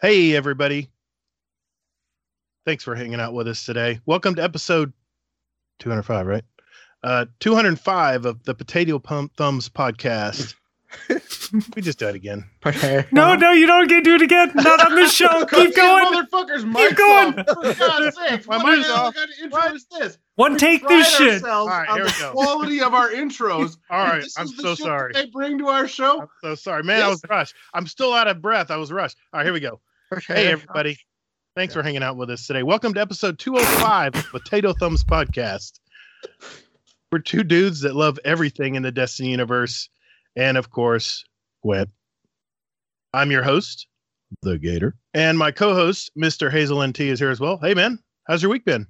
Hey, everybody. Thanks for hanging out with us today. Welcome to episode 205, right? Uh, 205 of the Potato Pump Thumbs podcast. we just do it again. No, no, you don't get to do it again. Not on this show. Keep going. Motherfuckers, Keep going. For God's sake, My what mic's the off. kind of intro is this? One We take this shit. ourselves All right, on here the we go. quality of our intros. All right, this I'm is the so shit sorry. They bring to our show. I'm so sorry, man. I was rushed. I'm still out of breath. I was rushed. All right, here we go. Hey, everybody. Thanks for hanging out with us today. Welcome to episode 205 of Potato Thumbs Podcast. We're two dudes that love everything in the Destiny universe. And of course, Gwent. I'm your host, The Gator. And my co host, Mr. Hazel NT, is here as well. Hey, man. How's your week been?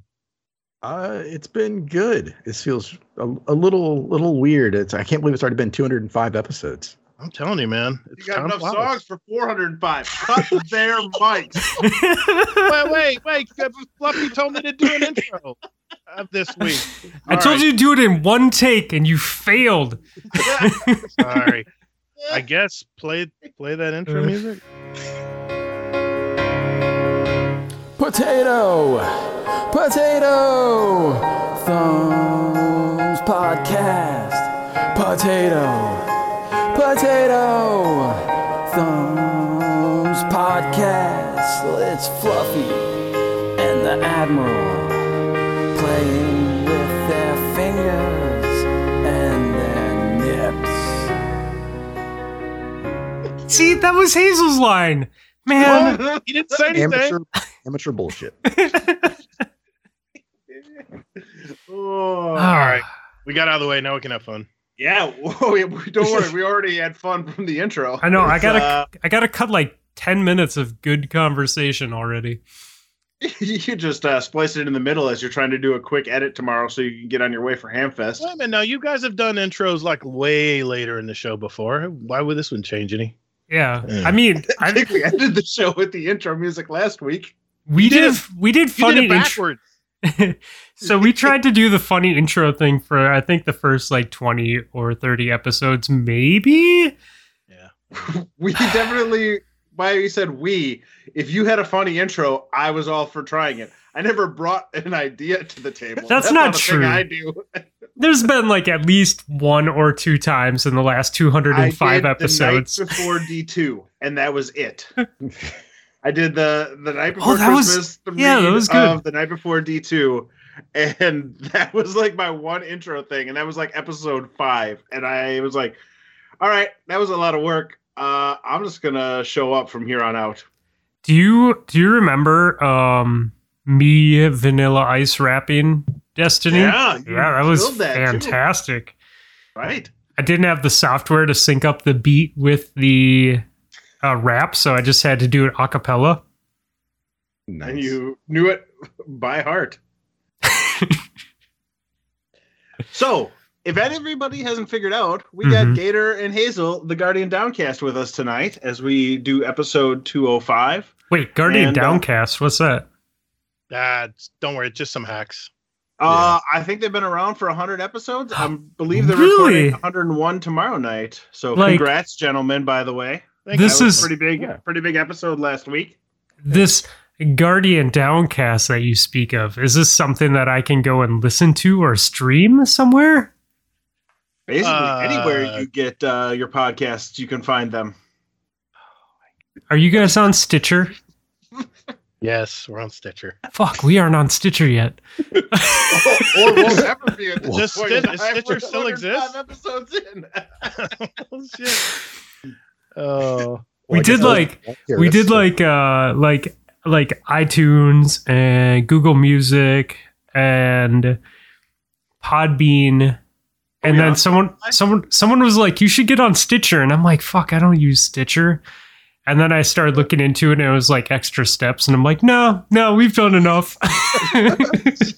Uh, it's been good. This feels a, a little little weird. It's I can't believe it's already been 205 episodes. I'm telling you, man. You got enough flies. songs for 405. Cut their mics. Wait, wait, wait. Fluffy told me to do an intro of this week. I told you to do it in one take, and you failed. Sorry. I guess play play that intro music. Potato, potato, thumbs podcast. Potato, potato, thumbs podcast. It's Fluffy and the Admiral playing with their fingers and their nips. See, that was Hazel's line. Man, Well, he didn't say anything. Amateur amateur bullshit. Oh, All right. We got out of the way. Now we can have fun. Yeah. whoa, we- don't worry. We already had fun from the intro. I know. I gotta, uh, I gotta cut like ten minutes of good conversation already. you just uh, splice it in the middle as you're trying to do a quick edit tomorrow so you can get on your way for Hamfest. Wait a minute. Now, you guys have done intros like way later in the show before. Why would this one change any? Yeah, Yeah. I mean, I I, think we ended the show with the intro music last week. we did did, we did You did funny it intro. So we tried to do the funny intro thing for I think the first like twenty or thirty episodes, maybe. Yeah. we definitely, why you said we, if you had a funny intro, I was all for trying it. I never brought an idea to the table. That's not a thing true. I do. There's been like at least one or two times in the last 205 I did episodes. The night before D2, and that was it. I did the the night oh, before Oh, that was- Christmas. the yeah, that was good. The night before D2, and that was like my one intro thing, and that was like episode five, and I was like, "All right, that was a lot of work. Uh, I'm just gonna show up from here on out." Do you do you remember um me vanilla ice rapping Destiny? Yeah, yeah, that was killed that, too. fantastic. Right. I didn't have the software to sync up the beat with the uh, rap, so I just had to do it a cappella. Nice. And you knew it by heart. so, if everybody hasn't figured out, we Mhm. got Gator and Hazel, the Guardian Downcast, with us tonight as we do episode 205. Wait, Guardian And, uh, Downcast, what's that? Ah, don't worry. It's just some hacks. Uh, I think they've been around for 100 episodes. I believe they're Really? recording 101 tomorrow night. So, Like- congrats, gentlemen, by the way. Thank This That was is- a pretty big, Yeah. pretty big episode last week. This Guardian Downcast that you speak of, is this something that I can go and listen to or stream somewhere? Basically, Uh, anywhere you get uh, your podcasts, you can find them. Are you guys on Stitcher? Yes, we're on Stitcher. Fuck, we aren't on Stitcher yet. or will never be at this point. Stitch- does. Stitcher still 105 exist? Episodes in. oh shit. Oh. We did like- I'll hear we did like uh like like iTunes and Google Music and Podbean. And Oh, yeah? then someone someone someone was like, you should get on Stitcher. And I'm like, fuck, I don't use Stitcher. And then I started looking into it and it was like extra steps. And I'm like, no, no, we've done enough.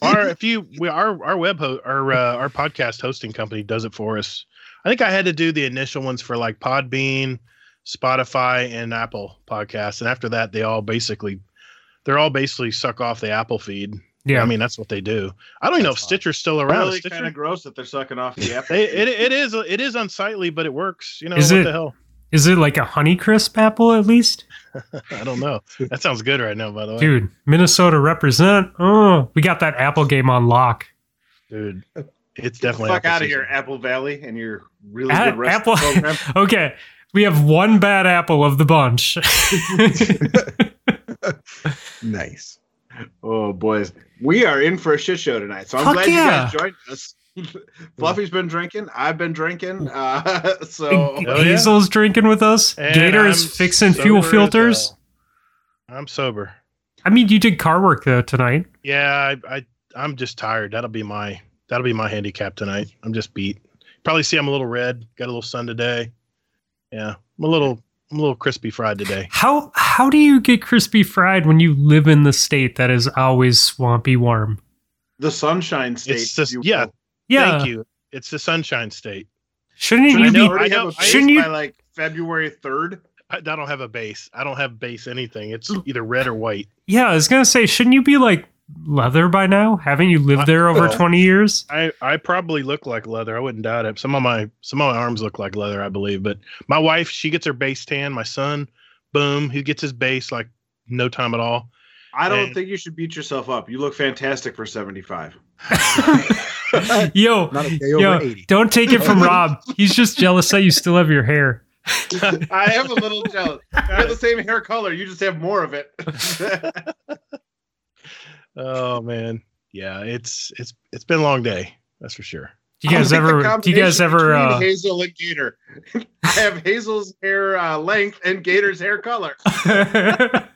our if you we our our web ho- our uh, our podcast hosting company does it for us. I think I had to do the initial ones for like Podbean, Spotify, and Apple podcasts, and after that, they all basically they're all basically suck off the Apple feed. yeah. I mean that's what they do. I don't even know if That's fine. Stitcher's still around. Really Stitcher, kind of gross that they're sucking off the app. they, it it is it is unsightly, but it works. You know Is what it- the hell? Is it like a Honeycrisp apple at least? I don't know. That sounds good right now, by the way. Dude, Minnesota represent. Oh, we got that apple game on lock. Dude, it's Get the definitely fuck out of season. here, Apple Valley, and your really A- good rest apple. program. okay, we have one bad apple of the bunch. Nice. Oh boys, we are in for a shit show tonight. So I'm Fuck glad yeah. you guys joined us. Fluffy's been drinking. I've been drinking. Uh, so Oh, yeah. Hazel's drinking with us. And Gator's I'm fixing fuel filters. I'm sober. I mean, you did car work though tonight. Yeah, I, I I'm just tired. That'll be my that'll be my handicap tonight. I'm just beat. Probably see I'm a little red. Got a little sun today. Yeah, I'm a little I'm a little crispy fried today. How how do you get crispy fried when you live in the state that is always swampy warm? the Sunshine State. It's just- yeah. will. Yeah, Thank you. It's the Sunshine State. shouldn't Should you I be? already I have know- a base shouldn't you- by like February third? I, I don't have a base. I don't have base anything. It's either red or white. Yeah, I was gonna say, shouldn't you be like leather by now? Haven't you lived there over well- twenty years? I, I probably look like leather. I wouldn't doubt it. Some of my some of my arms look like leather, I believe. But my wife, she gets her base tan. My son, boom, he gets his base like no time at all. I don't And- think you should beat yourself up. You look fantastic for seventy five. Yo, Not a day over yo, don't take it from Rob. He's just jealous that you still have your hair. I am a little jealous. I have the same hair color. You just have more of it. Oh man, yeah, it's it's it's been a long day. That's for sure. Do you guys I'll make the ever? Do you guys ever? Uh, Hazel and Gator. I have Hazel's hair uh, length and Gator's hair color.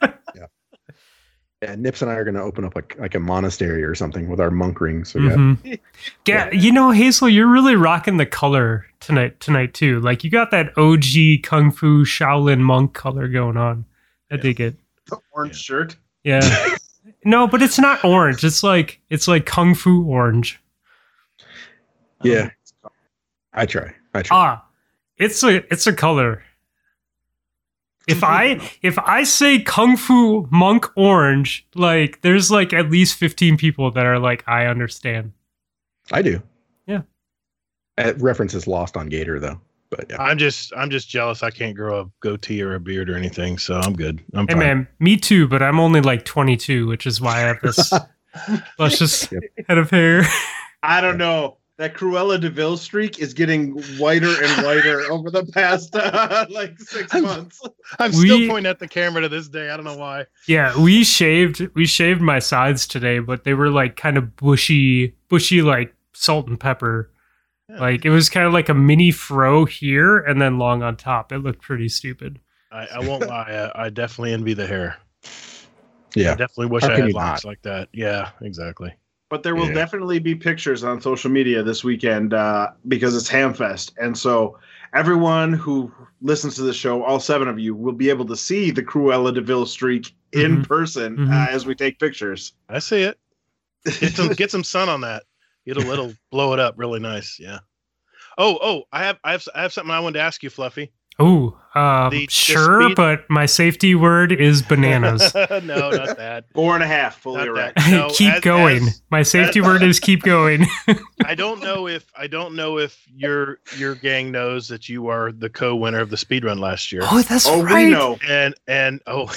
Yeah, Nips and I are going to open up like like a monastery or something with our monk rings. So yeah, mhm. Yeah, you know, Hazel, you're really rocking the color tonight. Tonight too. Like you got that OG Kung Fu Shaolin monk color going on. I dig it. The orange shirt. Yeah. No, but it's not orange. It's like it's like Kung Fu orange. yeah. I try. I try. Ah, it's a it's a color. If I if I say Kung Fu Monk Orange, like there's like at least 15 people that are like, I understand. I do. Yeah. Uh, reference is lost on Gator though, but yeah. I'm just I'm just jealous. I can't grow a goatee or a beard or anything, so I'm good. I'm Hey fine. man, me too, but I'm only like 22, which is why I have this luscious Yep. head of hair. I don't know. That Cruella de Vil streak is getting whiter and whiter over the past uh, like 6 I'm- months. I'm still pointing at the camera to this day. I don't know why. yeah, we shaved we shaved my sides today, but they were like kind of bushy, bushy like salt and pepper. Yeah. Like it was kind of like a mini fro here and then long on top. It looked pretty stupid. I, I won't lie. I, I definitely envy the hair. I Yeah. definitely wish How I had locks like that. Yeah, exactly. But there will Yeah. definitely be pictures on social media this weekend uh, because it's Hamfest. And so everyone who listens to the show, all seven of you, will be able to see the Cruella de Vil streak in Mhm. person Mhm. uh, as we take pictures. I see it. Get some get some sun on that. It'll it'll blow it up really nice. Yeah. Oh oh, I have I have I have something I wanted to ask you, Fluffy. Oh, uh, The- the sure, speed- but my safety word is bananas. no, not that. Four and a half, fully Not erect. No, keep as- going. as- my safety as- word is keep going. I don't know if I don't know if your your gang knows that you are the co-winner of the speed run last year. oh, that's Oh, right. we know. And and oh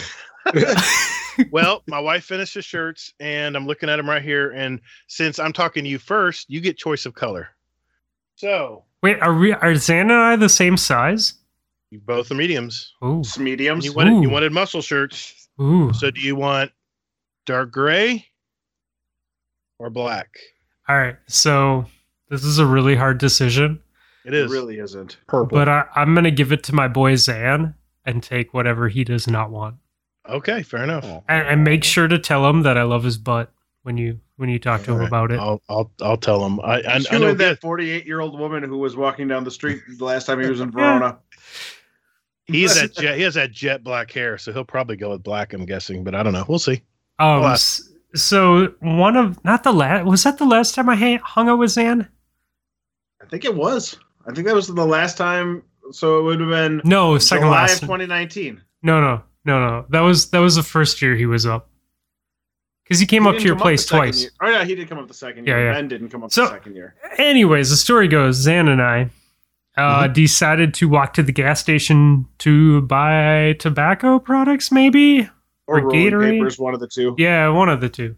well, my wife finished the shirts and I'm looking at them right here. And since I'm talking to you first, you get choice of color. So Wait, are we? Are Zan and I the same size? you both are mediums. Ooh, It's mediums. You wanted you wanted muscle shirts. ooh. So do you want dark gray or black? All right. So this is a really hard decision, It It is. really isn't. Purple. but I, I'm gonna give it to my boy Zan and take whatever he does not want, Okay, fair enough. And, and make sure to tell him that I love his butt when you when you talk to him All right. about it. I'll I'll I'll tell him. I I, I know that that 48 year old woman who was walking down the street the last time he was in Verona. he has that jet he has that jet black hair, so he'll probably go with black. I'm guessing, but I don't know. We'll see. Um. What? s- So one of not the last was that the last time I ha- hung out with Zan? I think it was. I think that was the last time. So it would have been No, second July last. of 2019. No, no, no, no. That was that was the first year he was up. Because he came He up to your place twice. year. Oh yeah, he did come up the second year. yeah. yeah. Ben didn't come up So- the second year. Anyways, the story goes Zan and I uh, decided to walk to the gas station to buy tobacco products, maybe. Or Or Gatorade? papers, one of the two. Yeah, one of the two.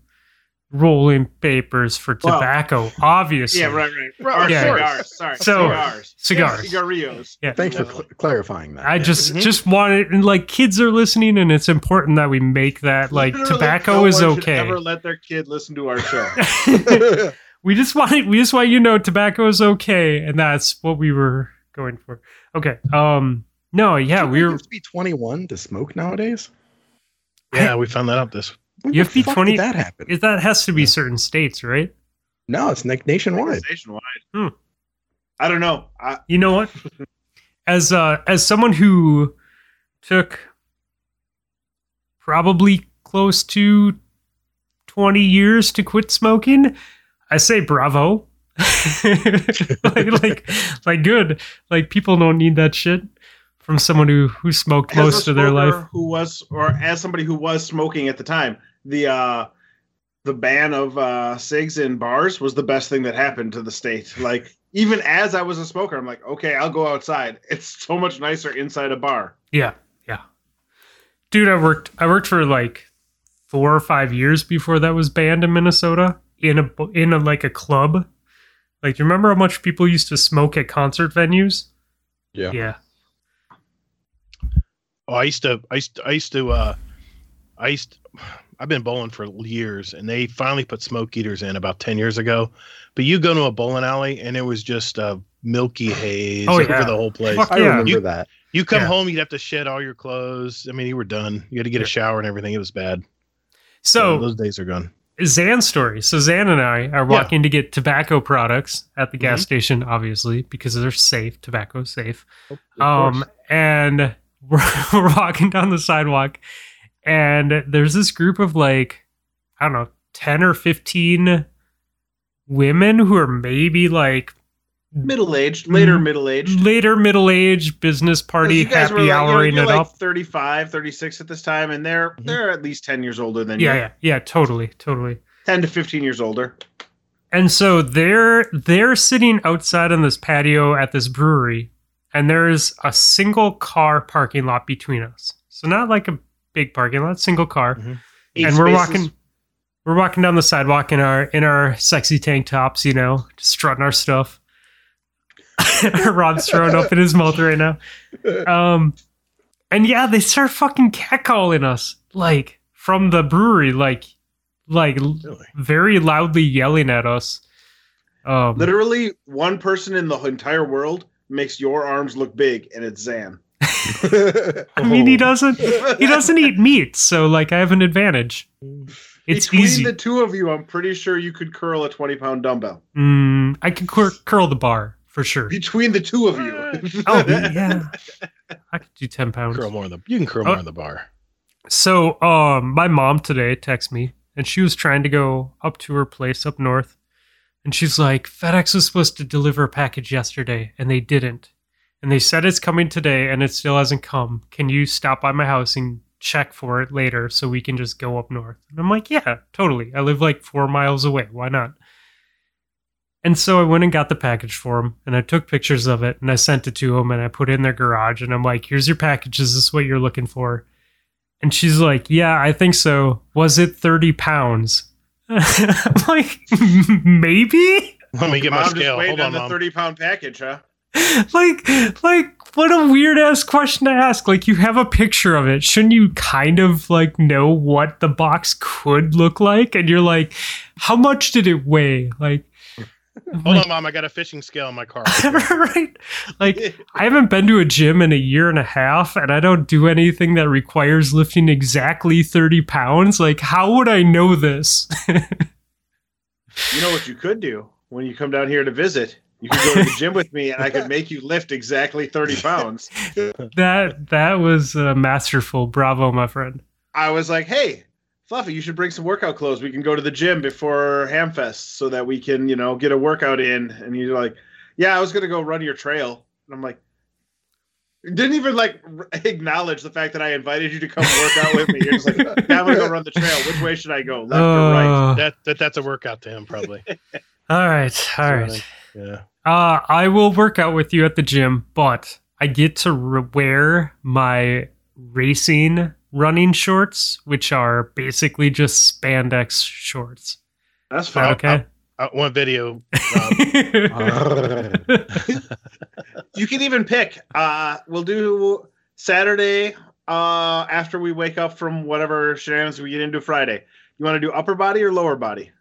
Rolling papers for Well, tobacco, obviously. Yeah, right, right. Right, Or of course. cigars. Sorry, So- cigars. cigars. Cigarillos. Yeah. Thanks for cl- clarifying that. I just Mhm. just wanted and like kids are listening and it's important that we make that like Literally, tobacco no is one okay. Ever let their kid listen to our show? we just want we just want you know tobacco is okay and that's what we were going for. Okay. Um no, yeah, Do we you were have to be 21 to smoke nowadays. Yeah, we found that out this. When You the have to be 20 that happen? it, that has to be certain states, right? no, it's like nationwide. Nationwide. Hmm. I don't know. I, You know what? As uh as someone who took probably close to 20 years to quit smoking, I say bravo. like like like good. Like people don't need that shit from someone who who smoked as most of their life. Who was, or as somebody who was smoking at the time, the uh, the ban of uh, cigs in bars was the best thing that happened to the state. Like even as I was a smoker, I'm like, okay, I'll go outside. It's so much nicer inside a bar. Yeah, yeah. Dude, I worked I worked for like 4 or 5 years before that was banned in Minnesota in a in a like a club. Like, do you remember how much people used to smoke at concert venues? Yeah. Yeah. Oh, I used to, I used to, I used to, uh, I used, I've been bowling for years, and they finally put smoke eaters in about ten years ago. But you go to a bowling alley, and it was just a milky haze Oh, over yeah. the whole place. Fuck I yeah. remember You- that. You come Yeah. home, you'd have to shed all your clothes. I mean, you were done. You had to get a shower and everything. It was bad. So, those days are gone. Zan's story. So Zan and I are walking to get tobacco products at the gas station, obviously, because they're safe. Tobacco's safe. Um, and we're, we're walking down the sidewalk, and there's this group of like, I don't know, 10 or 15 women who are maybe like Middle aged, later Mm. middle aged. later middle-aged business party, happy houring you're it like up. 35, 36 at this time, and they're Mhm. they're at least ten years older than Yeah, you. yeah, yeah, totally, totally. ten to fifteen years older. And so they're they're sitting outside on this patio at this brewery, and there's a single car parking lot between us. So not like a big parking lot, single car. Eight and we're spaces. walking we're walking down the sidewalk in our in our sexy tank tops, you know, just strutting our stuff. Rob's throwing up in his mouth right now. Um and yeah, they start fucking catcalling us like from the brewery, like like Really? very loudly yelling at us. Um, Literally, one person in the entire world makes your arms look big, and it's Zan. I mean, he doesn't he doesn't eat meat, so like I have an advantage. It's Between easy. the two of you, I'm pretty sure you could curl a 20 pound dumbbell. Mm, I can cur- curl the bar for sure. Between the two of you. Oh yeah, I could do ten pounds. Curl more in the. You can curl Oh. more in the bar. So, um, my mom today texted me, and she was trying to go up to her place up north, and she's like, FedEx was supposed to deliver a package yesterday, and they didn't, and they said it's coming today, and it still hasn't come. Can you stop by my house and check for it later so we can just go up north? And I'm like, yeah, totally. I live like four miles away. Why not? And so I went and got the package for him, and I took pictures of it, and I sent it to him, and I put it in their garage, and I'm like, "Here's your package. Is this what you're looking for?" And she's like, "Yeah, I think so. Was it thirty pounds?" I'm like, "Maybe." Let me get my Mom just scale. waiting Hold on, on the mom. 30 pound package, huh? like, like, what a weird ass question to ask. Like, you have a picture of it. Shouldn't you kind of like know what the box could look like? And you're like, how much did it weigh? Like, Hold on, mom. I got a fishing scale in my car. right? Like, I haven't been to a gym in a year and a half, and I don't do anything that requires lifting exactly 30 pounds. Like, how would I know this? You know what you could do when you come down here to visit? You could go to the gym with me and I could make you lift exactly 30 pounds. that that was uh, masterful. Bravo, my friend. I was like, hey, Fluffy, you should bring some workout clothes. We can go to the gym before Hamfest so that we can, you know, get a workout in. And you're like, yeah, I was going to go run your trail. And I'm like, didn't even like acknowledge the fact that I invited you to come work out with me. You're just like, yeah, I'm going to go run the trail. Which way should I go? Left or right? Uh, That, that that's a workout to him, probably. All right, all right. Yeah. Uh, I will work out with you at the gym, but I get to re- wear my racing running shorts, which are basically just spandex shorts. That's fine. okay? I want video. Rob. You can even pick. Uh, we'll do Saturday uh, after we wake up from whatever shenanigans we get into Friday. You want to do upper body or lower body?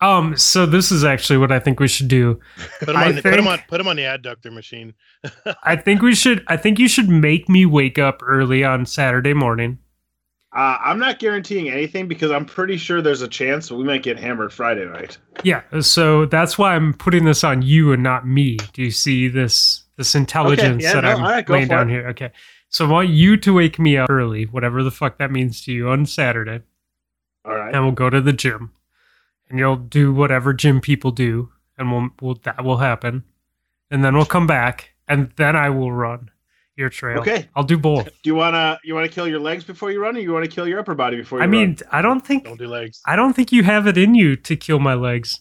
Um, so this is actually what I think we should do. put him on. the, Put him think- on. Put him on the adductor machine. I think we should. I think you should make me wake up early on Saturday morning. Uh, I'm not guaranteeing anything because I'm pretty sure there's a chance we might get hammered Friday night. Yeah, so that's why I'm putting this on you and not me. Do you see this this intelligence yeah, that no, I'm all right, go laying down it. here? Okay, so I want you to wake me up early, whatever the fuck that means to you, on Saturday, All right. and we'll go to the gym, and you'll do whatever gym people do, and we'll, we'll that will happen, and then we'll come back, and then I will run your trail. Okay. I'll do both. Do you wanna you wanna kill your legs before you run, or you wanna kill your upper body before you I run? mean, I don't think Don't do legs. I don't think you have it in you to kill my legs.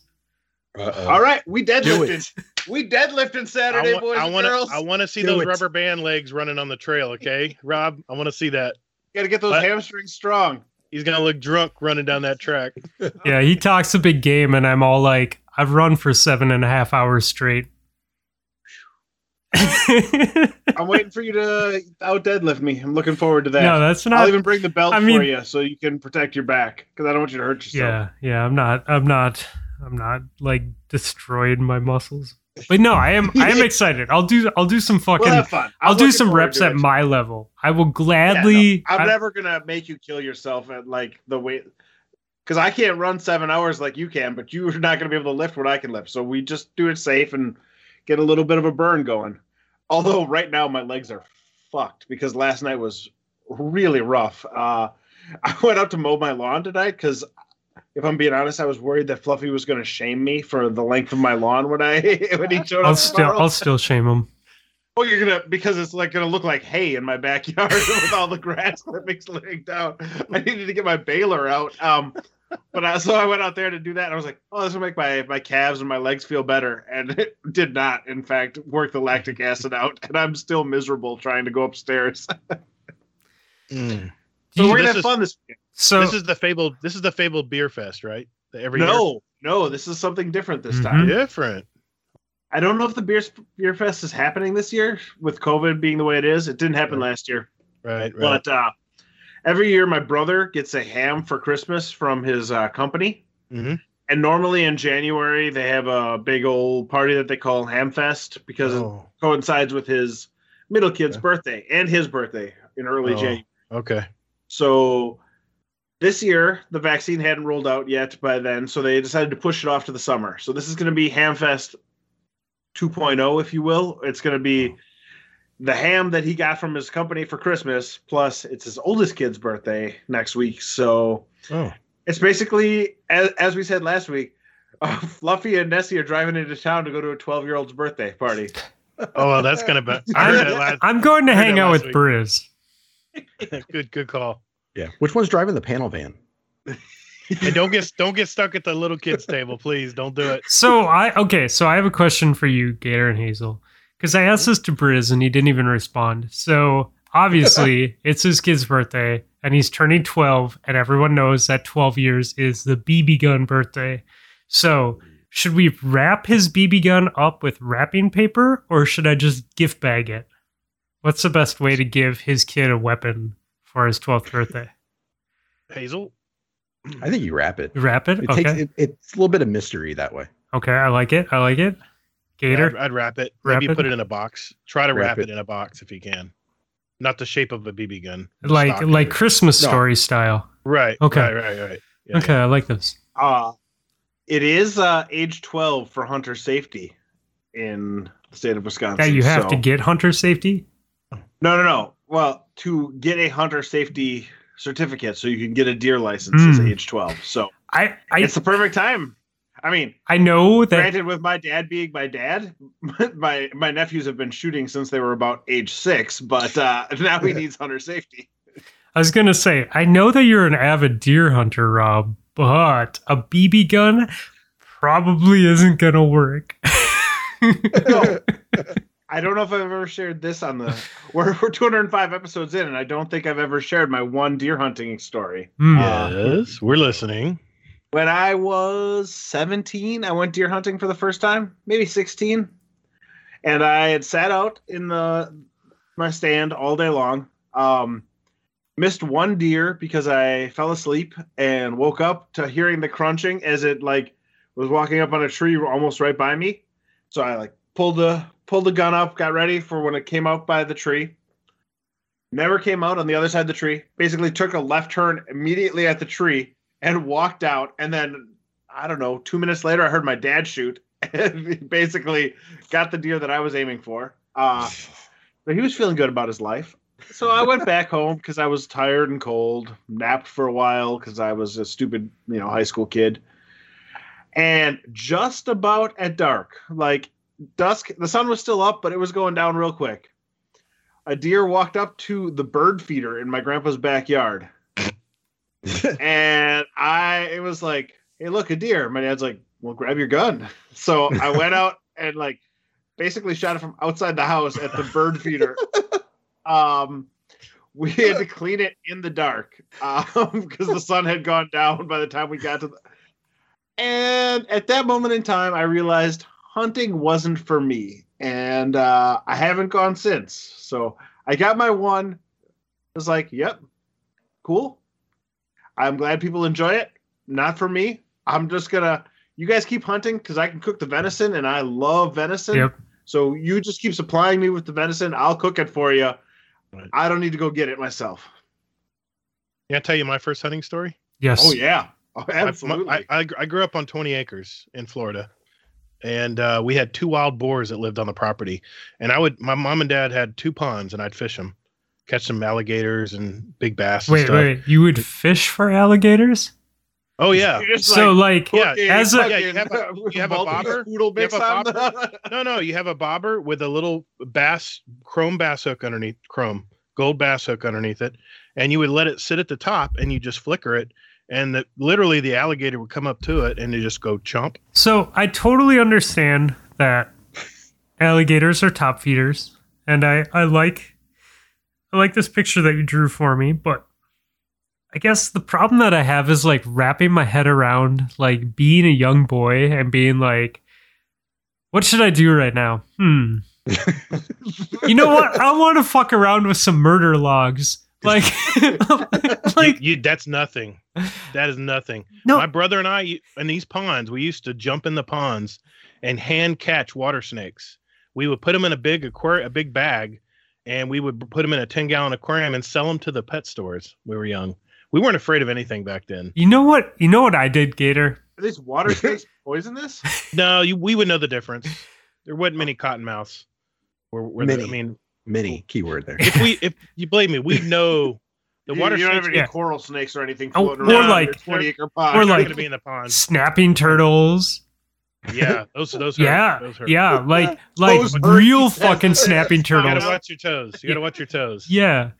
Uh-oh. All right, we Do deadlifted. We deadlifted Saturday, I boys. I and want to. girls. I want to see Do those it. rubber band legs running on the trail. Okay, Rob. I want to see that. Got to get those What? hamstrings strong. He's gonna look drunk running down that track. Yeah, he talks a big game, and I'm all like, I've run for seven and a half hours straight. I'm waiting for you to out deadlift me. I'm looking forward to that. no, that's not. I'll even bring the belt I for you so you can protect your back because I don't want you to hurt yourself. Yeah, yeah, I'm not. I'm not. I'm not like destroying my muscles. But no, I am. I am excited. I'll do. I'll do some fucking. We'll have fun. I'll do some reps at my level. I will Yeah, no, gladly. I'm I- never gonna make you kill yourself at like the weight because I can't run seven hours like you can, but you're not gonna be able to lift what I can lift. So we just do it safe and get a little bit of a burn going. Although right now my legs are fucked because last night was really rough. Uh, I went out to mow my lawn tonight because if I'm being honest, I was worried that Fluffy was going to shame me for the length of my lawn when I when he showed I'll up. still. tomorrow. I'll still shame him. Well, you're gonna because it's like gonna look like hay in my backyard with all the grass clippings laying down. I needed to get my baler out. Um, but I, so I went out there to do that. And I was like, oh, this will make my my calves and my legs feel better, and it did not. In fact, work the lactic acid out, and I'm still miserable trying to go upstairs. Mm. so we're gonna this have is- fun this weekend. So this is the fabled. This is the fabled beer fest, right? The Every No, no, this is something different this Mhm. time. different. I don't know if the beer beer fest is happening this year with COVID being the way it is. It didn't happen Right. last year. Right, right. But uh, every year, my brother gets a ham for Christmas from his uh, company. Mhm. And normally in January, they have a big old party that they call Ham Fest because it Oh. coincides with his middle kid's Yeah. birthday and his birthday in early Oh. January. Okay. So this year, the vaccine hadn't rolled out yet by then. So they decided to push it off to the summer. So this is going to be Hamfest 2.0, if you will. It's going to be the ham that he got from his company for Christmas, plus it's his oldest kid's birthday next week. So Oh. it's basically, as, as we said last week, uh, Fluffy and Nessie are driving into town to go to a 12 year old's birthday party. Oh, well, that's gonna be. I heard that last- I'm going to hang out with week. Briz. good, good call. Yeah. Which one's driving the panel van? And don't get don't get stuck at the little kids table, please. Don't do it. So I okay, so I have a question for you, Gator and Hazel, because I asked this to Briz and he didn't even respond. So obviously it's his kid's birthday and he's turning 12, and everyone knows that 12 years is the BB gun birthday. So should we wrap his BB gun up with wrapping paper, or should I just gift bag it? What's the best way to give his kid a weapon for his 12th birthday? Hazel. I think you wrap it. Wrap it? It Okay. takes it, it's a little bit of mystery that way. okay, I like it. I like it. Gator. I'd, I'd wrap it. Wrap Maybe it? put it in a box. Try to Wrap wrap, it. it. in a box if you can. Not the shape of a BB gun. like like is. Christmas No. story style. Right. Okay. Right. Right. Right. Yeah, okay, I like this. Uh, it is uh, age 12 for hunter safety in the state of Wisconsin. That you have to get hunter safety. No, no, no. Well, to get a hunter safety certificate, so you can get a deer license is Mm. age twelve. So I I, it's the perfect time. I mean, I know that granted, with my dad being my dad, my my nephews have been shooting since they were about age six, but uh, now he needs hunter safety. I was gonna say I know that you're an avid deer hunter, Rob, but a BB gun probably isn't gonna work. No. I don't know if I've ever shared this on the. We're, we're 205 episodes in, and I don't think I've ever shared my one deer hunting story. Hmm. Yes, we're listening. When I was 17, I went deer hunting for the first time, maybe 16. And I had sat out in the my stand all day long. Um, missed one deer because I fell asleep and woke up to hearing the crunching as it like was walking up on a tree almost right by me. So I like pulled the pulled the gun up, got ready for when it came out by the tree. Never came out on the other side of the tree. Basically took a left turn immediately at the tree and walked out. And then I don't know, two minutes later, I heard my dad shoot and basically got the deer that I was aiming for. Uh, but he was feeling good about his life. So I went back home because I was tired and cold, napped for a while because I was a stupid, you know, high school kid. And just about at dark, like dusk, the sun was still up, but it was going down real quick. A deer walked up to the bird feeder in my grandpa's backyard. and I it was like, hey, look, a deer. My dad's like, well, grab your gun. So I went out and like basically shot it from outside the house at the bird feeder. Um, we had to clean it in the dark um, because the sun had gone down by the time we got to the. And at that moment in time, I realized hunting wasn't for me, and uh, I haven't gone since. So I got my one. I was like, "Yep, cool. I'm glad people enjoy it. Not for me. I'm just gonna. You guys keep hunting because I can cook the venison, and I love venison. Yep. So you just keep supplying me with the venison. I'll cook it for you. I don't need to go get it myself. Can I tell you my first hunting story? Yes. Oh yeah, oh, absolutely. I, I, I grew up on 20 acres in Florida, and uh, we had two wild boars that lived on the property. And I would, my mom and dad had two ponds, and I'd fish them, catch some alligators and big bass. and Wait, stuff. wait. You would fish for alligators? Oh yeah. You're So like, Yeah, as a- yeah, you have a- you have a bobber, you have a on the- No, no, you have a bobber with a little bass, chrome bass hook underneath, chrome gold bass hook underneath it, and you would let it sit at the top, and you just flicker it, and the, literally the alligator would come up to it, and you just go chomp. So I totally understand that alligators are top feeders, and I I like I like this picture that you drew for me, but I guess the problem that I have is like wrapping my head around like being a young boy and being like, what should I do right now? Hmm. you know what? I want to fuck around with some murder logs. Like, like you, that's nothing. That is nothing. no, My brother and I in these ponds, we used to jump in the ponds and hand catch water snakes. We would put them in a big aquarium, a big bag, and we would put them in a 10 gallon aquarium and sell them to the pet stores. We were young. We weren't afraid of anything back then. you know what? You know what I did, Gator? Are these water snakes poisonous? No, you, we would know the difference. There wasn't many cottonmouths. Were, were there- I Many. mean, Mini keyword there. if we, if you believe me, we know the You- water you don't snakes have any yeah. coral snakes or anything Oh, floating or around in like- your 20 acre or pond. are like- going to be in the pond. Snapping turtles. Yeah, those those hurt. Yeah, those hurt. yeah, like like Those real he says. fucking snapping turtles. You gotta turtles. watch your toes. You gotta watch your toes. Yeah,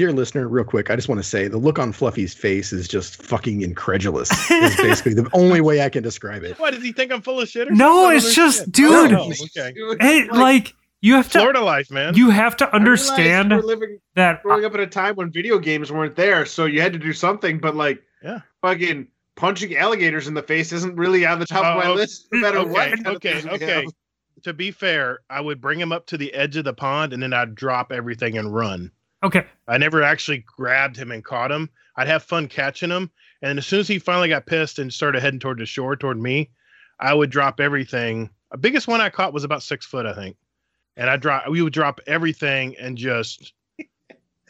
Dear listener, real quick, I just want to say the look on Fluffy's face is just fucking incredulous. is basically the only way I can describe it. What does he think I'm full of shit? Or No, it's just- Shit. dude. Oh, okay. hey, like you have to Florida life, man. you have to understand we're living that growing up at a time when video games weren't there, so you had to do something. But like, Yeah. fucking punching alligators in the face isn't really on the top of my Oh, list. No matter what. okay, kind okay, okay. to be fair, I would bring him up to the edge of the pond and then I'd drop everything and run. Okay, I never actually grabbed him and caught him. I'd have fun catching him. And as soon as he finally got pissed and started heading toward the shore, toward me, I would drop everything. The biggest one I caught was about six foot, I think. And I drop, we would drop everything and just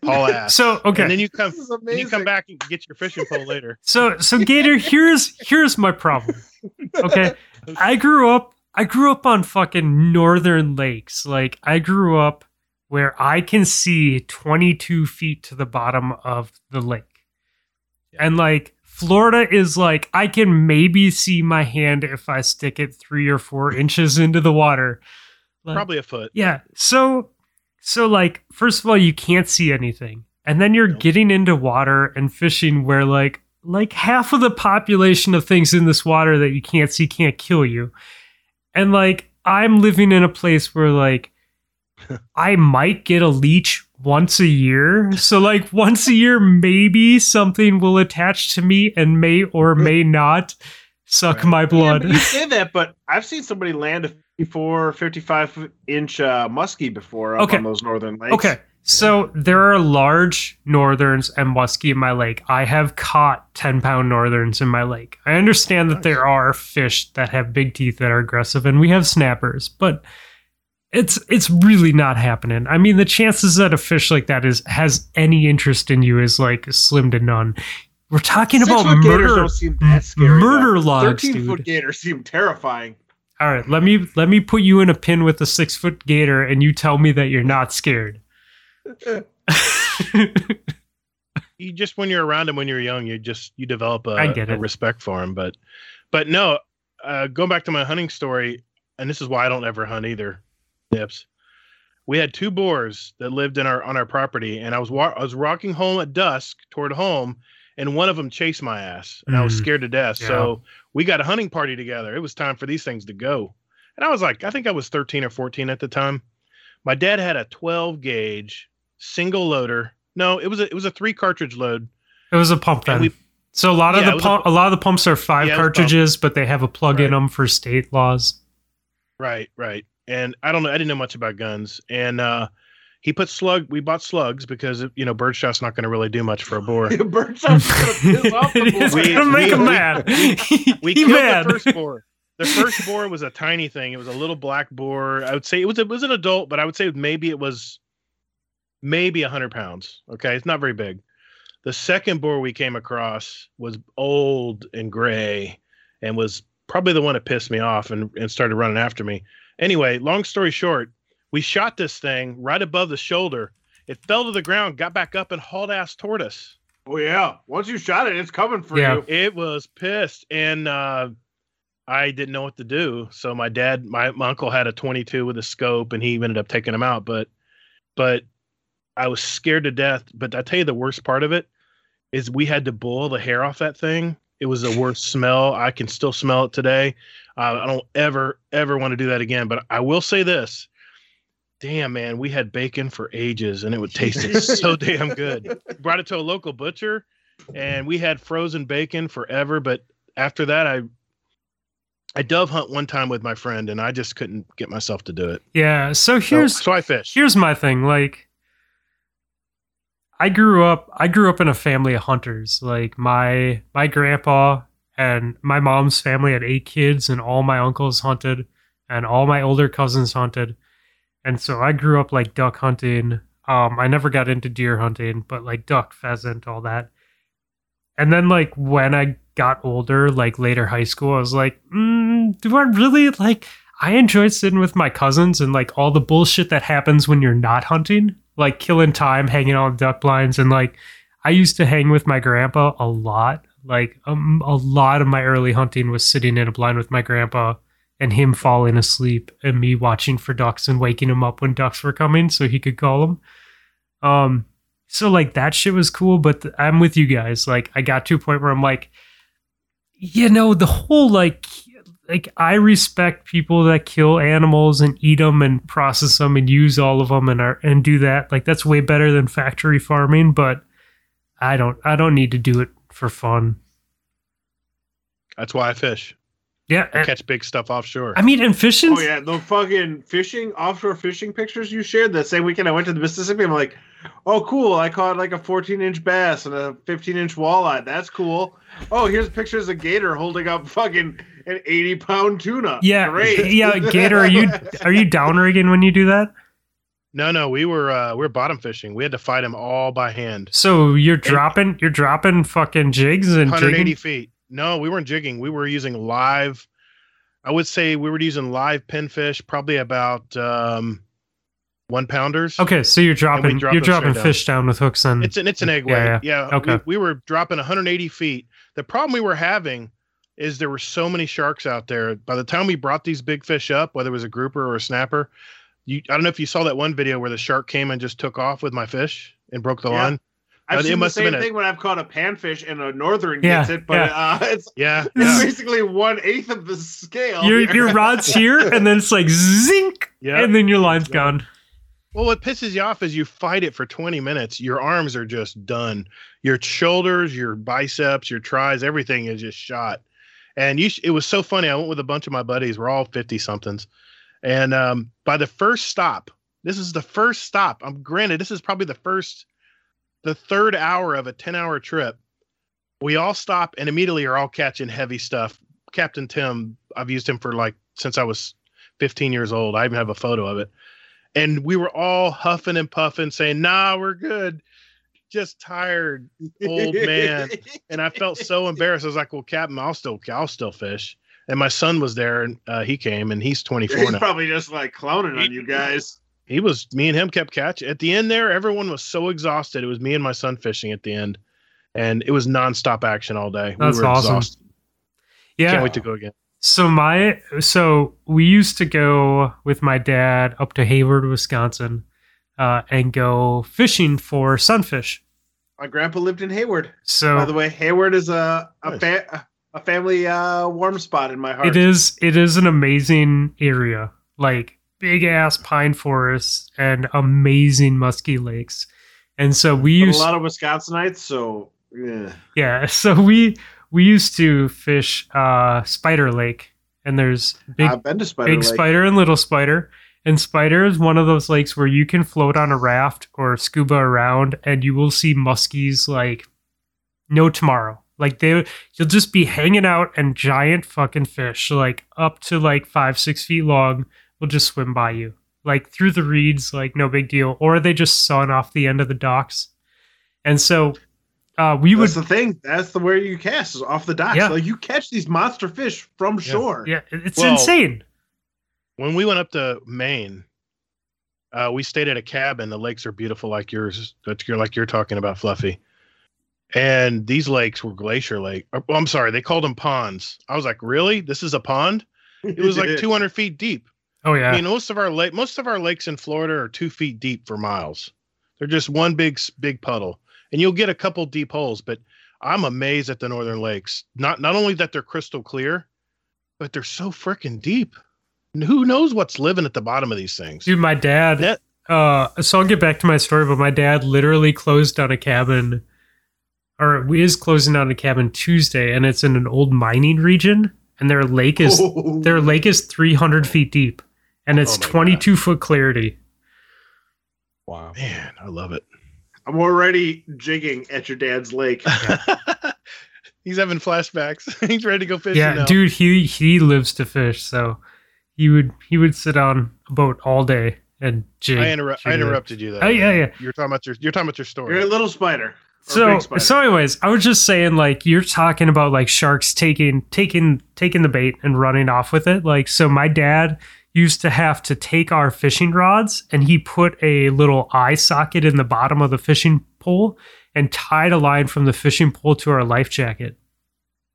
haul ass. so okay, And then you come, This is then you come back and get your fishing pole later. so so Gator, here's here's my problem. Okay, I grew up I grew up on fucking northern lakes. Like I grew up where I can see 22 feet to the bottom of the lake. And like Florida is like I can maybe see my hand if I stick it three or four inches into the water. Like, Probably a foot. yeah. So so like first of all you can't see anything. And then you're getting into water and fishing where like like half of the population of things in this water that you can't see can't kill you. And like I'm living in a place where like I might get a leech once a year. So like once a year maybe something will attach to me and may or may not suck Right. my blood. but you say that, but I've seen somebody land a 54, 55 inch uh, muskie before up Okay. on those northern lakes. Okay. So there are large northerns and muskie in my lake. I have caught 10 pound northerns in my lake. I understand that there are fish that have big teeth that are aggressive and we have snappers, but it's it's really not happening. I mean, the chances that a fish like that is has any interest in you is like slim to none. We're talking about Six-foot murder don't seem that scary. murder though. logs, 13 foot dude. gators seem terrifying. All right, let me let me put you in a pin with a 6-foot gator and you tell me that you're not scared. you just when you're around him when you're young, you just you develop a, I get a respect for him. But but no, uh, going back to my hunting story, and this is why I don't ever hunt either. Nips. We had two boars that lived in our on our property, and I was wa- I was walking home at dusk toward home, and one of them chased my ass, and I was Mm, scared to death. yeah. So we got a hunting party together. It was time for these things to go, and I was like, I think I was 13 or 14 at the time. My dad had a 12 gauge single loader. No, it was a it was a three cartridge load. It was a pump then. we- so a lot of Yeah, the was a pump, a, lot of the pumps are five Yeah, it was a pump. cartridges, but they have a plug in them for state laws. Right, right. And I don't know. I didn't know much about guns. And uh, he put slug. We bought slugs because you know birdshot's not going to really do much for a boar. Birdshot's gonna piss off the boar. We- gonna make we- him we- mad. We he killed mad. the first boar. The first boar was a tiny thing. It was a little black boar. I would say it was it was an adult, but I would say maybe it was maybe hundred pounds. Okay, it's not very big. The second boar we came across was old and gray, and was probably the one that pissed me off and, and started running after me. Anyway, long story short, we shot this thing right above the shoulder. It fell to the ground, got back up, and hauled ass toward us. Oh yeah, once you shot it, it's coming for Yeah. you. It was pissed, and uh, I didn't know what to do. So my dad, my, my uncle had a 22 with a scope, and he ended up taking him out. But, but I was scared to death. But I tell you, the worst part of it is we had to boil the hair off that thing. It was the worst smell. I can still smell it today. Uh, I don't ever, ever want to do that again. But I will say this. Damn, man, we had bacon for ages and it would taste so damn good. Brought it to a local butcher and we had frozen bacon forever. But after that, I I dove hunt one time with my friend, and I just couldn't get myself to do it. Yeah. So So, here's so I fished. here's my thing. Like, I grew up. I grew up in a family of hunters. Like my my grandpa and my mom's family had eight kids, and all my uncles hunted, and all my older cousins hunted, and so I grew up like duck hunting. Um, I never got into deer hunting, but like duck, pheasant, all that. And then like when I got older, like later high school, I was like, mm, do I really like? I enjoyed sitting with my cousins and like all the bullshit that happens when you're not hunting, like killing time, hanging on duck blinds, and like I used to hang with my grandpa a lot. Like um, a lot of my early hunting was sitting in a blind with my grandpa and him falling asleep and me watching for ducks and waking him up when ducks were coming so he could call them. Um, so like that shit was cool, but th- I'm with you guys. Like I got to a point where I'm like, you know, the whole like like I respect people that kill animals and eat them and process them and use all of them and are and do that. Like that's way better than factory farming, but I don't I don't need to do it for fun. That's why I fish. Yeah, I and- catch big stuff offshore. I mean, and fishing. Oh yeah, the fucking fishing offshore fishing pictures you shared that same weekend I went to the Mississippi. I'm like, oh cool, I caught like a 14 inch bass and a 15 inch walleye. That's cool. Oh, here's pictures of Gator holding up fucking an 80 pound tuna. Yeah, great. yeah, Gator. Are you are you downrigging when you do that? No, no, we were uh, we were bottom fishing. We had to fight them all by hand. So you're dropping you're dropping fucking jigs and 180 jigging? feet. No, we weren't jigging. We were using live. I would say we were using live pinfish, probably about um, one pounders. Okay, so you're dropping you're dropping straight down. fish down with hooks and It's an it's an egg Yeah, weight. yeah. Yeah. Okay. We, we were dropping 180 feet. The problem we were having is there were so many sharks out there. By the time we brought these big fish up, whether it was a grouper or a snapper, you I don't know if you saw that one video where the shark came and just took off with my fish and broke the Yeah. line. I've Uh, it seen the same been a- thing when I've caught a panfish and a northern Yeah, gets it, but yeah. uh, it's Yeah, it's yeah, basically one eighth of the scale. your here. your rod's here, and then it's like zink, yeah. and then your line's Yeah. gone. Well, what pisses you off is you fight it for 20 minutes. Your arms are just done. Your shoulders, your biceps, your tris, everything is just shot. And you, sh- it was so funny. I went with a bunch of my buddies. We're all 50 somethings. And um, by the first stop, this is the first stop. I'm granted, this is probably the first, the third hour of a 10 hour trip. We all stop and immediately are all catching heavy stuff. Captain Tim, I've used him for like since I was 15 years old. I even have a photo of it and we were all huffing and puffing saying nah we're good just tired old man and i felt so embarrassed i was like well captain i'll still i'll still fish and my son was there and uh, he came and he's 24 He's now probably just like clowning on you guys. he was me and him kept catch at the end there everyone was so exhausted it was me and my son fishing at the end and it was nonstop action all day That's we were awesome. exhausted Yeah. can't wait to go again So my so we used to go with my dad up to Hayward, Wisconsin, uh, and go fishing for sunfish. My grandpa lived in Hayward. So By the way, Hayward is a a, Nice. fa- a family uh, warm spot in my heart. it is it is an amazing area, like big ass pine forests and amazing musky lakes. And so we But a lot of Wisconsinites, so yeah. yeah, so we we used to fish uh, Spider Lake, and there's big I've been to Spider big Lake. spider and little spider. And spider is one of those lakes where you can float on a raft or scuba around, and you will see muskies like no tomorrow. Like they, you'll just be hanging out, and giant fucking fish, like up to like five six feet long, will just swim by you, like through the reeds, like no big deal. Or they just sun off the end of the docks. And so, uh, we would That's the thing. That's the where you cast is off the docks. Yeah. Like you catch these monster fish from shore. yeah, it's Well, insane. when we went up to Maine, uh, we stayed at a cabin. The lakes are beautiful, like yours. That's you're like you're talking about, Fluffy. And these lakes were glacier lake. or- well, I'm sorry, they called them ponds. I was like, really? This is a pond? It was like 200 feet deep. Oh yeah, I mean, most of our lake, most of our lakes in Florida are two feet deep for miles. They're just one big, big puddle, and you'll get a couple deep holes. But I'm amazed at the northern lakes. Not not only that they're crystal clear, but they're so freaking deep. And who knows what's living at the bottom of these things? Dude, my dad. That- uh, so I'll get back to my story, but my dad literally closed down a cabin, or is closing down a cabin Tuesday, and it's in an old mining region, and their lake is Oh. their lake is 300 feet deep, and it's Oh my God. 22 foot clarity. Wow. Man, I love it. I'm already jigging at your dad's lake. He's having flashbacks. He's ready to go fishing yeah, now. dude, he he lives to fish, so he would he would sit on a boat all day and jig. I, interru- I interrupted you though. Oh yeah, yeah. You're talking about your you're talking about your story. You're a little spider. So so anyways i was just saying like you're talking about like sharks taking taking taking the bait and running off with it. Like so my dad used to have to take our fishing rods and he put a little eye socket in the bottom of the fishing pole and tied a line from the fishing pole to our life jacket.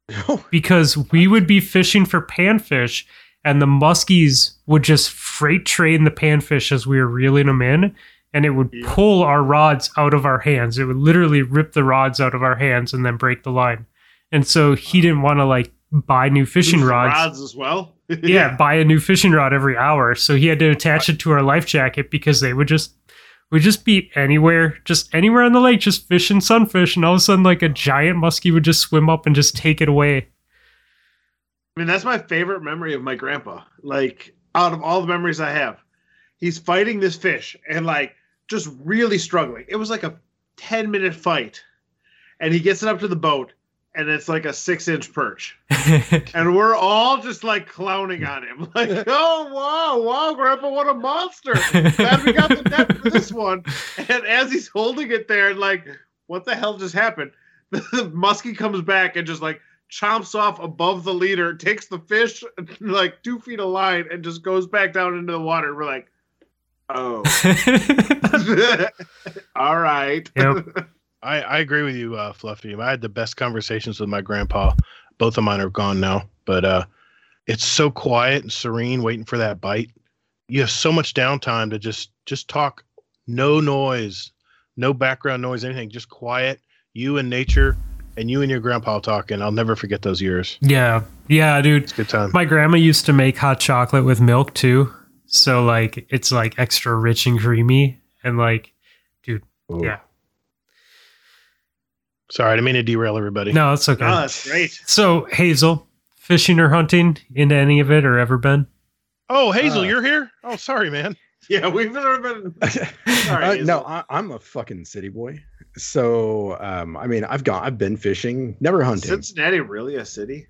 Because we would be fishing for panfish and the muskies would just freight train the panfish as we were reeling them in and it would Yeah. pull our rods out of our hands. It would literally rip the rods out of our hands and then break the line. And so he didn't want to like buy new fishing rods. rods as well. Yeah, buy a new fishing rod every hour. So he had to attach it to our life jacket because they would just we just be anywhere, just anywhere on the lake, just fishing sunfish, and all of a sudden like a giant muskie would just swim up and just take it away. I mean, that's my favorite memory of my grandpa. Like, out of all the memories I have, he's fighting this fish and like just really struggling. It was like a 10 minute fight. And he gets it up to the boat and it's like a six inch perch. And we're all just like clowning on him. Like, oh, wow, wow, grandpa, what a monster. Glad we got the net for this one. And as he's holding it there, and like, what the hell just happened? The muskie comes back and just like chomps off above the leader, takes the fish like two feet of line, and just goes back down into the water. We're like, oh, all right. Yep. I, I agree with you, uh, Fluffy. I had the best conversations with my grandpa. Both of mine are gone now, but uh, it's so quiet and serene, waiting for that bite. You have so much downtime to just just talk, no noise, no background noise, anything, just quiet, you and nature, and you and your grandpa talking. I'll never forget those years. Yeah. Yeah, dude. It's a good time. My grandma used to make hot chocolate with milk too. So like it's like extra rich and creamy and like Ooh. yeah. Sorry, I didn't mean to derail everybody. No, it's okay. Oh, that's great. So Hazel, fishing or hunting into any of it or ever been? Oh, Hazel, Uh, you're here? Oh, sorry, man. Yeah, we've never been. Sorry, Uh, no, I, I'm a fucking city boy. So, um, I mean, I've gone, I've been fishing, never hunting Cincinnati really a city?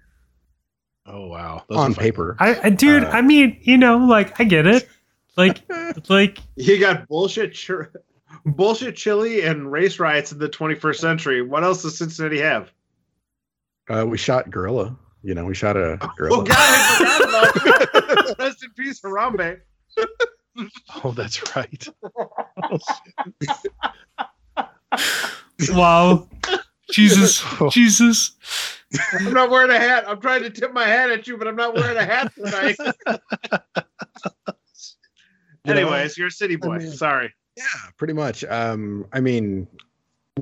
Oh, wow. Those on paper. I, I dude, Uh, I mean, you know, like I get it. Like like You got bullshit, chir- bullshit chili and race riots in the 21st century. What else does Cincinnati have? Uh, we shot gorilla. You know, we shot a Oh gorilla. God, I forgot about. Rest in peace, Harambe. Oh, that's right. Oh, wow. Jesus. Jesus. I'm not wearing a hat. I'm trying to tip my hat at you, but I'm not wearing a hat tonight. Anyways, you're a city boy. mean- Sorry. Yeah, pretty much. Um, I mean,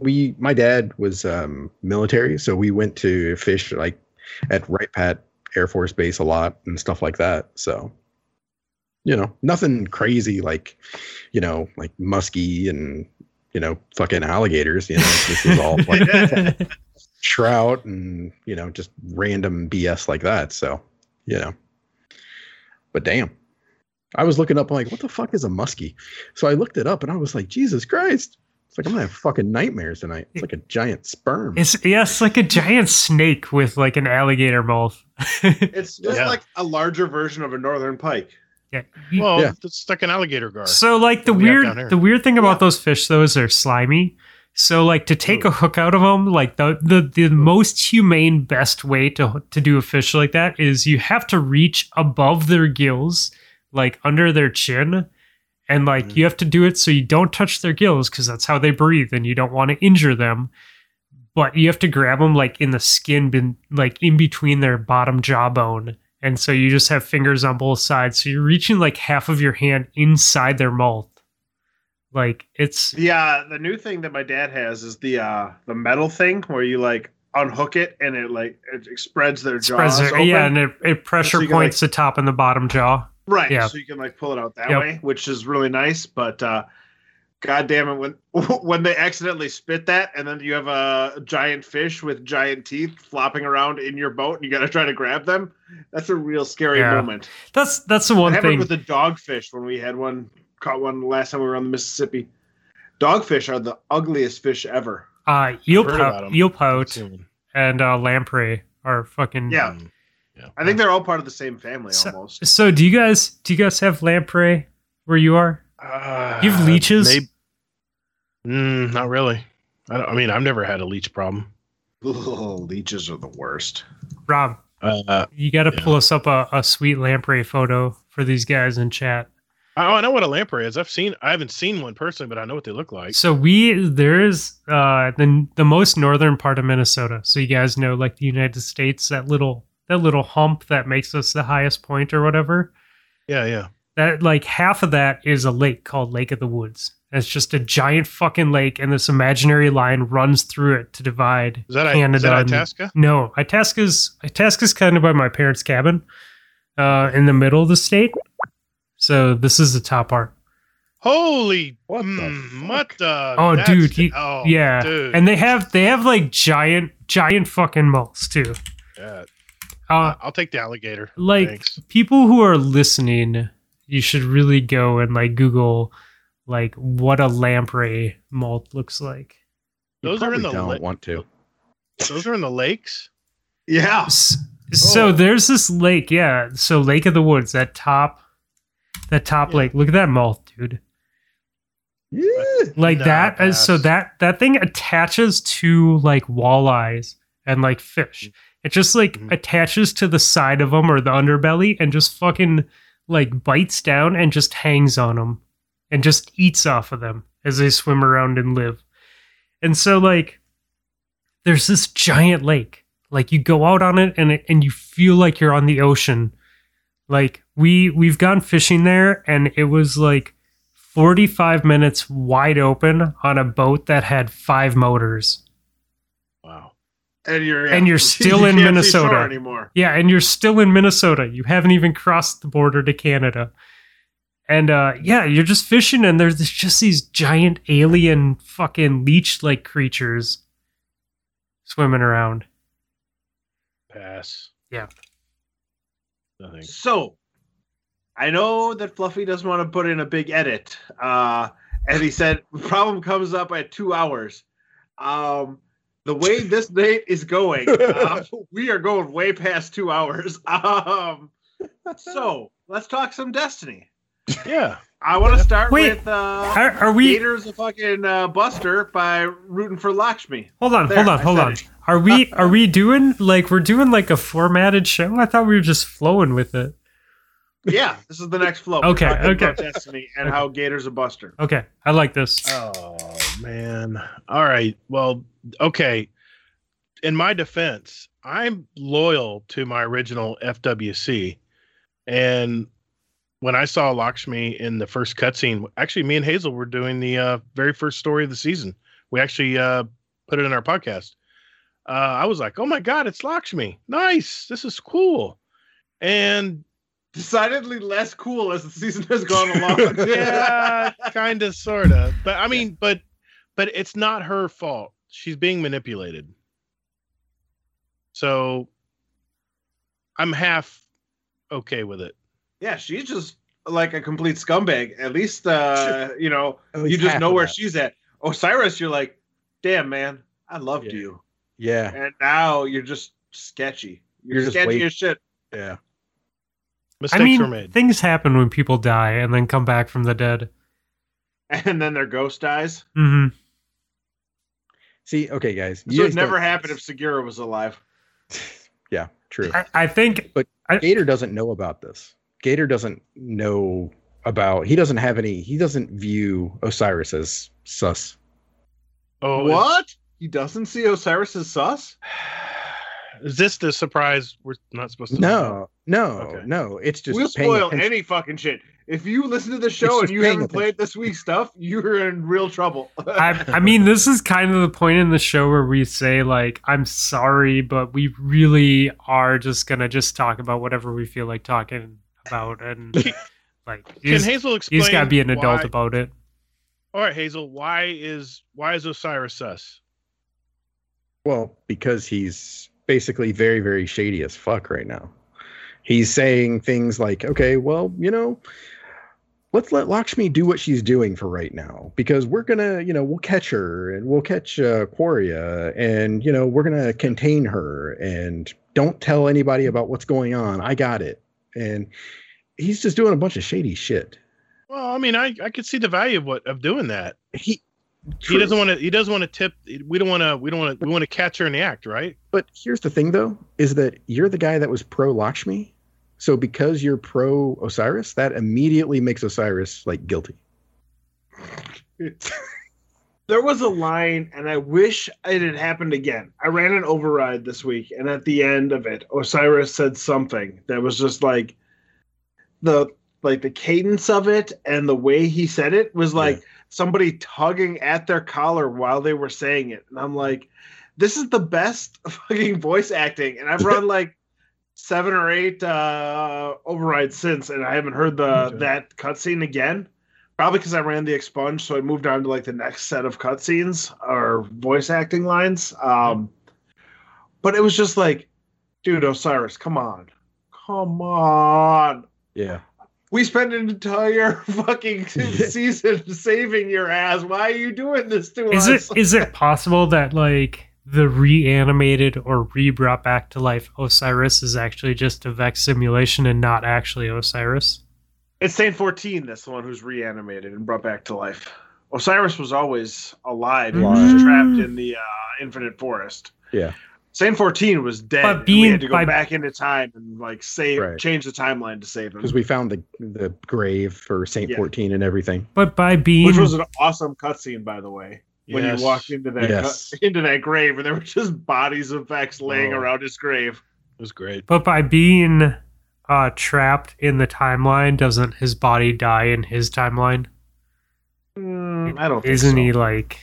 we, my dad was um, military, so we went to fish like at Wright Pat Air Force Base a lot and stuff like that. So, you know, nothing crazy like, you know, like muskie and you know, fucking alligators. You know, this is all like trout and you know, just random BS like that. So, you know, but damn. I was looking up like, what the fuck is a muskie? So I looked it up and I was like, Jesus Christ. It's like I'm gonna have fucking nightmares tonight. It's like a giant sperm. It's yeah, it's like a giant snake with like an alligator mouth. It's just Yeah. like a larger version of a northern pike. yeah. Well, Yeah. it's like an alligator gar. So like the we weird the weird thing about Yeah. those fish though is they're slimy. So like to take a hook out of them, like the the the most humane best way to to do a fish like that is you have to reach above their gills, like under their chin, and like Mhm. you have to do it so you don't touch their gills because that's how they breathe, and you don't want to injure them. But you have to grab them like in the skin, bin, like in between their bottom jawbone. And so you just have fingers on both sides. So you're reaching like half of your hand inside their mouth. Like it's uh, the new thing that my dad has is the uh, the metal thing where you like unhook it and it like it spreads their jaws. spreads it- open. yeah, and it, it pressure So points the top and the bottom jaw. Right. Yeah. So you can like pull it out that Yep. way, which is really nice. But uh God damn it, when when they accidentally spit that and then you have a giant fish with giant teeth flopping around in your boat and you gotta try to grab them, that's a real scary Yeah. moment. That's that's the one happened thing. with the dogfish when we had one caught one last time we were on the Mississippi. Dogfish are the ugliest fish ever. uh, eel Heard about pout, 'em. eel pout, and uh, lamprey are fucking. Yeah. Mm, yeah. I think they're all part of the same family So- almost. So do you guys do you guys have lamprey where you are? Uh, You have leeches? maybe- Mm, not really. I, don't, I mean, I've never had a leech problem. Ugh, leeches are the worst. Rob, Uh, you got to Yeah. pull us up a, a sweet lamprey photo for these guys in chat. Oh, I know what a lamprey is. I've seen. I haven't seen one personally, but I know what they look like. So we there is uh the the most northern part of Minnesota. So you guys know like the United States that little that little hump that makes us the highest point or whatever. Yeah, yeah. That like half of that is a lake called Lake of the Woods. And It's just a giant fucking lake, and this imaginary line runs through it to divide Is that, a, Canada. is that and- Itasca? No, Itasca's Itasca's kind of by my parents' cabin, uh, in the middle of the state. So this is the top part. Holy, What the mm, what the? Oh, dude, you- oh, yeah, dude. and they have they have like giant giant fucking moles too. Yeah, Uh, I'll take the alligator. like Thanks. people who are listening, you should really go and like Google like what a lamprey molt looks like. You Those are in the don't li- want to. Those are in the lakes. Yeah. So Oh. there's this lake, yeah. So Lake of the Woods, that top, that top Yeah. lake. Look at that mouth, dude. Like Nah, that. So that that thing attaches to like walleyes and like fish. It just like Mhm. attaches to the side of them or the underbelly and just fucking like bites down and just hangs on them and just eats off of them as they swim around and live. And so like there's this giant lake. Like you go out on it and it, and you feel like you're on the ocean. Like we we've gone fishing there and it was like 45 minutes wide open on a boat that had five motors. Wow. And you're And you're you still in Minnesota. anymore. Yeah, and you're still in Minnesota. You haven't even crossed the border to Canada. And uh yeah, you're just fishing and there's just these giant alien fucking leech like creatures swimming around. Pass. Yeah. Nothing. So, I know that Fluffy doesn't want to put in a big edit, uh, and he said the problem comes up at two hours. Um, the way this date is going, uh, we are going way past two hours. Um, so let's talk some Destiny. Yeah. I want to start Wait, with uh, Are, are we Gators a fucking uh, Buster by rooting for Lakshmi. Hold on, There, hold on, I hold on. it. Are we are we doing like we're doing like a formatted show? I thought we were just flowing with it. Yeah, this is the next flow. Okay, okay. Destiny and how Gators a Buster. Okay, I like this. Oh man. All right. Well, okay. In my defense, I'm loyal to my original FWC. And when I saw Lakshmi in the first cutscene, actually me and Hazel were doing the uh, very first story of the season. We actually uh, put it in our podcast. Uh, I was like, "Oh my god, it's Lakshmi! Nice, this is cool." And Decidedly less cool as the season has gone along. yeah, kind of, sort of. But I mean, but but it's not her fault. She's being manipulated. So I'm half okay with it. Yeah, she's just like a complete scumbag. At least, uh, you know, At you just know where that. she's at. Osiris, you're like, damn, man, I loved Yeah. you. Yeah, And now you're just sketchy. You're, You're sketchy as shit. yeah. Mistakes I mean, were made. things happen when people die and then come back from the dead. And then their ghost dies. hmm See, okay, guys. This you would guys never don't- happen if Sagira was alive. Yeah, true. I, I think Gator doesn't know about this. Gator doesn't know about. He doesn't have any. He doesn't view Osiris as sus. oh, is- what? He doesn't see Osiris as sus? Is this the surprise we're not supposed to? No, no, Okay. no. It's just we'll spoil attention. any fucking shit. If you listen to the show and you haven't played this week's stuff, you're in real trouble. I, I mean, this is kind of the point in the show where we say like, "I'm sorry, but we really are just gonna just talk about whatever we feel like talking about," and like, Can Hazel explain? he's got to be an adult why- about it. All right, Hazel. Why is why is Osiris sus? Well, because he's basically very, very shady as fuck right now. He's saying things like, okay, well, you know, let's let Lakshmi do what she's doing for right now because we're gonna, you know, we'll catch her and we'll catch uh, Quria and, you know, we're gonna contain her and don't tell anybody about what's going on. I got it. And he's just doing a bunch of shady shit. Well, I mean, I I could see the value of what of doing that. He, He doesn't want to. He doesn't want to tip. We don't want to. We don't want to. We want to catch her in the act, right? But here's the thing, though, is that you're the guy that was pro Lakshmi. So because you're pro Osiris, that immediately makes Osiris like guilty. there was a line, and I wish it had happened again. I ran an override this week, and at the end of it, Osiris said something that was just like the like the cadence of it and the way he said it was like somebody tugging at their collar while they were saying it, and I'm like, this is the best fucking voice acting, and I've run like seven or eight uh overrides since, and I haven't heard the Okay. that cutscene again. Probably because I ran the expunge, so I moved on to like the next set of cutscenes or voice acting lines. Um, but it was just like, dude, Osiris, come on, come on. Yeah. We spent an entire fucking season saving your ass. Why are you doing this to us? Is us? it is it possible that like the reanimated or re-brought back to life Osiris is actually just a Vex simulation and not actually Osiris? It's Saint 14 that's the one who's reanimated and brought back to life. Osiris was always alive. He was Mm. trapped in the uh, infinite forest. Yeah. Saint 14 was dead. But and we being- had to go by- back into time and like save, Right. change the timeline to save him. Because we found the the grave for Saint Yeah. 14 and everything. But by being Which was an awesome cutscene, by the way. When you walked into that Yes. into that grave, and there were just bodies of Vex laying Oh. around his grave. It was great. but by being uh trapped in the timeline doesn't his body die in his timeline? Mm, I don't. Isn't so. he like?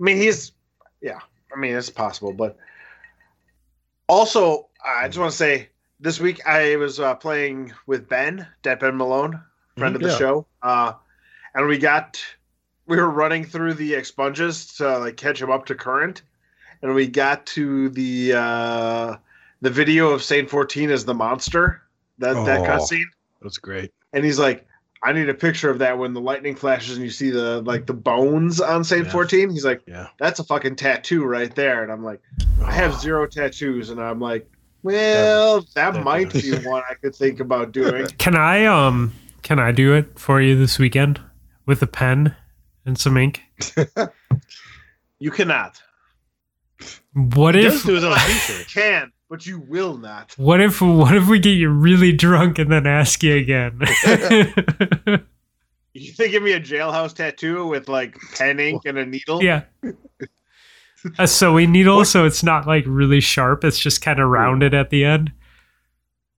I mean, he's yeah. I mean, it's possible, but also, I just want to say this week I was uh, playing with Ben, Dead Ben Malone, friend of the Yeah. show, uh, and we got we were running through the expunges to like catch him up to current, and we got to the uh, the video of Saint Fourteen as the monster that that Oh. cutscene, That's great. and he's like. I need a picture of that when the lightning flashes and you see the like the bones on Saint Yeah. Fourteen. He's like, Yeah. that's a fucking tattoo right there. And I'm like, I have zero tattoos, and I'm like, well, that that might be one I could think about doing. Can I um? Can I do it for you this weekend with a pen and some ink? You cannot. What He if? does do his own t-shirt. Can, but you will not. What if? What if we get you really drunk and then ask you again? You think give me a jailhouse tattoo with like pen ink and a needle? yeah. Uh, a sewing needle, so it's not like really sharp. It's just kind of rounded at the end.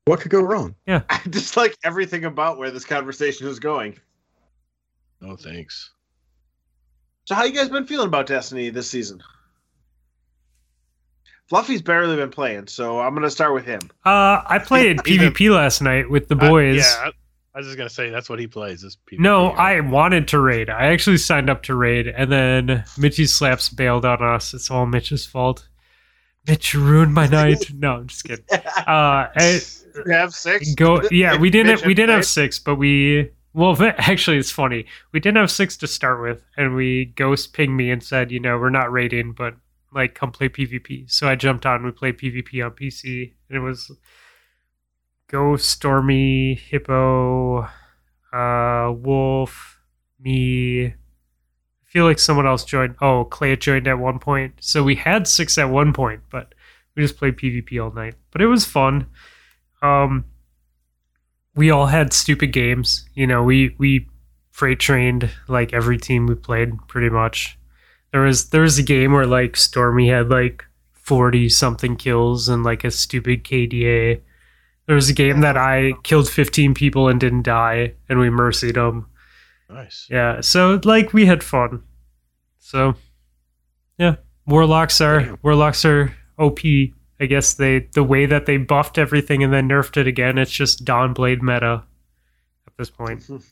What could go wrong? Yeah. I just like everything about where this conversation is going. Oh, thanks. So, how you guys been feeling about Destiny this season? Fluffy's barely been playing, so I'm gonna start with him. Uh, I played Even- PvP last night with the I- boys. yeah, I, I was just gonna say that's what he plays. Is PvP. No, I wanted to raid. I actually signed up to raid, and then Mitchy Slaps bailed on us. It's all Mitch's fault. Mitch ruined my night. No, I'm just kidding. Uh, I- have six. go. Yeah, we didn't. Mitch We didn't have six, but we. Well, actually, it's funny. We didn't have six to start with, and we ghost pinged me and said, you know, we're not raiding, but like come play PvP. So I jumped on. We played PvP on PC, and it was Ghost, Stormy, Hippo, uh, Wolf, me. I feel like someone else joined. Oh, Clay joined at one point. So we had six at one point, but we just played PvP all night. But it was fun. Um, we all had stupid games. You know, we we freight trained like every team we played pretty much. There was there was a game where like Stormy had like forty something kills and like a stupid KDA. There was a game that I killed fifteen people and didn't die, and we mercied them. Nice. Yeah, so like we had fun. So yeah, warlocks are Damn. warlocks are OP. I guess they the way that they buffed everything and then nerfed it again. It's just Dawnblade meta at this point.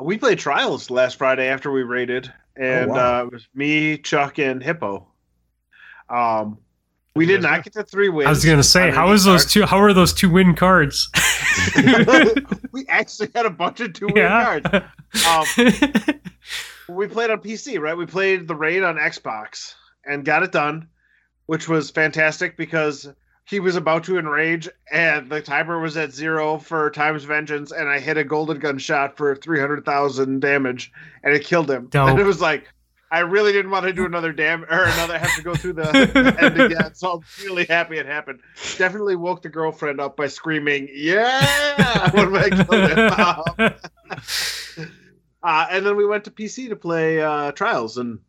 We played trials last Friday after we raided, and Oh, wow. uh, it was me, Chuck, and Hippo. Um, we did not get to three wins. I was gonna say, on how any is those card. two? How are those two win cards? we actually had a bunch of two win yeah. cards. Um, we played on PC, right? We played the raid on Xbox and got it done, which was fantastic because he was about to enrage and the timer was at zero for times vengeance, and I hit a golden gun shot for three hundred thousand damage, and it killed him. Dope. And it was like. I really didn't want to do another damn or another have to go through the end again, so I'm really happy it happened. Definitely woke the girlfriend up by screaming, "Yeah!" when I killed him. Uh, and then we went to PC to play uh, Trials, and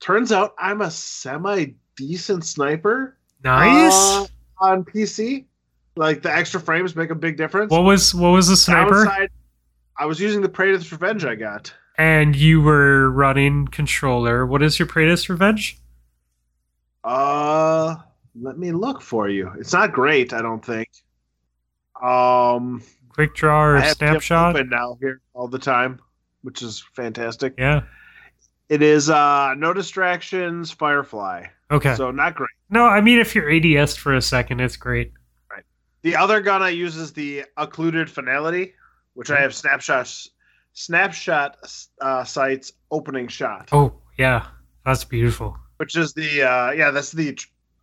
turns out I'm a semi decent sniper nice. uh, on PC. Like the extra frames make a big difference. what was what was the sniper? Downside, I was using the Praedyth's Revenge I got. And you were running controller. What is your Praedyth's Revenge? Uh, let me look for you. It's not great, I don't think. Um, Quick draw or I snapshot? open now here all the time, which is fantastic. Yeah. It is uh no distractions, Firefly. Okay. So not great. no, I mean if you're ADS for a second, it's great. Right. The other gun I use is the occluded finality, which I have snapshots, snapshot uh, sights opening shot, Oh yeah, that's beautiful. which is the uh, yeah that's the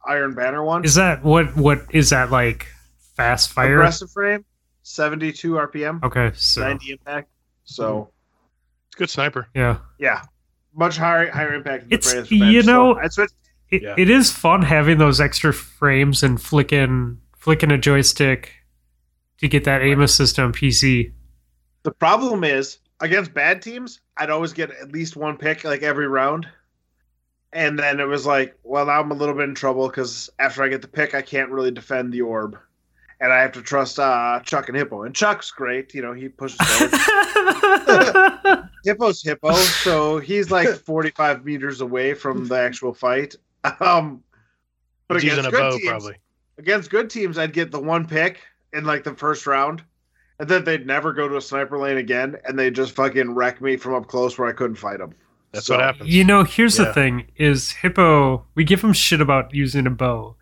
Iron Banner one. Is that what? What is that like? Fast fire. Aggressive frame, seventy two RPM, Okay, so ninety impact. So It's a good sniper. yeah, yeah, much higher higher impact. Than It's- Praedyth's you know- so I switched. It, Yeah. it is fun having those extra frames and flicking flicking a joystick to get that aim assist on PC. The problem is against bad teams, I'd always get at least one pick like every round. And then it was like, well, now I'm a little bit in trouble because after I get the pick, I can't really defend the orb. and I have to trust uh, Chuck and Hippo. And Chuck's great, you know, he pushes. Hippo's Hippo, so he's like 45 meters away from the actual fight. Um, but He's against using a good bow, teams, probably. against good teams, I'd get the one pick in like the first round, and then they'd never go to a sniper lane again, and they just fucking wreck me from up close where I couldn't fight them. That's So- what happens. You know, here's Yeah. the thing: is Hippo. We give him shit about using a bow,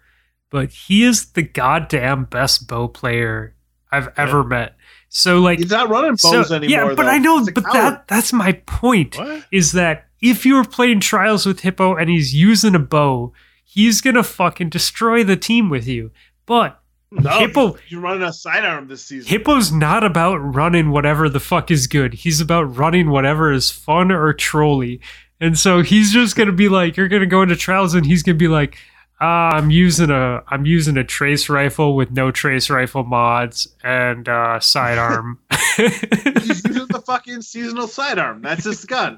but he is the goddamn best bow player I've ever met. So, like, He's not running so- bows anymore. yeah, but though. I know, but coward. that that's my point. What? Is that if you were playing trials with Hippo and he's using a bow, he's gonna fucking destroy the team with you. But no, Hippo- he's running a sidearm this season. Hippo's not about running whatever the fuck is good. He's about running whatever is fun or trolly. And so he's just gonna be like, you're gonna go into trials and he's gonna be like, uh, I'm using a I'm using a trace rifle with no trace rifle mods and uh, sidearm. He's using the fucking seasonal sidearm. That's his gun.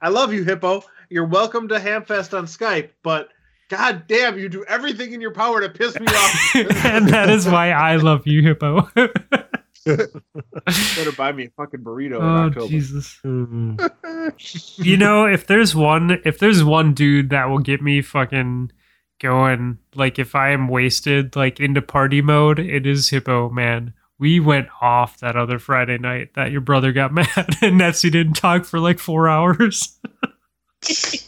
I love you, Hippo. You're welcome to Hamfest on Skype, but god damn, you do everything in your power to piss me off. and that is why I love you, Hippo. Better buy me a fucking burrito in oh October. Jesus. Mm. you know, if there's one, if there's one dude that will get me fucking going, like if I am wasted, like into party mode, it is Hippo, man. We went off that other Friday night that your brother got mad and Netsy didn't talk for like four hours.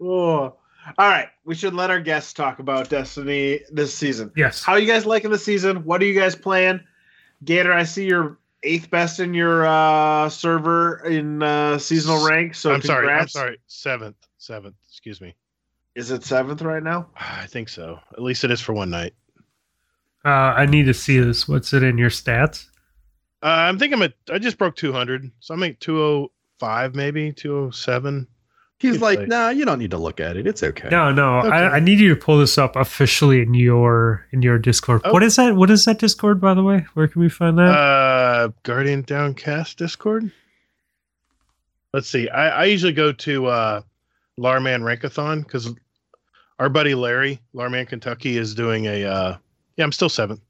oh. All right, we should let our guests talk about Destiny this season. Yes. How are you guys liking the season? What are you guys playing? Gator, I see you're eighth best in your uh, server in uh, seasonal rank. So I'm sorry. I'm sorry. Seventh. Seventh. Excuse me. Is it seventh right now? I think so. At least it is for one night. Uh, I need to see this. What's it in your stats? Uh, I'm thinking I'm at. I just broke 200, so I'm at 205, maybe 207. He's Good like, play. nah, you don't need to look at it. It's okay. No, no. Okay. I, I need you to pull this up officially in your in your Discord. Oh. What is that? What is that Discord, by the way? Where can we find that? Uh, Guardian Downcast Discord. Let's see. I, I usually go to uh, Larman Rankathon because our buddy Larry, Larman Kentucky, is doing a. Uh, yeah, I'm still seventh.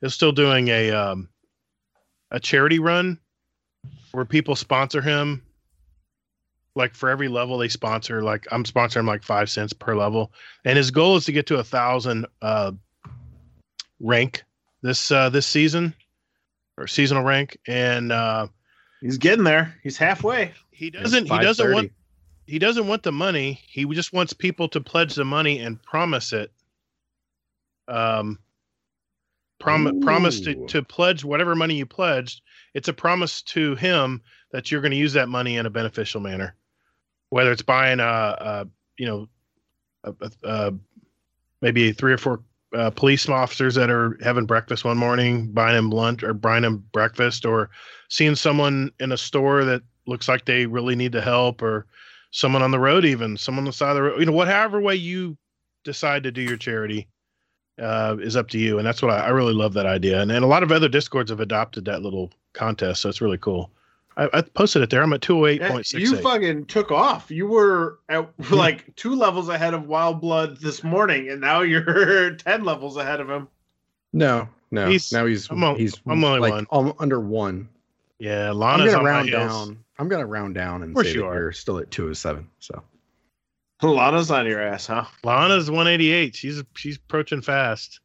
Is still doing a um, a charity run where people sponsor him. Like for every level they sponsor, like I'm sponsoring like five cents per level, and his goal is to get to a thousand uh, rank this uh, this season or seasonal rank, and uh, He's getting there. He's halfway. he doesn't he doesn't want he doesn't want the money. He just wants people to pledge the money and promise it. Um, prom- promise to, to pledge whatever money you pledged. It's a promise to him that you're going to use that money in a beneficial manner, whether it's buying a, a you know, a, a, maybe three or four uh, police officers that are having breakfast one morning, buying them lunch or buying them breakfast, or seeing someone in a store that looks like they really need the help, or someone on the road, even someone on the side of the road. You know, whatever way you decide to do your charity uh, is up to you, and that's what I, I really love that idea. And and a lot of other discords have adopted that little contest, so it's really cool. I, I posted it there. I'm at two hundred eight Yeah, point you fucking took off. You were at like two levels ahead of Wild Blood this morning, and now you're ten levels ahead of him. No, no. He's- now he's I'm on- he's I'm only like one. um, under one. Yeah, I'm Lana's gonna on my round heels. down. I'm gonna round down and Of course say you that are. you're still at 207. So Lana's on your ass, huh? Lana's one eighty eight. She's she's approaching fast.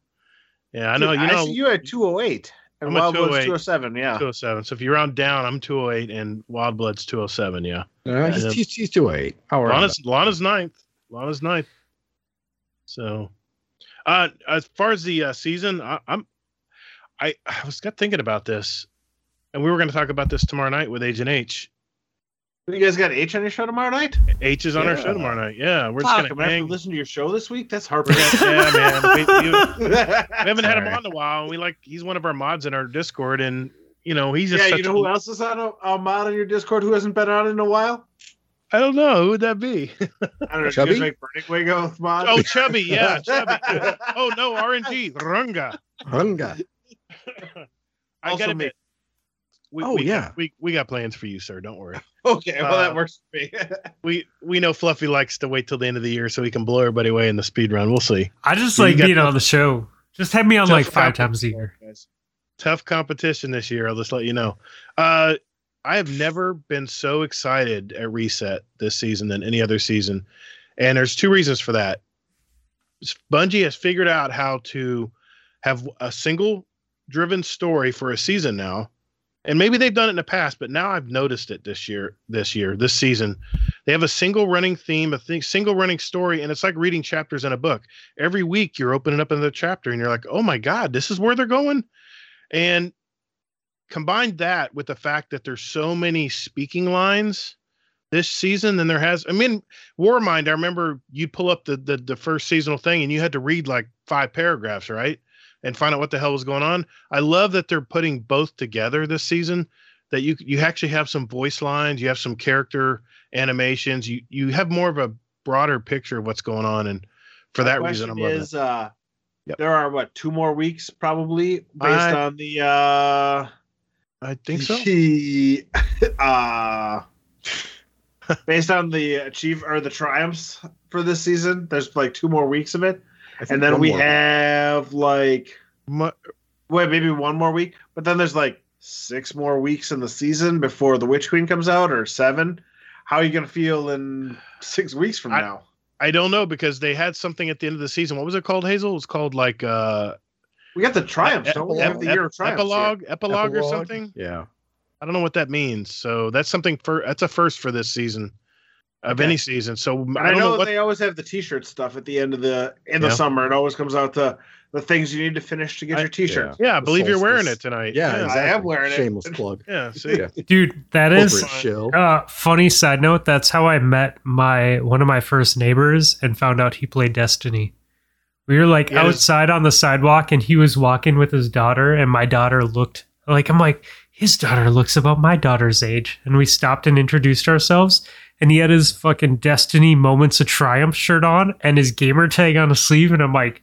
Yeah, I know. Dude, you know, see you at two oh eight, and I'm Wild Blood's two oh seven. Yeah. 207. So if you round down, I'm 208 and Wild Blood's 207. Yeah. uh, he's, then- he's, he's 208. I'll Lana's Lana's ninth. Lana's ninth. So, uh, as far as the uh, season, I, I'm, I, I was got thinking about this, and we were going to talk about this tomorrow night with Agent H. You guys got H on your show tomorrow night? H is on our show tomorrow night. Yeah, we're just Fuck, going I'm to gonna hang. to listen to your show this week. That's We're heartbreaking. yeah, man. We, we, we haven't had him on in a while, and we like he's one of our mods in our Discord, and you know he's just you such know a- who else is on a, a mod on your Discord who hasn't been on in a while? I don't know who would that be. I don't know. Chubby? Chubby? Make Burning Waygo mod. oh, Chubby, yeah, Chubby. Oh no, RNG, Runga. Runga. I Also gotta me. Admit, we, Oh, we, yeah. we we got plans for you, sir. Don't worry. Okay, well Uh, that works for me. We we know Fluffy likes to wait till the end of the year so he can blow everybody away in the speed run. We'll see. I just like being on the show. Just have me on Tough like five times a year. Guys. Tough competition this year. I'll just let you know. Uh, I have never been so excited at Reset this season than any other season, and there's two reasons for that. Bungie has figured out how to have a single driven story for a season now. And maybe they've done it in the past, but now I've noticed it this year, this year, this season. They have a single running theme, a th- single running story, and it's like reading chapters in a book. Every week you're opening up another chapter and you're like, oh my God, this is where they're going. And combine that with the fact that there's so many speaking lines this season than there has. I mean, Warmind, I remember you'd pull up the, the the first seasonal thing and you had to read like five paragraphs, right? And find out what the hell was going on. I love that they're putting both together this season. That you you actually have some voice lines, you have some character animations, you you have more of a broader picture of what's going on, and for My that reason, I'm loving is, it. uh, Yep. there are what two more weeks probably based I- on the uh I think so. the, uh based on the achieve or the triumphs for this season. There's like two more weeks of it, and then we more. have like Mu- wait maybe one more week, but then there's like six more weeks in the season before the Witch Queen comes out, or seven. How are you gonna feel in six weeks from I- now? I don't know because they had something at the end of the season. What was it called, Hazel? It was called like uh We got the triumphs, ep- don't we? We ep- have the year of triumphs. here. epilogue, epilogue, or something. Yeah. I don't know what that means. So that's something for that's a first for this season of Okay. any season. So I I don't know, know what they always have the T-shirt stuff at the end of the in the summer. It always comes out the the things you need to finish to get I- your T-shirt. Yeah, I The believe you're wearing it tonight. Yeah, yeah. I am wearing it. Shameless plug. Yeah, See, Yeah. Dude, that is uh funny side note, that's how I met my one of my first neighbors and found out he played Destiny. We were like Yeah, outside on the sidewalk and he was walking with his daughter and my daughter looked like I'm like his daughter looks about my daughter's age and we stopped and introduced ourselves and he had his fucking Destiny Moments of Triumph shirt on and his gamer tag on his sleeve and I'm like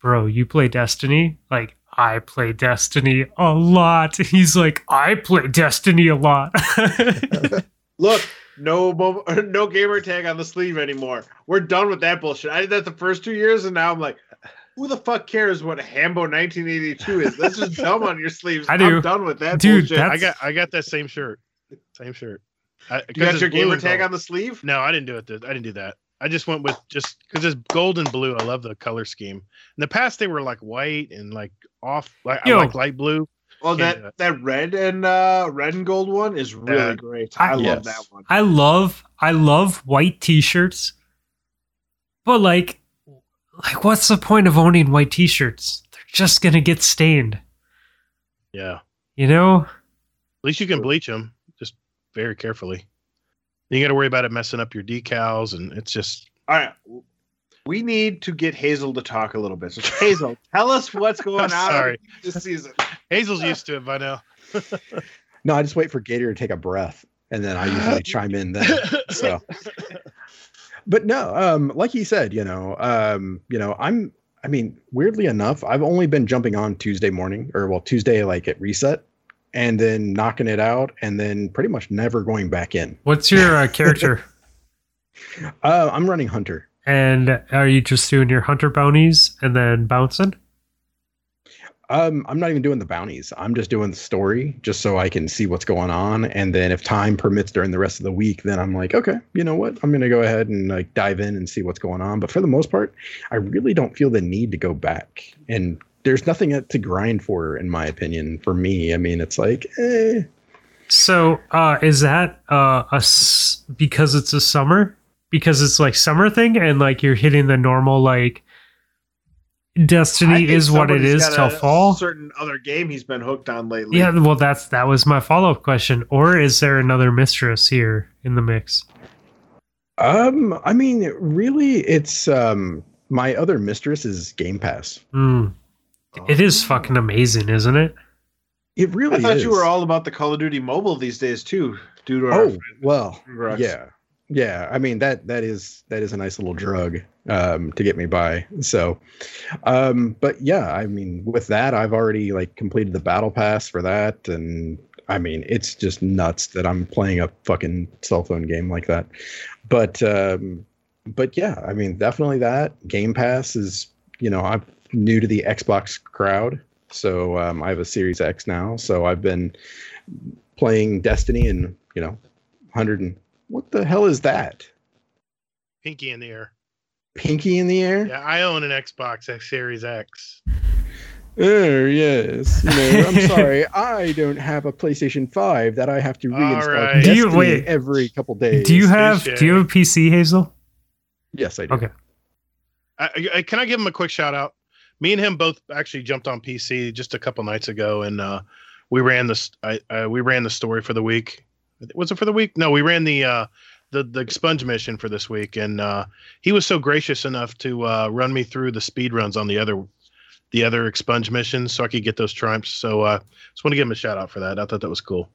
bro, you play Destiny? Like, I play Destiny a lot. He's like, I play Destiny a lot. Look, no no gamer tag on the sleeve anymore. We're done with that bullshit. I did that the first two years, and now I'm like, who the fuck cares what Hambo 1982 is? That's just dumb on your sleeves. I do. I'm done with that Dude, I got I got that same shirt. Same shirt. I, you got your gamer tag on on the sleeve? No, I didn't do it. th- I didn't do that. I just went with just because it's gold and blue. I love the color scheme. In the past, they were like white and like off, like I like light blue. Well, Can't that that red and uh red and gold one is really Yeah. great. I- I, love Yes. that one. I love, I love white t-shirts, but like, like, what's the point of owning white t-shirts? They're just gonna get stained, Yeah, you know. At least you can bleach them just very carefully. You got to worry about it messing up your decals, and it's just All right. We need to get Hazel to talk a little bit. So Hazel, tell us what's going on Sorry. this season. Hazel's used to it by now. No, I just wait for Gator to take a breath, and then I usually chime in then. So, but no, um, like he said, you know, um, you know, I'm. I mean, weirdly enough, I've only been jumping on Tuesday morning, or well, Tuesday like at reset, and then knocking it out, and then pretty much never going back in. What's your uh, character? Uh, I'm running Hunter. and are you just doing your hunter bounties and then bouncing? Um, I'm not even doing the bounties. I'm just doing the story just so I can see what's going on. And then if time permits during the rest of the week, then I'm like, okay, you know what? I'm gonna go ahead and like dive in and see what's going on. But for the most part, I really don't feel the need to go back. And there's nothing to grind for, in my opinion. For me, I mean, it's like, eh. So, uh, is that uh, a s- because it's a summer? Because it's like summer thing, and like you're hitting the normal like Destiny is what it is somebody's till fall. Certain other game he's been hooked on lately. Yeah, well, that's that was my follow up question. Or is there another mistress here in the mix? Um, I mean, really, it's um my other mistress is Game Pass. Hmm. It is fucking amazing, isn't it? It really I thought is. you were all about the Call of Duty mobile these days too, due to our Oh well, Congrats. yeah, yeah. I mean that that is that is a nice little drug um, to get me by. So, um, but yeah, I mean, with that, I've already like completed the battle pass for that, and I mean, it's just nuts that I'm playing a fucking cell phone game like that. But um, but yeah, I mean, definitely that Game Pass is. You know, I've new to the Xbox crowd. So um, I have a Series X now. So I've been playing Destiny and you know, hundred and what the hell is that? Pinky in the air. Pinky in the air? Yeah, I own an Xbox X Series X. Oh yes. You know, I'm sorry, I don't have a PlayStation Five that I have to All reinstall right. Do you- Destiny wait. every couple days. Do you have do you have a PC, Hazel? Yes, I do. Okay. I, I, can I give him a quick shout out? Me and him both actually jumped on PC just a couple nights ago, and uh, we ran this. I, uh, we ran the story for the week. Was it for the week? No, we ran the uh, the the expunge mission for this week, and uh, he was so gracious enough to uh, run me through the speed runs on the other the other expunge missions, so I could get those triumphs. So uh, just want to give him a shout out for that. I thought that was cool.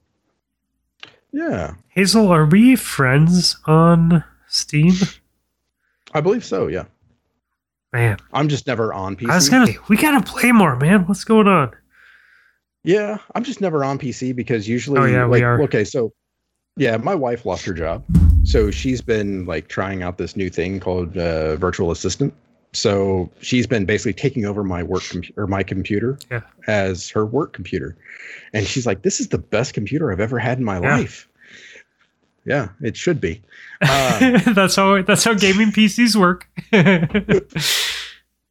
Yeah, Hazel, are we friends on Steam? I believe so. Yeah, Man, I'm just never on PC. I was gonna. We gotta play more, man. What's going on? Yeah, I'm just never on PC because usually, Oh, yeah, we like, are. okay, so yeah, my wife lost her job, so she's been like trying out this new thing called uh, virtual assistant. So she's been basically taking over my work com- or my computer Yeah. as her work computer, and she's like, "This is the best computer I've ever had in my Yeah. life." Yeah, it should be. Um, that's how that's how gaming PCs work.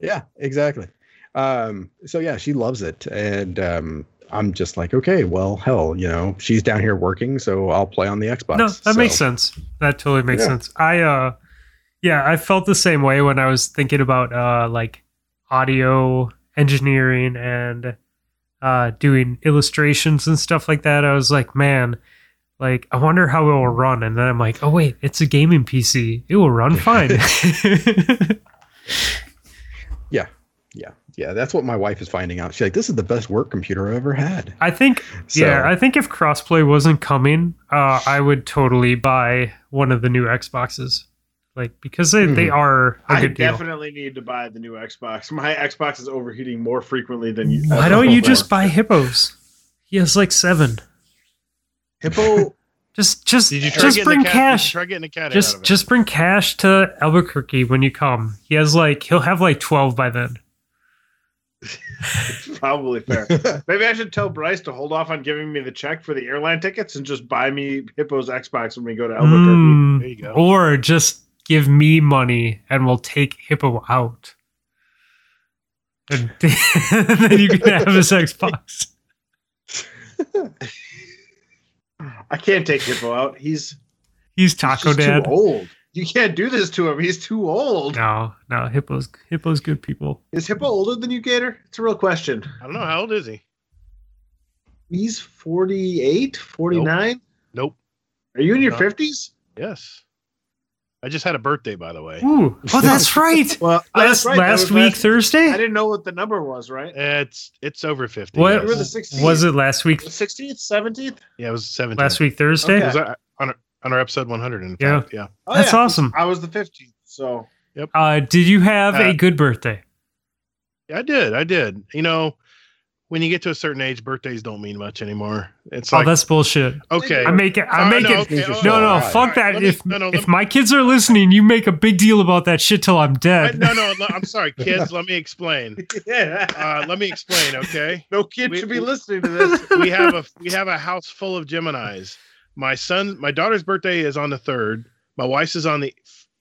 Yeah, exactly. Um, so yeah, she loves it, and um, I'm just like, okay, well, hell, you know, she's down here working, so I'll play on the Xbox. no, that makes sense. That totally makes Yeah. sense. I uh yeah, I felt the same way when I was thinking about uh like audio engineering and uh doing illustrations and stuff like that. I was like, man, like I wonder how it will run. And then I'm like, oh wait, it's a gaming PC. It will run fine. Yeah, yeah, yeah. That's what my wife is finding out. She's like, this is the best work computer I've ever had. I think So, yeah, I think if crossplay wasn't coming, uh, I would totally buy one of the new Xboxes. Like because they, they Mhm. are a I good deal. definitely need to buy the new Xbox. My Xbox is overheating more frequently than you. Why don't you just buy hippos? He has like seven. Hippo? Just just Did you try just bring the cat, cash. try getting a cat out Just of it? just bring cash to Albuquerque when you come. He has like he'll have like twelve by then. It's probably fair. Maybe I should tell Bryce to hold off on giving me the check for the airline tickets and just buy me Hippo's Xbox when we go to Albuquerque. Mm, There you go. Or just give me money and we'll take Hippo out. And then you can have his Xbox. I can't take Hippo out. He's, He's he's Taco just Dad. too old. You can't do this to him. He's too old. No, no, Hippo's Hippo's good people. Is Hippo older than you, Gator? It's a real question. I don't know how old is he. He's 48, 49. Nope. Are you in your No. 50s? Yes. I just had a birthday, by the way. Ooh, oh, that's right. Well, Last that's right. Last week last- Thursday. I didn't know what the number was, right? It's it's over fifty. What yes. The 16th? was it last week? 16th, 17th? Yeah, it was seventeenth. Last week Thursday. It was uh, on our, on our episode one hundred. In Yeah. fact, yeah. Oh, That's yeah. awesome. I was the 15th. So Uh, did you have Uh, a good birthday? Yeah, I did. I did. You know, when you get to a certain age, birthdays don't mean much anymore. It's oh, that's bullshit. okay. I make it. I Oh, make no, it. okay, No, oh, No, no, all right, fuck all right. that. Me- if no, no, if me- my kids are listening, you make a big deal about that shit till I'm I- dead. no, no. le- I'm sorry, kids. let me explain. yeah. Uh, let me explain. Okay. no kid we- should be listening to this. we have a we have a house full of Gemini's. My son, my daughter's birthday is on the third. My wife's is on the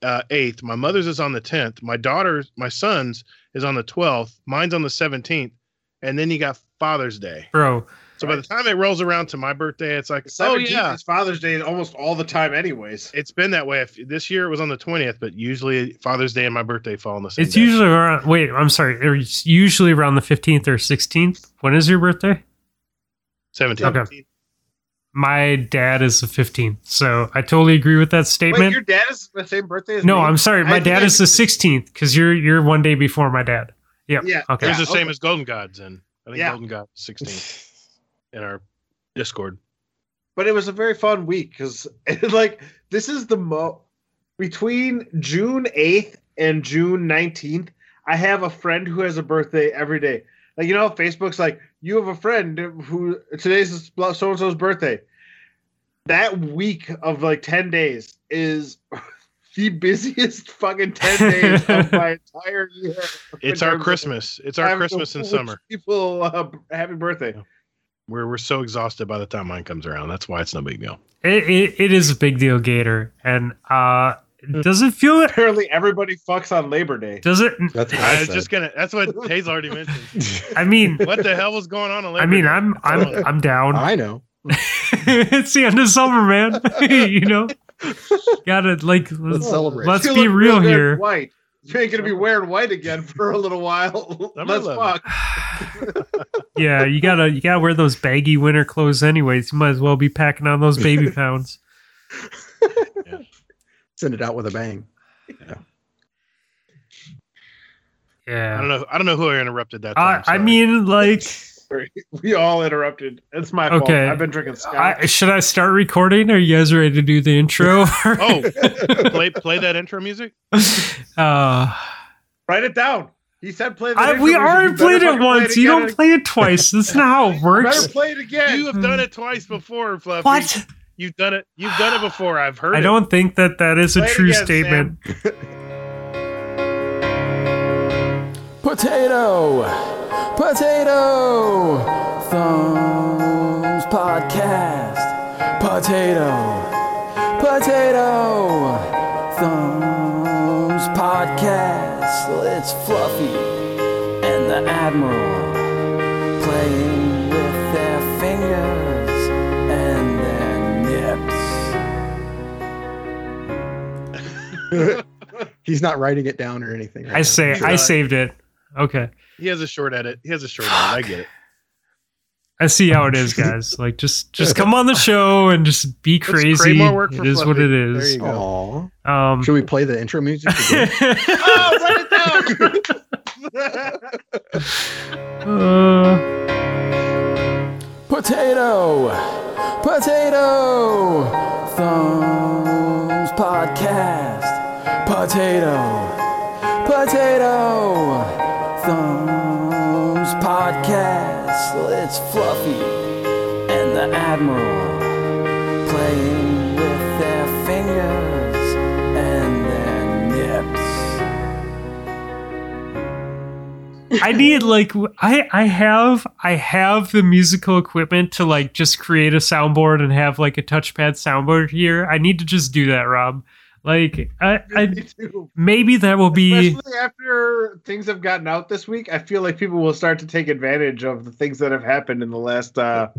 uh, eighth. My mother's is on the tenth. My daughter's, my son's is on the twelfth. Mine's on the seventeenth. And then you got Father's Day. Bro, So by the time it rolls around to my birthday, it's like, The oh yeah, is Father's Day almost all the time, anyways. it's been that way. If, this year it was on the twentieth, but usually Father's Day and my birthday fall on the same. it's day. usually around. Wait, I'm sorry. It's usually around the 15th or 16th. When is your birthday? seventeenth. Okay. My dad is the 15th, so I totally agree with that Wait, statement. your dad is the same birthday as no, me? I'm sorry. My think dad is the 16th because you're you're one day before my dad. Yep. Yeah. Okay. It's the same okay. as Golden Gods, and I think Yeah. Golden God 16 in our Discord. but it was a very fun week because like this is the mo between June 8th and June 19th, I have a friend who has a birthday every day. Like you know, Facebook's like you have a friend who today's so and so's birthday. That week of like 10 days is the busiest fucking ten days of my entire year. It's our terms of Christmas. It's our having Christmas and summer. People, uh, happy birthday. We're we're so exhausted by the time mine comes around. That's why it's no big deal. It, it, it is a big deal, Gator. And uh, does it feel it? Apparently, everybody fucks on Labor Day. Does it? That's what I I was just gonna. That's what Hayes already mentioned. I mean, What the hell was going on? on I mean, I'm I'm I'm down. I know. it's the end of summer, man. you know, gotta like let's, celebrate. let's You be look real here. White. You ain't gonna be wearing white again for a little while. Let's fuck. yeah, you gotta you gotta wear those baggy winter clothes anyways. You might as well be packing on those baby pounds. Send it out with a bang. I Yeah. I don't know. I don't know who I interrupted that time. I, I mean, like, We all interrupted. It's my fault. Okay. I've been drinking scotch. I, should I start recording? Are you guys ready to do the intro? oh, play play that intro music. uh, Write it down. He said play. that I, intro we already played it fucking play once. you don't play it twice. That's not how it and- works. Better play it again. You have done it twice before, Fluffy. What? You've done it. You've done it before. I've heard. I it. don't think that that is a Play it true again, statement. Potato, potato, thumbs podcast. Potato, potato, thumbs podcast. It's Fluffy and the Admiral playing with their fingers and their nips. He's not writing it down or anything. right I now. say I saved it. Okay. He has a short edit. He has a short edit. I get it. I see how it is, guys. Like just just come on the show and just be crazy. more work for It is what Fluffy. it There is. you go. Um Should we play the intro music? Oh, write it down. uh, Potato, potato, thumbs podcast. Potato, potato, thumbs podcast. It's Fluffy and the Admiral playing with their fingers and their nips. I need like I I have I have the musical equipment to like just create a soundboard and have like a touchpad soundboard here. I need to just do that, Rob. Like I, I maybe that will be Especially after things have gotten out this week, I feel like people will start to take advantage of the things that have happened in the last uh,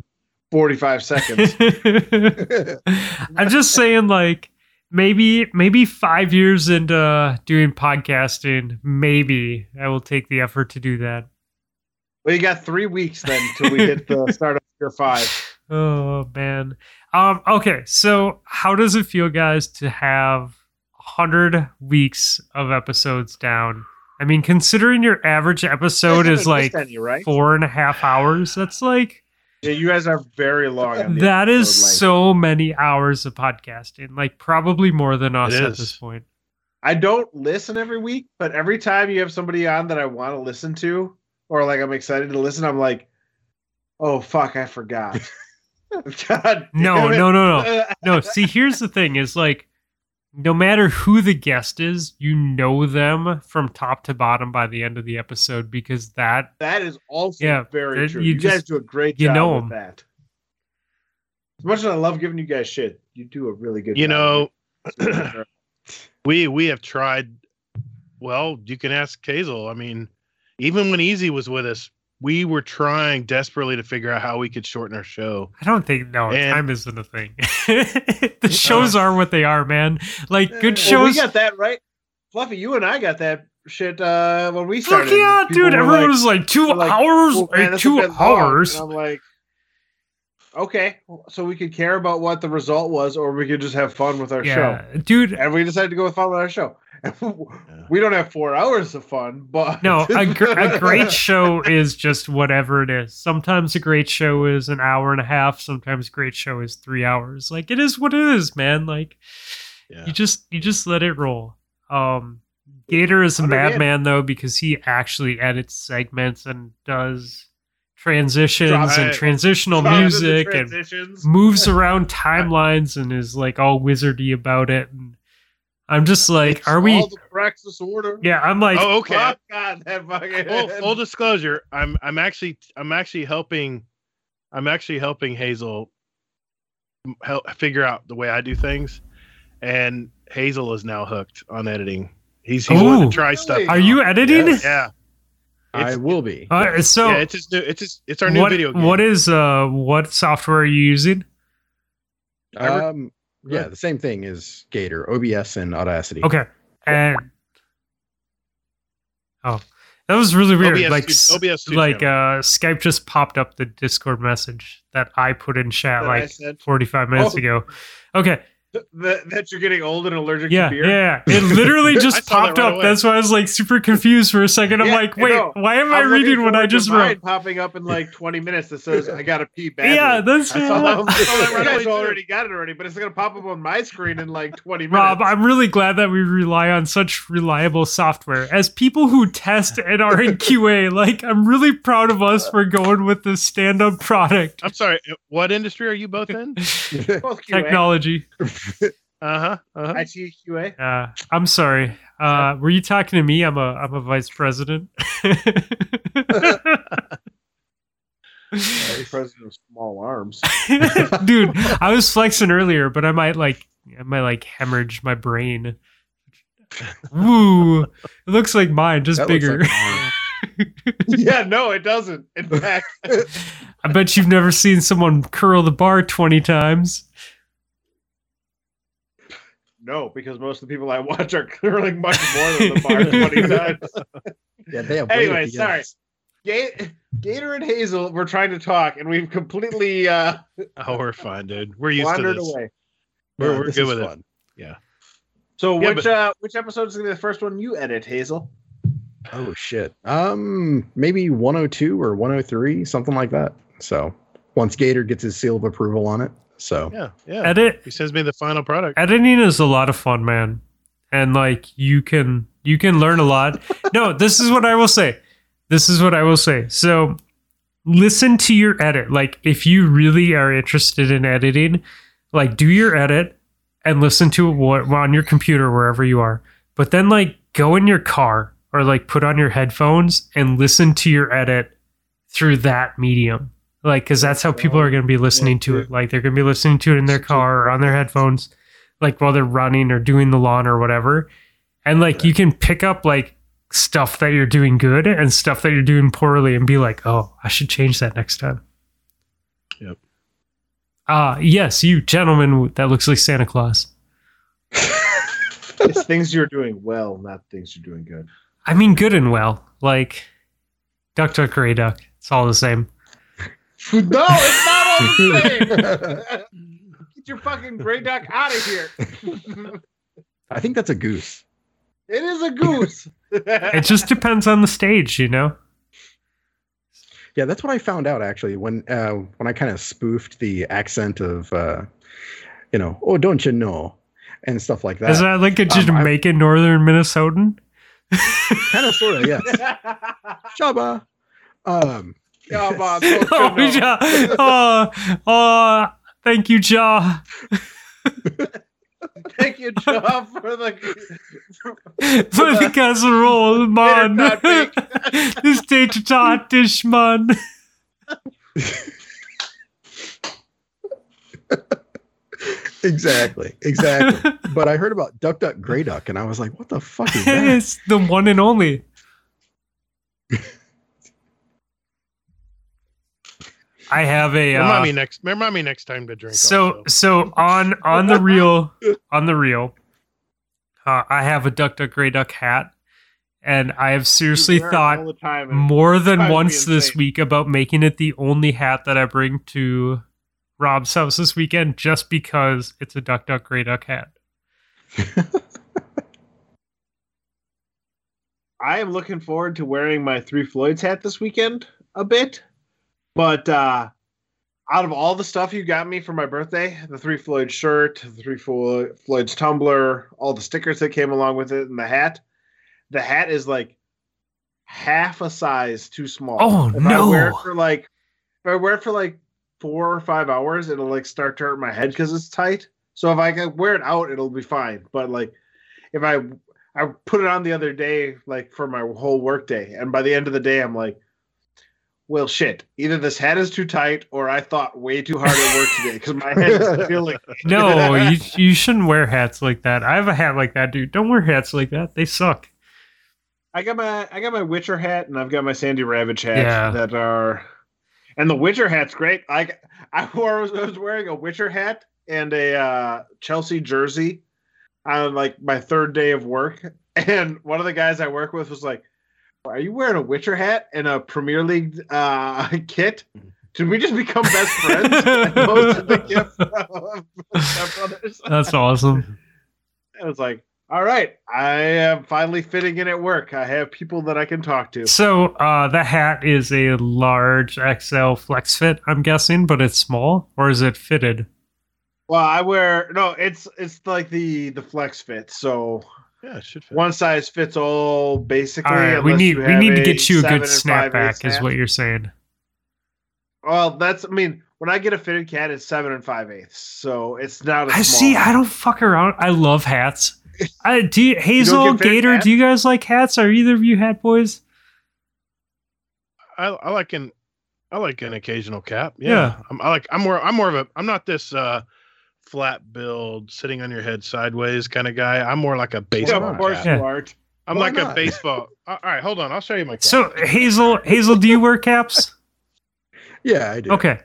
45 seconds. I'm just saying, like maybe maybe five years into doing podcasting, maybe I will take the effort to do that. well, you got three weeks then till we hit the start of year five. Oh man. Um. Okay. So, how does it feel, guys, to have hundred weeks of episodes down? I mean, considering your average episode is like any, right? four and a half hours, that's like Yeah, you guys are very long. That is episode length. so many hours of podcasting. Like probably more than us at this point. I don't listen every week, but every time you have somebody on that I want to listen to, or like I'm excited to listen, I'm like, oh fuck, I forgot. God No, no, no, no. no see here's the thing is like no matter who the guest is you know them from top to bottom by the end of the episode because that That is also Yeah, very it- true. you You, guys do a great you job know with 'em. that. As much as I love giving you guys shit, you do a really good You know, we we have tried. Well, you can ask Hazel. I mean, even when Easy was with us, we were trying desperately to figure out how we could shorten our show. i don't think no And- time isn't a thing the shows are what they are man like good Well, we got that right. Fluffy, you and I got that shit uh, when we started. fuck yeah People dude everyone like, was like 2 like, hours "Oh, man, like that's a two hours I'm like, okay, so we could care about what the result was, or we could just have fun with our show. dude And we decided to go with fun with our show. we don't have four hours of fun, but No, a, gr- a great show is just whatever it is. Sometimes a great show is an hour and a half. Sometimes a great show is three hours. Like it is what it is, man. Like Yeah. you just you just let it roll. Um, Gator is a madman though because he actually edits segments and does transitions and transitional music and moves around timelines and is like all wizardy about it. And I'm just like, It's are we? all the Praxis order? Yeah, I'm like, oh, okay. Oh, God, that fucking. full, full disclosure, I'm I'm actually I'm actually helping I'm actually helping Hazel help figure out the way I do things, and Hazel is now hooked on editing. He's he's wanting Ooh. to try stuff. Really? are you editing? Yes. Yeah, I will be. Uh, so yeah. It's just new. It's just it's our new what, video game. what is uh what software are you using? Ever- Um, yeah, the same thing as Gator, OBS, and Audacity. Okay, and oh, that was really weird. OBS like stu- s- OBS studio. like uh Skype just popped up the Discord message that I put in chat That like 45 minutes Oh. ago. Okay, that, that you're getting old and allergic yeah, to beer. yeah, it literally just saw that popped right up. away. That's why I was like super confused for a second. I'm Yeah, like, wait, know. why am I I'm looking reading what I forward to just mine wrote? popping up in like 20 minutes that says I gotta pee badly. Yeah, that's I saw that, I saw that you right guys away, already got it already, but it's gonna pop up on my screen in like 20 minutes. Rob, I'm really glad that we rely on such reliable software. As people who test and are in QA, like I'm really proud of us for going with this stand-up product. I'm sorry. What industry are you both in? Both QA. Technology. Uh huh. Uh-huh. IT QA. Uh, I'm sorry. Uh, were you talking to me? I'm a I'm a vice president. President of Small Arms. Dude, I was flexing earlier, but I might like I might like hemorrhage my brain. Woo! It looks like mine, just That bigger. like yeah, no, it doesn't. In fact, I bet you've never seen someone curl the bar 20 times. No, because most of the people I watch are curling much more than the bar 20 times. yeah, they have. Anyway, sorry. ends. Gator and Hazel were trying to talk, and we've completely uh, Oh, we're fine, dude. We're used to wandered this. away. We're, Yeah, we're this good is with it. Yeah. So, Yeah, which uh, which episode is gonna be the first one you edit, Hazel? Oh shit. Um, maybe 102 or 103, something like that. So once Gator gets his seal of approval on it. So Yeah, yeah. Edit He sends me the final product. editing is a lot of fun, man. And like you can you can learn a lot. no, this is what I will say. This is what I will say. So listen to your edit. Like if you really are interested in editing, like do your edit and listen to it what on your computer wherever you are. But then like go in your car or like put on your headphones and listen to your edit through that medium. Like cuz that's how people are going to be listening to it. Like they're going to be listening to it in their car or on their headphones like while they're running or doing the lawn or whatever. And like you can pick up like stuff that you're doing good and stuff that you're doing poorly and be like, "Oh, I should change that next time." Yep. Ah, yes, you gentleman that looks like Santa Claus. It's things you're doing well, not things you're doing good. I mean, good and well. Like Duck Duck Gray Duck. It's all the same. No, it's not all the same. Get your fucking gray duck out of here. I think that's a goose. it is a goose. It just depends on the stage, you know. Yeah, that's what I found out actually when uh, when I kind of spoofed the accent of uh, you know, oh, don't you know, and stuff like that. Is that like a Um, Jamaican Northern Minnesotan? kind of sort of yeah. Shaba. Um, Come on, don't oh, ja. oh, oh, thank you, Ja. Thank you, Joe, for the. For the casserole, man. This tater tot dish, man. exactly, exactly. but I heard about Duck Duck Gray Duck, and I was like, what the fuck is that? it's the one and only. I have a Remind uh, me next. Remind me next time to drink. so also. so on on the real on the real. Uh, I have a Duck Duck Gray Duck hat, and I have seriously thought time more than once this week about making it the only hat that I bring to Rob's house this weekend just because it's a Duck Duck Gray Duck hat. I am looking forward to wearing my Three Floyds hat this weekend a bit. But uh out of all the stuff you got me for my birthday, the Three Floyd shirt, the Three Floyd's tumbler, all the stickers that came along with it, and the hat, the hat is like half a size too small. Oh, if I wear it for like if I wear it for like four or five hours, it'll like start to hurt my head because it's tight. So if I can wear it out, it'll be fine. But like if I I put it on the other day, like for my whole work day, and by the end of the day, I'm like, well, shit. Either this hat is too tight, or I thought way too hard at work today because my head is feeling. No, you you shouldn't wear hats like that. I have a hat like that, dude. Don't wear hats like that. They suck. I got my I got my Witcher hat and I've got my Sandy Ravage hat Yeah. that are, and the Witcher hat's great. Like I wore I was wearing a Witcher hat and a uh, Chelsea jersey on like my third day of work, and one of the guys I work with was like, "Are you wearing a Witcher hat and a Premier League uh, kit?" Did we just become best friends? And the gift of Step Brothers. That's awesome. I was like, all right, I am finally fitting in at work. I have people that I can talk to. So uh, the hat is a large XL flex fit, I'm guessing, but it's small, or is it fitted? Well, I wear no, it's it's like the the flex fit. So Yeah, it should fit. one size fits all basically. All right, we need we need to get you a good snapback, eighths is what you're saying. Well, that's I mean, when I get a fitted cat, it's seven and five eighths, so it's not. A I small see. hat. I don't fuck around. I love hats. I do. You, Hazel, get Gator, hats? do you guys like hats? Are either of you hat boys? I, I like an I like an occasional cap. Yeah, Yeah. I'm, I like I'm more I'm more of a I'm not this uh flat build sitting on your head sideways kind of guy. I'm more like a Yeah, baseball of course cap. Yeah. you are. I'm Why like a baseball. All right, hold on. I'll show you my cap. So Hazel, Hazel, do you wear caps? Yeah, I do. Okay.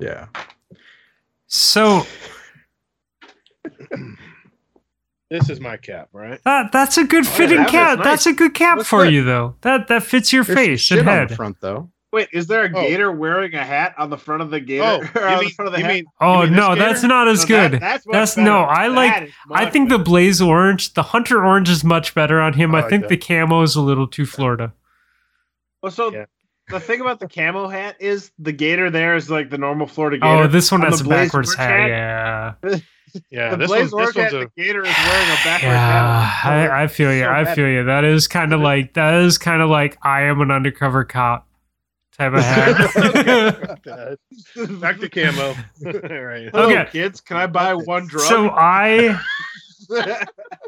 Yeah. So this is my cap, right? that that's a good Oh, yeah, fitting that cap. nice. That's a good cap Looks for good. you though. That that fits your There's face shit and on head. the front though. Wait, is there a Oh. gator wearing a hat on the front of the gator? Oh, or you mean, the front of the you hat? mean Oh you mean no, that's not as No, that- good. that's That's- no, I like- I much think the blaze orange, the hunter orange is much better on him. I I, like think that. the camo is a little too Florida. Well, so Yeah. the thing about the camo hat is the gator there is like the normal Florida oh, gator. Oh, this one On has a backwards hat. hat? Yeah, Yeah, the this Blaze one's this Orange hat, one's a the gator is wearing a backwards yeah. hat. I, I feel you. So I feel you. That is kind of like that is kind of like I am an undercover cop type of hat. back to camo. All right. Hello, Okay. kids. Can I buy one drug? so I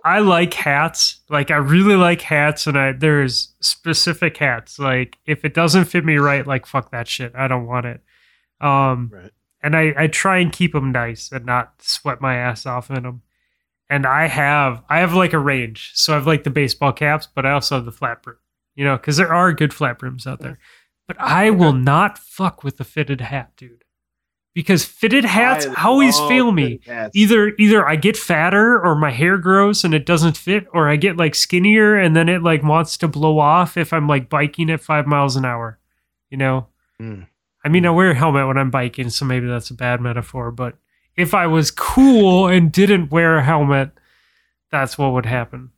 I like hats. Like I really like hats, and I there's specific hats. Like if it doesn't fit me right, like fuck that shit. I don't want it. Um, Right. and I I try and keep them nice and not sweat my ass off in them. And I have I have like a range. So I have like the baseball caps, but I also have the flat brim. You know, because there are good flat brims out there. But I will not fuck with the fitted hat, dude. Because fitted hats I always fail me either either I get fatter or my hair grows and it doesn't fit, or I get like skinnier and then it like wants to blow off if I'm like biking at five miles an hour. You know? Hmm. I mean I wear a helmet when I'm biking, so maybe that's a bad metaphor, but if I was cool and didn't wear a helmet, that's what would happen.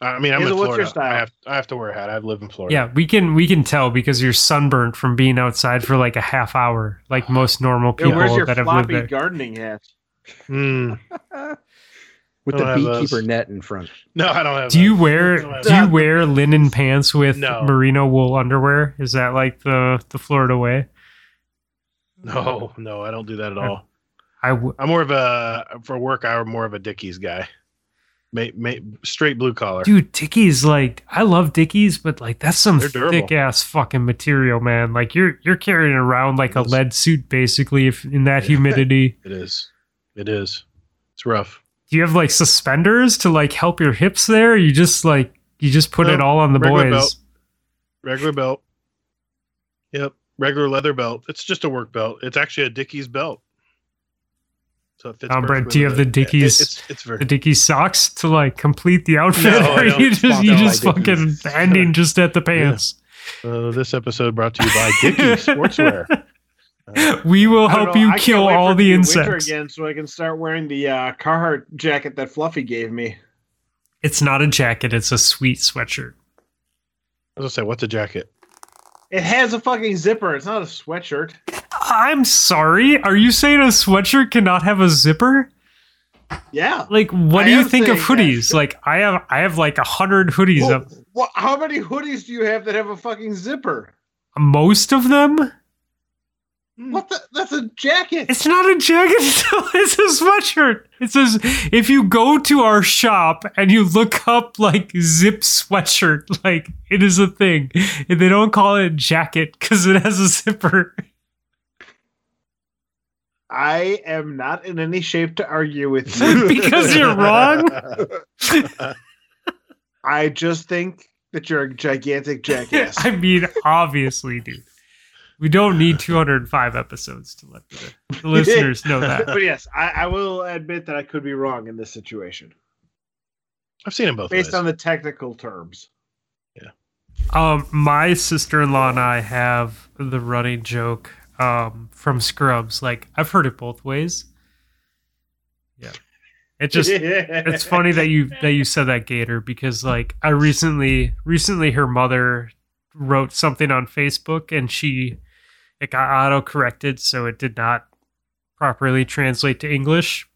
I mean, I'm Hazel, in what's your Florida. style? I have I have to wear a hat. I live in Florida. Yeah, we can we can tell because you're sunburnt from being outside for like a half hour, like most normal Yeah, people where's your that have lived floppy there. gardening hat? Hmm. With the don't those. beekeeper net in front. No, I don't have. Do you wear don't have do you wear linen pants with No. merino wool underwear? Is that like the the Florida way? No, no, I don't do that at Yeah. all. I w- I'm more of a for work. I'm more of a Dickies guy. Straight blue collar. dude, Dickies like I love Dickies, but like that's some thick ass fucking material, man. Like you're you're carrying around like a lead suit basically if in that humidity. It is. It is. It's rough. Do you have like suspenders to like help your hips there? Or you just like you just put No, it all on the regular boys. belt. Regular belt. Yep. Regular leather belt. It's just a work belt. It's actually a Dickies belt. So it fits. Um, Brett, do you have with the it. Dickies- It- It's it's very. The Dickies socks to like complete the outfit, No, or don't you just you sponsor just fucking ending just at the pants. Uh, this episode brought to you by Dickies Sportswear. Uh, We will help know, you I kill all the be insects. again, so I can start wearing the uh, Carhartt jacket that Fluffy gave me. It's not a jacket; it's a sweet sweatshirt. I was gonna say, what's a jacket? It has a fucking zipper. It's not a sweatshirt. I'm sorry. Are you saying a sweatshirt cannot have a zipper? Yeah. Like, what I do you think of saying that. hoodies? Like, I have, I have like a hundred hoodies. Well, Up. what, how many hoodies do you have that have a fucking zipper? Most of them. Hmm. What the? That's a jacket. It's not a jacket, it's a sweatshirt. It says if you go to our shop and you look up like zip sweatshirt, like it is a thing. And they don't call it jacket because it has a zipper. I am not in any shape to argue with you. because you're wrong. I just think that you're a gigantic jackass. I mean, obviously, dude. We don't need 205 episodes to let the, the listeners know that. but yes, I, I will admit that I could be wrong in this situation I've seen them both. based ways. on the technical terms. Yeah. Um, my sister-in-law and I have the running joke um, from Scrubs. Like I've heard it both ways. Yeah, it just it's funny that you that you said that Gator because like I recently recently her mother wrote something on Facebook and she it got auto corrected so it did not properly translate to English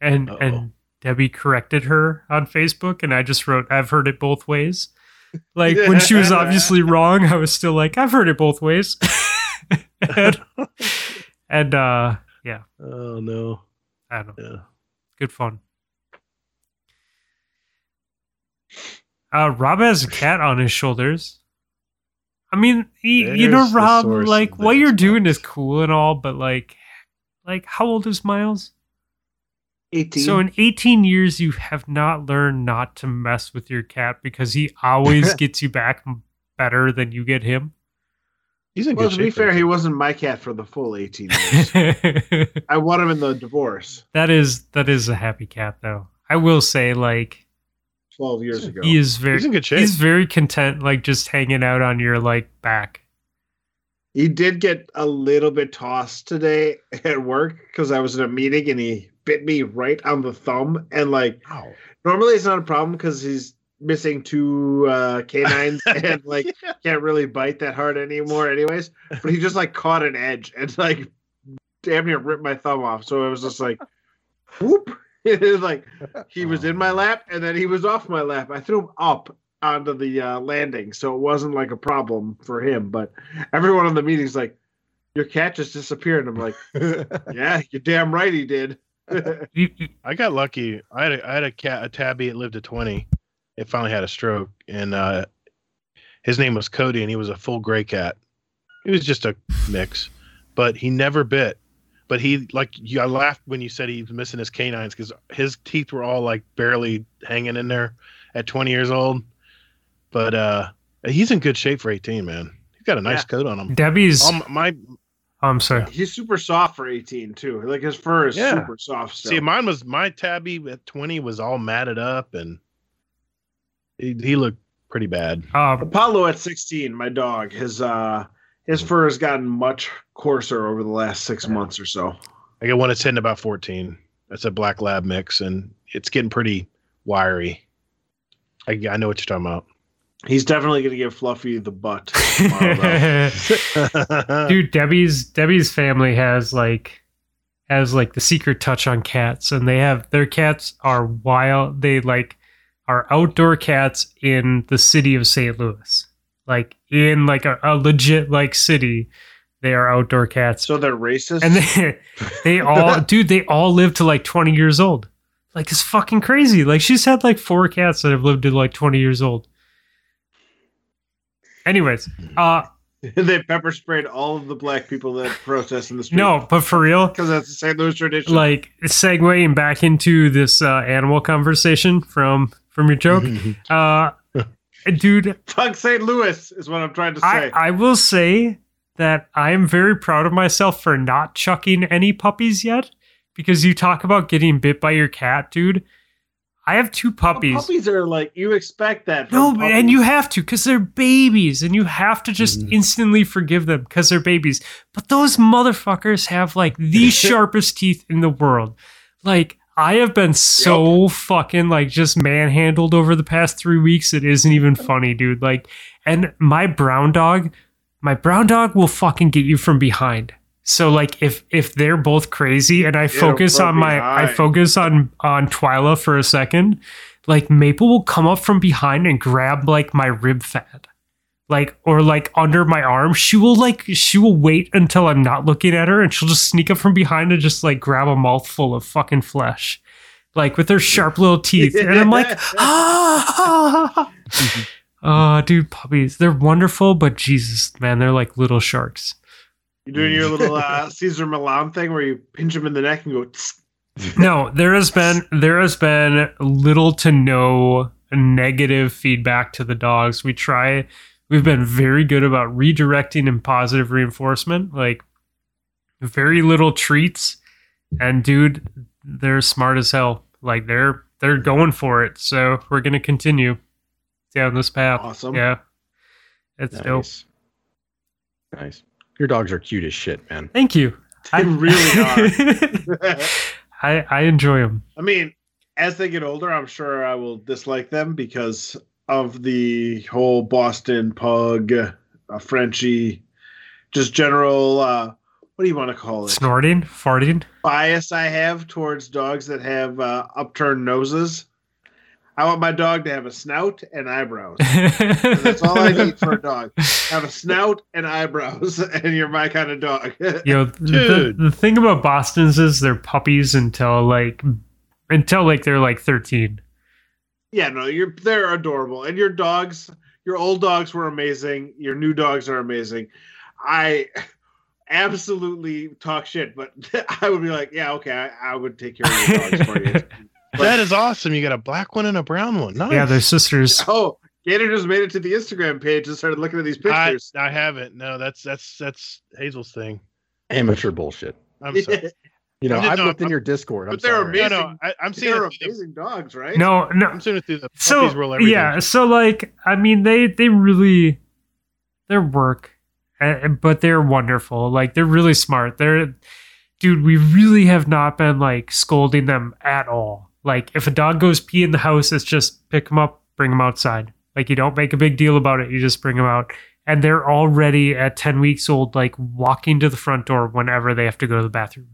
and Uh-oh. and Debbie corrected her on Facebook and I just wrote I've heard it both ways. Like when she was obviously wrong, I was still like I've heard it both ways. and, and uh yeah, Oh no. I don't know. Yeah. Good fun. Uh, Rob has a cat on his shoulders. I mean, he, you know, Rob, like what you're doing is cool and all, but like, like how old is Miles? 18. So in 18 years, you have not learned not to mess with your cat because he always gets you back better than you get him. He's in well, good to be shape. fair, though. he wasn't my cat for the full 18 years. I want him in the divorce that is that is a happy cat, though. I will say, like, 12 years ago. he is very He's in good shape. he's very content, like just hanging out on your like back. He did get a little bit tossed today at work because I was in a meeting and he bit me right on the thumb. And like, Ow. normally it's not a problem because he's missing two uh, canines and like can't really bite that hard anymore, anyways. But he just like caught an edge and like damn near ripped my thumb off. So it was just like, whoop. It was like he was in my lap and then he was off my lap. I threw him up onto the uh, landing, so it wasn't like a problem for him. But everyone in the meeting's like, "Your cat just disappeared." And I'm like, "Yeah, you're damn right he did." I got lucky. I had a, I had a cat, a tabby. It lived to twenty. It finally had a stroke, and uh, his name was Cody, and he was a full gray cat. He was just a mix, but he never bit. But he like you, I laughed when you said he was missing his canines because his teeth were all like barely hanging in there at twenty years old. But uh, he's in good shape for eighteen, man. He's got a nice Yeah. coat on him. Debbie's. Um, my oh, I'm sorry. He's super soft for 18 too. Like his fur is Yeah. super soft. Still. See, mine was my tabby at 20 was all matted up and he, he looked pretty bad. Um, Apollo at 16, my dog, his uh his fur has gotten much coarser over the last six months or so. I got one that's hitting about 14. That's a black lab mix and it's getting pretty wiry. I, I know what you're talking about. He's definitely gonna give Fluffy the butt. tomorrow, dude debbie's debbie's family has like has like the secret touch on cats and they have their cats are wild they like are outdoor cats in the city of st louis like in like a, a legit like city they are outdoor cats so they're racist. and they they all dude they all live to like 20 years old like it's fucking crazy like she's had like four cats that have lived to like 20 years old anyways uh they pepper sprayed all of the black people that protest in the street. no but for real because that's the St. Louis tradition. like segueing back into this uh, animal conversation from from your joke uh dude Fuck St. Louis is what I'm trying to say. I will say that i am very proud of myself for not chucking any puppies yet because you talk about getting bit by your cat dude i have two puppies Puppies are like you expect that. No, puppies. and you have to because they're babies, and you have to just Mhm. instantly forgive them because they're babies. But those motherfuckers have like the sharpest teeth in the world. Like I have been so fucking like just manhandled over the past three weeks. It isn't even funny, dude. Like, and my brown dog, my brown dog will fucking get you from behind. So like if if they're both crazy and I focus on my I focus on on Twyla for a second, like Maple will come up from behind and grab like my rib fat. Like or like under my arm, she will like she will wait until I'm not looking at her and she'll just sneak up from behind and just like grab a mouthful of fucking flesh. Like with her sharp little teeth. And I'm like, ah, oh, dude, puppies. They're wonderful, but Jesus, man, they're like little sharks. You're doing your little uh, Cesar Millan thing where you pinch them in the neck and go. Tsk. No, there has been there has been little to no negative feedback to the dogs. We try we've been very good about redirecting and positive reinforcement, like very little treats. And dude, they're smart as hell. Like they're they're going for it. So we're gonna continue down this path. Awesome. Yeah. It's dope. Nice. Nice. Your dogs are cute as shit, man. Thank you. They really are. I I enjoy them. I mean, as they get older, I'm sure I will dislike them because of the whole Boston pug, uh, Frenchie, just general. Uh, what do you want to call it? Snorting, farting. bias I have towards dogs that have uh, upturned noses. I want my dog to have a snout and eyebrows. That's all I need for a dog. Have a snout and eyebrows, and you're my kind of dog. You know, the, the thing about Boston's is they're puppies until like until like they're like 13. Yeah, no, you're they're adorable, and your dogs, your old dogs were amazing. Your new dogs are amazing. I absolutely talk shit, but I would be like, yeah, okay, I, I would take care of your dogs for you. That is awesome. You got a black one and a brown one. Nice. Yeah, they're sisters. Oh, Gator just made it to the Instagram page and started looking at these I, pictures. I haven't. No, that's that's that's Hazel's thing. Amateur bullshit. I'm sorry. You know, I did I've not- looked in your Discord. I'm But they're sorry. Amazing. no, I, I'm seeing They're it. through the- amazing dogs, right? No, no. I'm seeing it through the So puppies rule everything. yeah, so like I mean they they really their work, uh, but they're wonderful. Like they're really smart. They're dude. We really have not been like scolding them at all. Like if a dog goes pee in the house, it's just pick them up, bring them outside. Like you don't make a big deal about it. You just bring them out. And they're already at 10 weeks old, like walking to the front door whenever they have to go to the bathroom.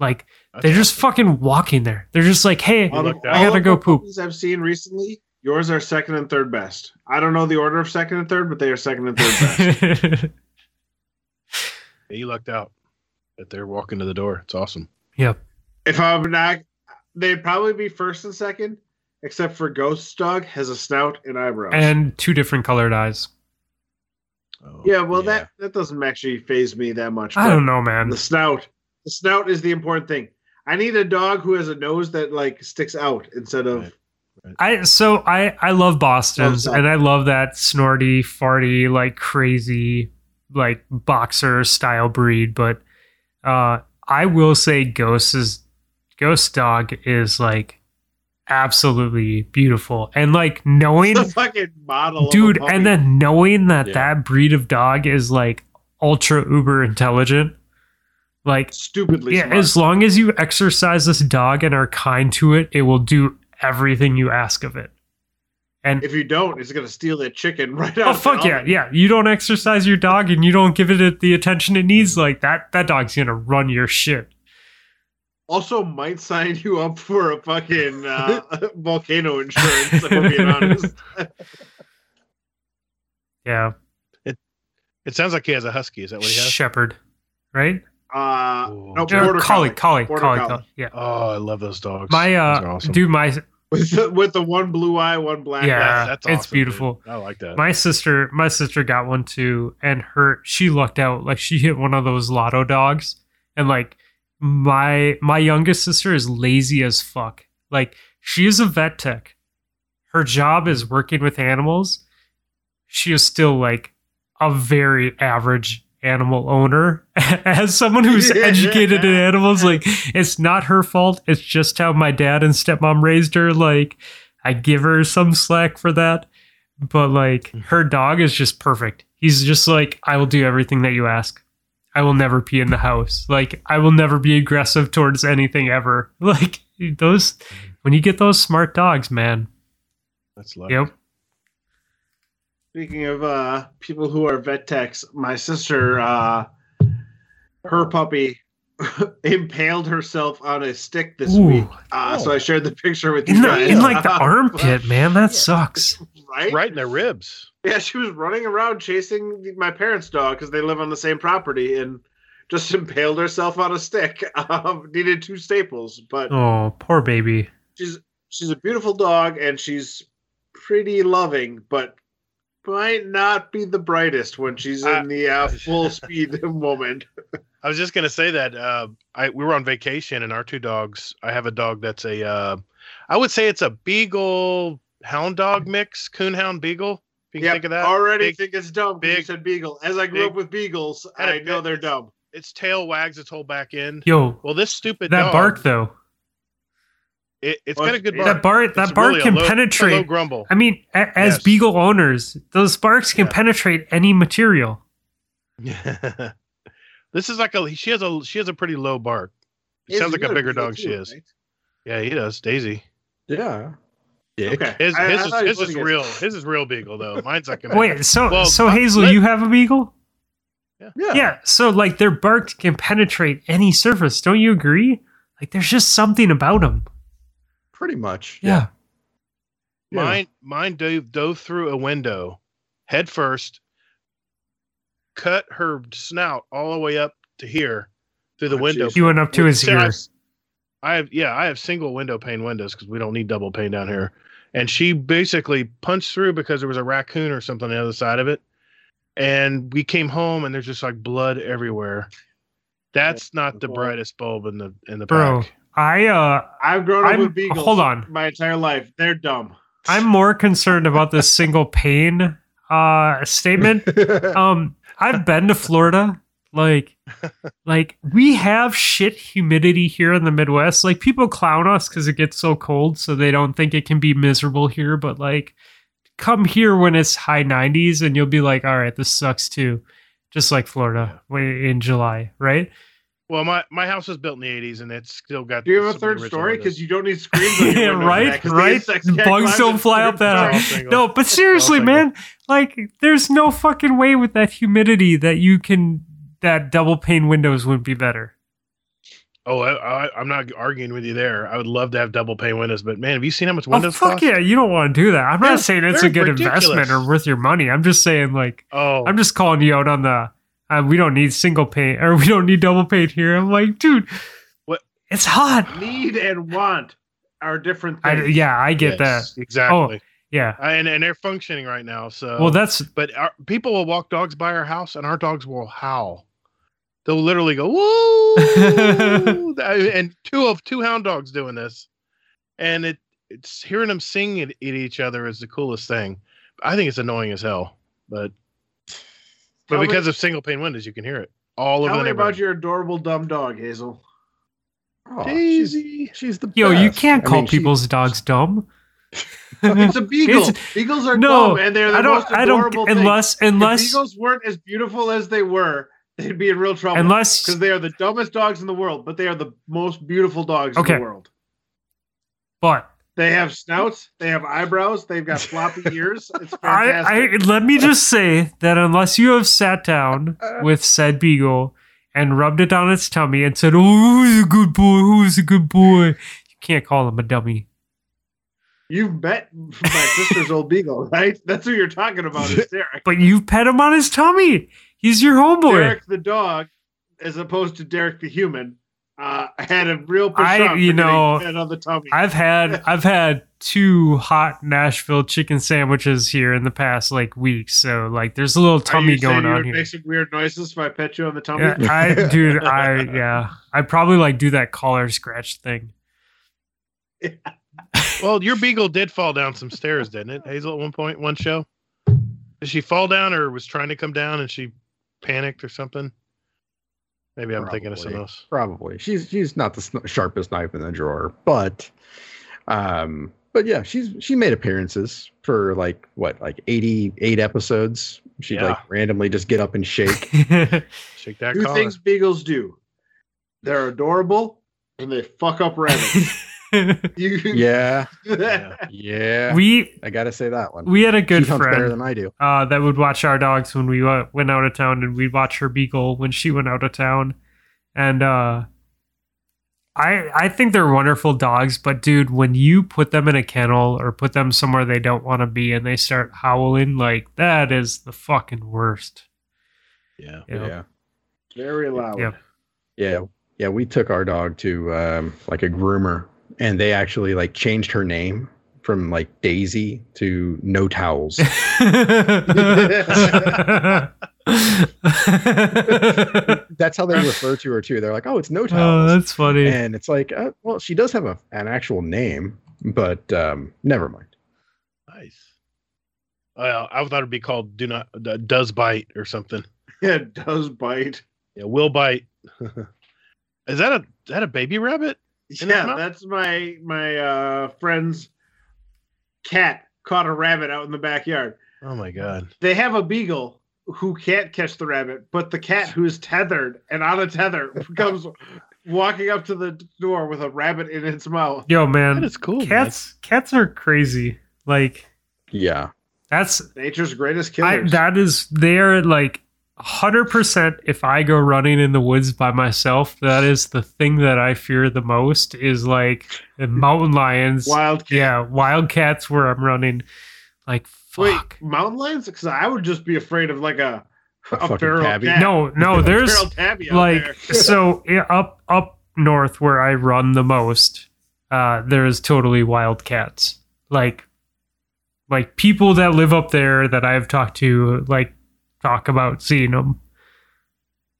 Like That's they're just fucking walking there. They're just like, hey, All I gotta go the poop. I've seen recently, yours are second and third best. I don't know the order of second and third, but they are second and third best. Yeah, you lucked out that they're walking to the door. It's awesome. yep. if I'm not, they'd probably be first and second, except for Ghost Dog has a snout and eyebrows. And two different colored eyes. Oh, yeah, well, that that doesn't actually phase me that much. I don't know, man. The snout, the snout is the important thing. I need a dog who has a nose that like sticks out instead of. Right. I so I I love Boston's Love and I love that snorty, farty, like crazy, like boxer style breed. But uh I will say Ghost is Ghost Dog is like absolutely beautiful. And like knowing the fucking model, dude, and then knowing that Yeah. that breed of dog is like ultra uber intelligent. Like stupidly yeah, smart. as long as you exercise this dog and are kind to it, it will do everything you ask of it. And if you don't, it's gonna steal that chicken right oh out. of fuck yeah, yeah. You don't exercise your dog and you don't give it the attention it needs, like that that dog's gonna run your shit. Also, might sign you up for a fucking uh, volcano insurance. If we're being honest. Yeah. It, It sounds like he has a husky. Is that what he has? Shepherd. Right? Uh, Ooh. no, Or Or border collie, collie, Border collie, collie. collie. Yeah. Oh, I love those dogs. My uh awesome. dude, my with the, with the one blue eye, one black. Yeah. eye. that's it's beautiful. dude. I like that. my sister my sister got one too and her she lucked out like she hit one of those lotto dogs and like my my youngest sister is lazy as fuck like she is a vet tech her job is working with animals she is still like a very average animal owner as someone who's educated in animals like it's not her fault. It's just how my dad and stepmom raised her. Like i give her some slack for that. But like hmm. her dog is just perfect. He's just like i will do everything that you ask. I will never pee in the house. Like i will never be aggressive towards anything ever. Like those when you get those smart dogs man. That's luck. yep Speaking of uh, people who are vet techs, my sister, uh, her puppy impaled herself on a stick this Ooh. week. Uh, So I shared the picture with you in, the, guys. in like the armpit man that sucks right? right in the ribs. Yeah, she was running around chasing my parents' dog because they live on the same property and just impaled herself on a stick. Um, needed two staples, but Oh, poor baby. she's she's a beautiful dog and she's pretty loving, but might not be the brightest when she's I- in the uh, full speed moment. I was just gonna say that uh, I we were on vacation and our two dogs. I have a dog that's a, uh, I would say it's a beagle hound dog mix, coonhound beagle. If you can Yep, think of that. already Big- think it's dumb. 'cause you big- said beagle. As I grew big- up with beagles, I know bit- they're dumb. its tail wags its whole back end. Yo, Well, this stupid that dog, bark though. It, it's Well, got a good it's- bark. That bark. That It's bark really can low- it's low penetrate. grumble. I mean, a- as Yes. beagle owners, those barks can Yeah. penetrate any material. this is like a she has a she has a pretty low bark. It sounds like a bigger beagle dog she is. right? Yeah, he does. Daisy. Yeah. Dick. Okay. His I- I his is, his is real. His is real beagle though. Mine's like a Wait, so Well, so Hazel, let- you have a beagle? Yeah. Yeah. So like their bark can penetrate any surface. Don't you agree? Like there's just something about them. Pretty much. Yeah. Yeah. Mine mine dove dove through a window, head first, cut her snout all the way up to here through the Oh, window. jeez. You went up to his So I have- yeah, I have single window pane windows because we don't need double pane down here. And she basically punched through because there was a raccoon or something on the other side of it. And we came home and there's just like blood everywhere. That's not the brightest bulb in the in the Bro, pack. I uh I've grown up I'm- with beagles. hold on. my entire life. They're dumb. I'm more concerned about this single pane uh statement. Um I've been to Florida. Like like we have shit humidity here in the Midwest. Like people clown us cuz it gets so cold so they don't think it can be miserable here, but like come here when it's high 90s and you'll be like, "All right, this sucks too." Just like Florida in July, right? Well, my, my house was built in the 80s and it's still got. Do you have a some of the third story? Because you don't need screens. Yeah, right, right. Bugs don't fly up that high. No, but seriously, man, like there's no fucking way with that humidity that you can that double pane windows would be better. Oh, I, I, I'm not arguing with you there. I would love to have double pane windows, but man, have you seen how much Oh windows fuck cost? yeah, you don't want to do that. I'm They're- not saying it's a good investment or worth your money. I'm just saying like Oh, I'm just calling you out on the uh, we don't need single paint or we don't need double paint here. I'm like, dude, What- It's hot. Need and want are different I, things. yeah, I get yes, that. exactly. Yeah. I- and and they're functioning right now. So Well, that's but our, people will walk dogs by our house, and our dogs will howl. They'll literally go woo, and two of two hound dogs doing this, and it it's hearing them sing at, at each other is the coolest thing. I think it's annoying as hell, but but Tell me- because of single pane windows, you can hear it all over Tell the me about your adorable dumb dog, Hazel. Aw, she's, Daisy. she's the yo, you can't I call mean, she- people's dogs dumb. It's a beagle. It's- Beagles are no, dumb, and they're the I don't. most I adorable don't. thing. Unless, If unless, beagles weren't as beautiful as they were, they'd be in real trouble. unless, because they are the dumbest dogs in the world, but they are the most beautiful dogs Okay. in the world. but They have snouts, they have eyebrows, they've got floppy ears. It's I, fantastic. I let me just say that unless you have sat down with said beagle and rubbed it on its tummy and said, "Oh, who's a good boy? Who's a good boy?" You can't call him a dummy. You've met my sister's old beagle, right? That's who you're talking about, is Derek. But you've pet him on his tummy. He's your homeboy. Derek the dog, as opposed to Derek the human, uh, I had a real I- you know, on the tummy. I've had I've had two hot Nashville chicken sandwiches here in the past like weeks. So like, there's a little Are tummy you going you on would here. Make some weird noises if I pet you on the tummy. Yeah, I dude, I yeah, I probably like do that collar scratch thing. Well, your beagle did fall down some stairs, didn't it, Hazel? At one point, one show, did she fall down or was trying to come down and she panicked or something? Maybe I'm thinking of something Probably. else. Probably. She's she's not the sharpest knife in the drawer, but um but yeah, she's she made appearances for like what, like 88 episodes. She'd Yeah. like randomly just get up and shake. Shake that Two collar. things beagles do: they're adorable and they fuck up rabbits. you, yeah. Yeah. Yeah. we I got to say that one. we had a good she hunts better friend than I do. uh, that would watch our dogs when we uh, went out of town, and we'd watch her beagle when she went out of town, and uh, I I think they're wonderful dogs, but dude, when you put them in a kennel or put them somewhere they don't want to be and they start howling, like that is the fucking worst. Yeah. you know? Yeah. Very loud. Yep. Yeah. Yeah. We took our dog to um, like a groomer and they actually like changed her name from like Daisy to No Towels. That's how they refer to her too. They're like, oh, it's No oh, Towels. that's funny. and it's like, uh, well, she does have a, an actual name, but um, never mind. Nice. Well, I thought it'd be called "Do Not uh, Does Bite" or something. Yeah, it does bite. Yeah, will bite. is that a is that a baby rabbit? In yeah, his mouth? that's my my uh friend's cat caught a rabbit out in the backyard. Oh my god. They have a beagle who can't catch the rabbit, but the cat who's tethered and on a tether comes walking up to the door with a rabbit in its mouth. Yo, man, is cool. man. cats cats are crazy. Like Yeah. that's Nature's greatest killer. that is they're like 100% if I go running in the woods by myself, that is the thing that I fear the most is like the mountain lions. Wild cat. Yeah, wildcats where I'm running. Like Wait, fuck. mountain lions? Because I would just be afraid of like a A a, fucking feral tabby. cat. No, no, there's feral tabby out like there. so yeah, up up north where I run the most, uh, there's totally wildcats. Like like people that live up there that I've talked to like talk about seeing them.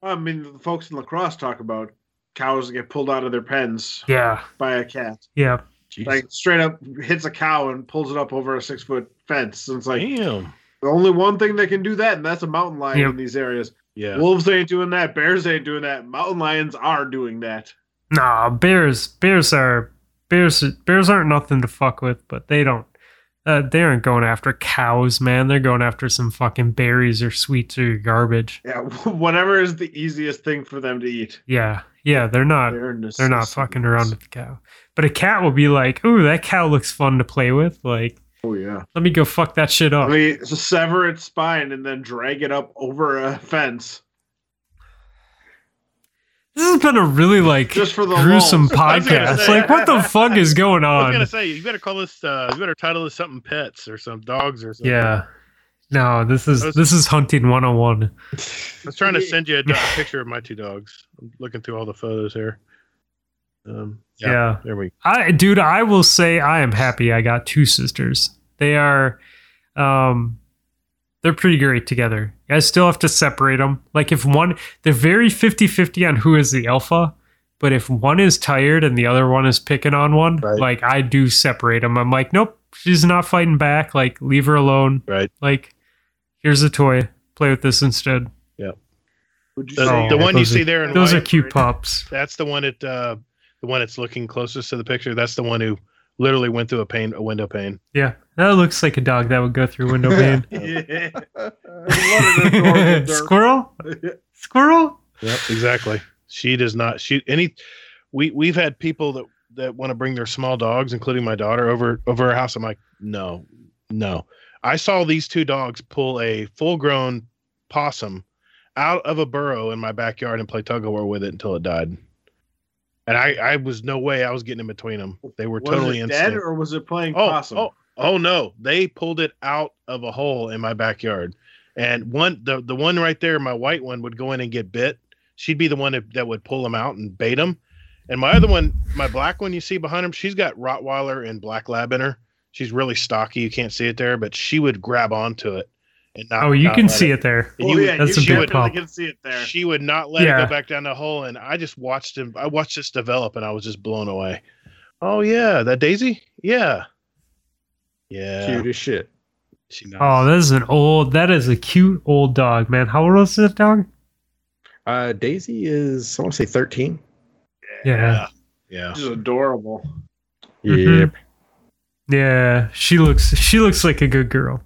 I mean, the folks in La Crosse talk about cows that get pulled out of their pens Yeah, by a cat. yeah. Jesus. Like straight up hits a cow and pulls it up over a six foot fence. And it's like Damn. the only one thing that can do that, and that's a mountain lion Yep. in these areas. Yeah. Wolves ain't doing that. Bears ain't doing that. Mountain lions are doing that. Nah, bears bears are bears bears aren't nothing to fuck with, but they don't uh, they aren't going after cows, man. They're going after some fucking berries or sweets or garbage. Yeah, whatever is the easiest thing for them to eat. Yeah, yeah, they're not They're, they're not fucking around with the cow. But a cat will be like, "Ooh, that cow looks fun to play with. Like, Oh yeah. let me go fuck that shit up." mean, so sever its spine and then drag it up over a fence This has been a really like just for the gruesome lulz. I was gonna podcast. say- Like, what the fuck is going on? I was gonna say you better call this. Uh, you better title this something pets or some dogs or something. Yeah. No, this is was- this is hunting 101. I was trying to send you a, do- a picture of my two dogs. I'm looking through all the photos here. Um, yeah, yeah. There we. Go. I dude, I will say I am happy I got two sisters. They are um they're pretty great together. I still have to separate them. Like if one they're very 50-50 on who is the alpha, but if one is tired and the other one is picking on one, Right. like I do separate them. I'm like, "Nope, she's not fighting back. Like leave her alone. Right. Like here's a toy. Play with this instead." Yeah. The, say the one you those see are- there in Those are white, cute pups. that's the one that uh, the one that's looking closest to the picture. That's the one who literally went through a pane, a window pane. Yeah. That looks like a dog that would go through window pane. Yeah. What an adorable dirt. Squirrel? Squirrel? Yep, exactly. She does not. She any. We we've had people that that want to bring their small dogs, including my daughter, over over our house. I'm like, no, no. I saw these two dogs pull a full grown possum out of a burrow in my backyard and play tug of war with it until it died. And I I was no way I was getting in between them. They were Was totally it dead or was it playing Oh, possum? oh, oh no! They pulled it out of a hole in my backyard, and one the the one right there, my white one would go in and get bit. She'd be the one that, that would pull them out and bait them, and my other one, my black one, you see behind him, she's got Rottweiler and Black Lab in her. She's really stocky. You can't see it there, but she would grab onto it and not. Oh, you not can see it there. And Oh, you would- yeah, that's you a big definitely pup. can see it there. She would not let it go back down the hole, and I just watched him. I watched this develop, and I was just blown away. Oh yeah, that Daisy. Yeah, yeah. Cute as shit. She Oh, that is an old. That is a cute old dog, man. How old is that dog? Uh, Daisy is, I want to say 13. Yeah, yeah. She's adorable. Mhm. Yep. yeah. She looks. She looks like a good girl.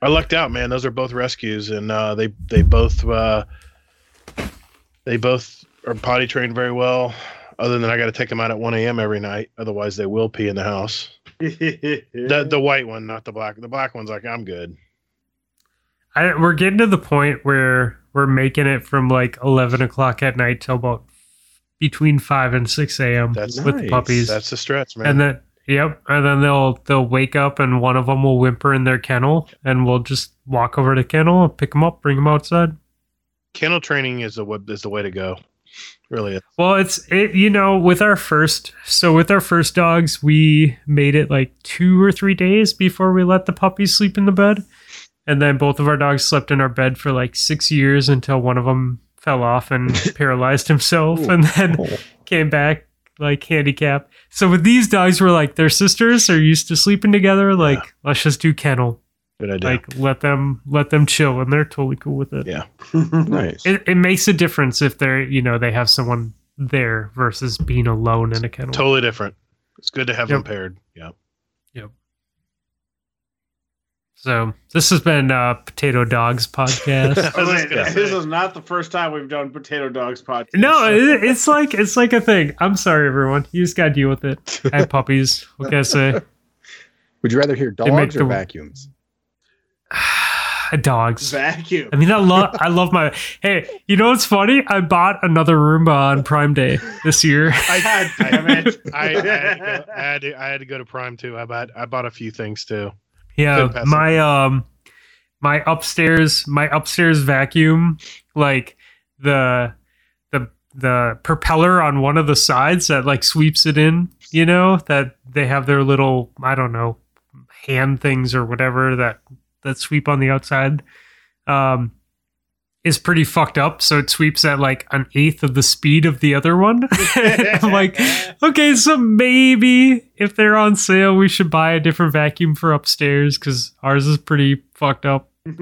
I lucked out, man. Those are both rescues, and uh, they they both uh, they both are potty trained very well. Other than I got to take them out at 1 a.m. every night, otherwise they will pee in the house. The the white one, not the black. The black one's like I'm good. I, we're getting to the point where we're making it from like eleven o'clock at night till about between five and six a.m. That's with the puppies, That's the stretch, man. and then yep, and then they'll they'll wake up and one of them will whimper in their kennel, and we'll just walk over to the kennel, pick them up, bring them outside. Kennel training is the is the way to go. Really, is. Well, it's it you know with our first so with our first dogs we made it like two or three days before we let the puppies sleep in the bed, and then both of our dogs slept in our bed for like six years until one of them fell off and paralyzed himself, and then came back like handicap. So with these dogs, we're like their sisters They're used to sleeping together. Like let's just do kennel. good idea. Like let them let them chill, and they're totally cool with it. Yeah. nice. It, it makes a difference if they're you know they have someone there versus being alone in a kennel. totally different. It's good to have Yep. them paired. Yeah. So this has been uh, Potato Dogs podcast. I was Oh, wait, this is not the first time we've done Potato Dogs podcast. no, it, it's like it's like a thing. I'm sorry, everyone. You just gotta deal with it. I have puppies. What can I say? Would you rather hear make dogs or the- vacuums? Dogs. vacuum. I mean, I love I love my. Hey, you know what's funny? I bought another Roomba on Prime Day this year. I, God damn it. I, I, had to go, I had to I had to go to Prime too. I bought I bought a few things too. Yeah, my um, my upstairs my upstairs vacuum, like the the the propeller on one of the sides that like sweeps it in. You know that they have their little I don't know hand things or whatever that that sweep on the outside. Um, is pretty fucked up, so it sweeps at like an eighth of the speed of the other one. I'm like, okay, so maybe if they're on sale, we should buy a different vacuum for upstairs because ours is pretty fucked up.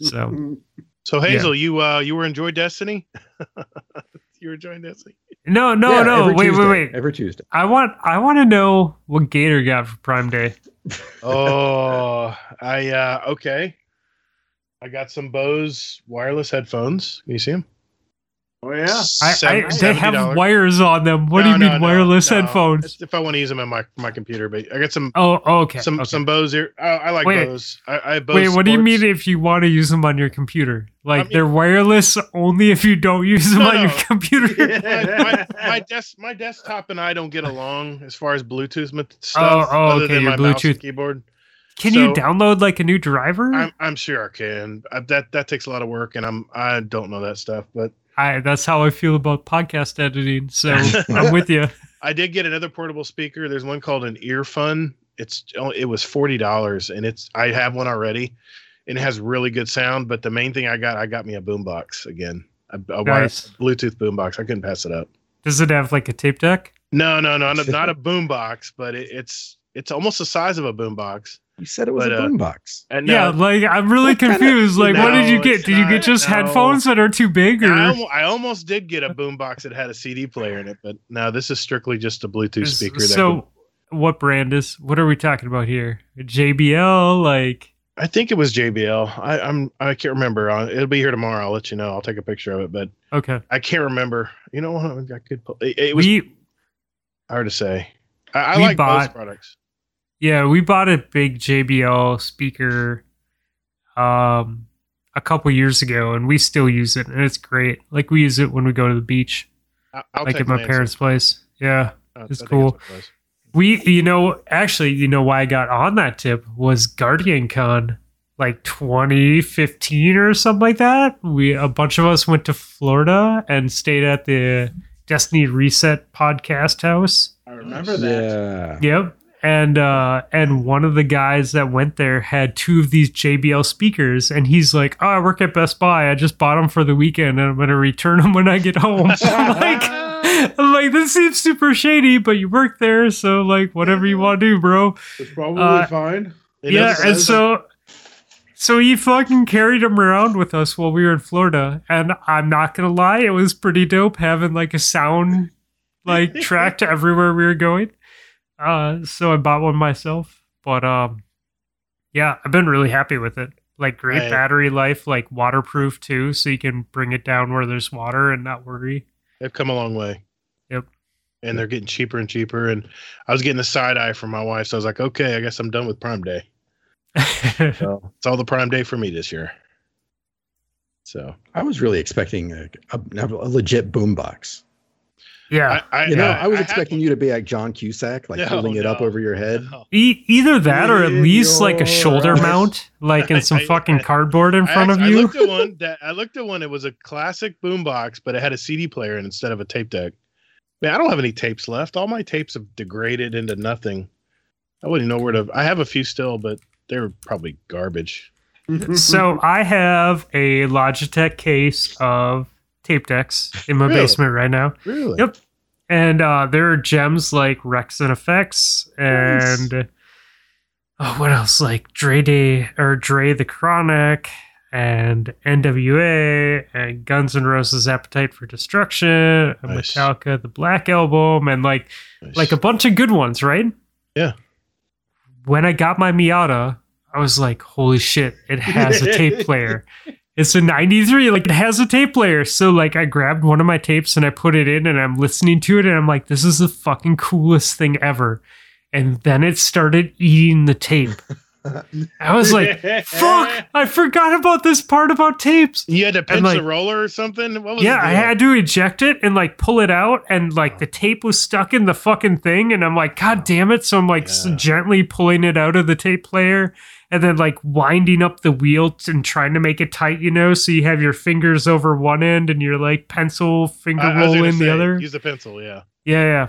So So Hazel, you uh you were enjoy Destiny? you were enjoying Destiny? no, no, Yeah, no, every wait, Tuesday, wait, wait. Every Tuesday. I want, I want to know what Gator got for Prime Day. Oh, I uh okay. I got some Bose wireless headphones. Can you see them? Oh yeah. I, I they have wires on them. What do you no, mean no, wireless no. headphones? It's If I want to use them on my my computer, but I got some Oh, oh okay. some okay. some Bose ear. Oh, I like Wait. Bose. I, I Bose. Wait, what do you mean if you want to use them on your computer? Like mean- they're wireless only if you don't use them No, on your computer? my, my, my desk my desktop and I don't get along as far as Bluetooth oh, stuff. oh, other okay, than your my mouse and Bluetooth. keyboard. Can you download like a new driver? I'm I'm sure I can. Uh, that that takes a lot of work, and I'm I don't know that stuff. But I that's how I feel about podcast editing. So I'm with you. I did get another portable speaker. There's one called an Earfun. It's it was forty dollars, and it's I have one already, and it has really good sound. But the main thing I got, I got me a boombox again, a, a Nice. Bluetooth boombox. I couldn't pass it up. Does it have like a tape deck? No, no, no, no not a boombox, but it, it's it's almost the size of a boombox. You said it was But, a uh, boombox. And yeah, like I'm really What kind of- confused. like, what did you get? Did you get just no. headphones that are too big, or I, I almost did get a boombox that had a CD player in it, but no, this is strictly just a Bluetooth Is- speaker. So? can- What brand is? What are we talking about here? JBL, like I think it was JBL. I, I'm I can't remember. Uh, it'll be here tomorrow. I'll let you know. I'll take a picture of it, but okay. I can't remember. You know what? I could. pu- It, it was We hard to say. I, I we like both products. Yeah, we bought a big JBL speaker, um, a couple years ago, and we still use it, and it's great. Like we use it when we go to the beach, I, I'll like at my Lance. parents' place. Yeah. Uh, it's I cool. it. We, you know, actually, you know why I got on that tip was GuardianCon, like 2015 or something like that. We a bunch of us went to Florida and stayed at the Destiny Reset podcast house. I remember that. Yeah. Yep. And uh and one of the guys that went there had two of these JBL speakers and he's like, "Oh, I work at Best Buy. I just bought them for the weekend and I'm going to return them when I get home." I'm like I'm like, this seems super shady, but you work there, so like whatever you want to do, bro. It's probably Uh, fine. It yeah, and so so he fucking carried him around with us while we were in Florida, and I'm not gonna lie, it was pretty dope having like a sound like track to everywhere we were going. Uh, so I bought one myself, but um, yeah, I've been really happy with it. Like great I- battery life, like waterproof too, so you can bring it down where there's water and not worry. They've come a long way. Yep. And they're getting cheaper and cheaper. And I was getting the side eye from my wife, so I was like, okay, I guess I'm done with Prime Day. So it's all the Prime Day for me this year. So I was really expecting a, a, a legit boombox. Yeah. I, I, You know, I was had expecting one. you to be like John Cusack, like No, holding it up over your head. No. E- either that or at least like a shoulder eyes. mount, like in some I- fucking I- cardboard in I front of you. I looked at one that I looked at one. It was a classic boombox, but it had a CD player in instead of a tape deck. Man, I don't have any tapes left. All my tapes have degraded into nothing. I wouldn't know where to. I have a few still, but they're probably garbage. so I have a Logitech case of tape decks in my Really? basement right now. Really? Yep. And uh, there are gems like Rex and Effects and oh, what else? Like Dre Day or Dre the Chronic and NWA and Guns N' Roses Appetite for Destruction and Nice. Metallica the Black Album and like Nice. like a bunch of good ones, right? Yeah. When I got my Miata, I was like, holy shit, it has a tape player. It's a 93, like it has a tape player. So like I grabbed one of my tapes and I put it in and I'm listening to it and I'm like, this is the fucking coolest thing ever. And then it started eating the tape. I was like, fuck, I forgot about this part about tapes. you had to pinch like- the roller or something. What was Yeah, I had to eject it and like pull it out, and like the tape was stuck in the fucking thing, and I'm like, God damn it! So I'm like Yeah. gently pulling it out of the tape player, and then like winding up the wheel and trying to make it tight, you know, so you have your fingers over one end and your like pencil finger I- I roll gonna in the say, other. Use the pencil. Yeah. Yeah, yeah.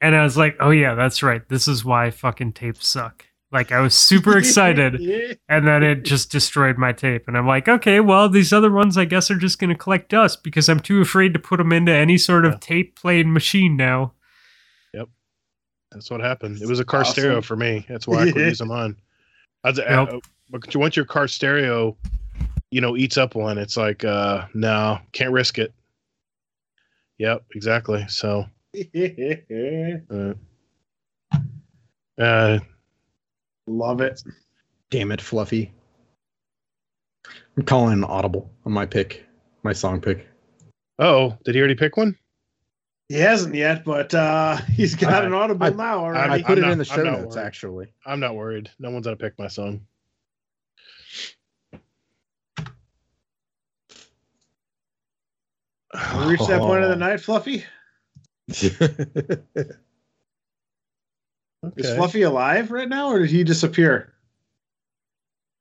And I was like, oh yeah, that's right. This is why fucking tapes suck. Like I was super excited and then it just destroyed my tape and i'm like okay well these other ones i guess are just going to collect dust because i'm too afraid to put them into any sort of Yeah. tape playing machine now Yep, That's what happened. It was a car Awesome. stereo for me. That's why I quit using mine. I was, Yep. uh, but once your car stereo, you know, eats up one, it's like, uh, no, can't risk it. Yep, exactly. So, uh, uh, Love it. Damn it, Fluffy. I'm calling an audible on my pick, my song pick. oh, did he already pick one? He hasn't yet, but uh, he's got I- an audible I- now I already. put I'm it not- in the show notes, worried. actually. I'm not worried. No one's gonna pick my song. We reached that point of the Oh, night, Fluffy. okay. Is. Fluffy alive right now, or did he disappear?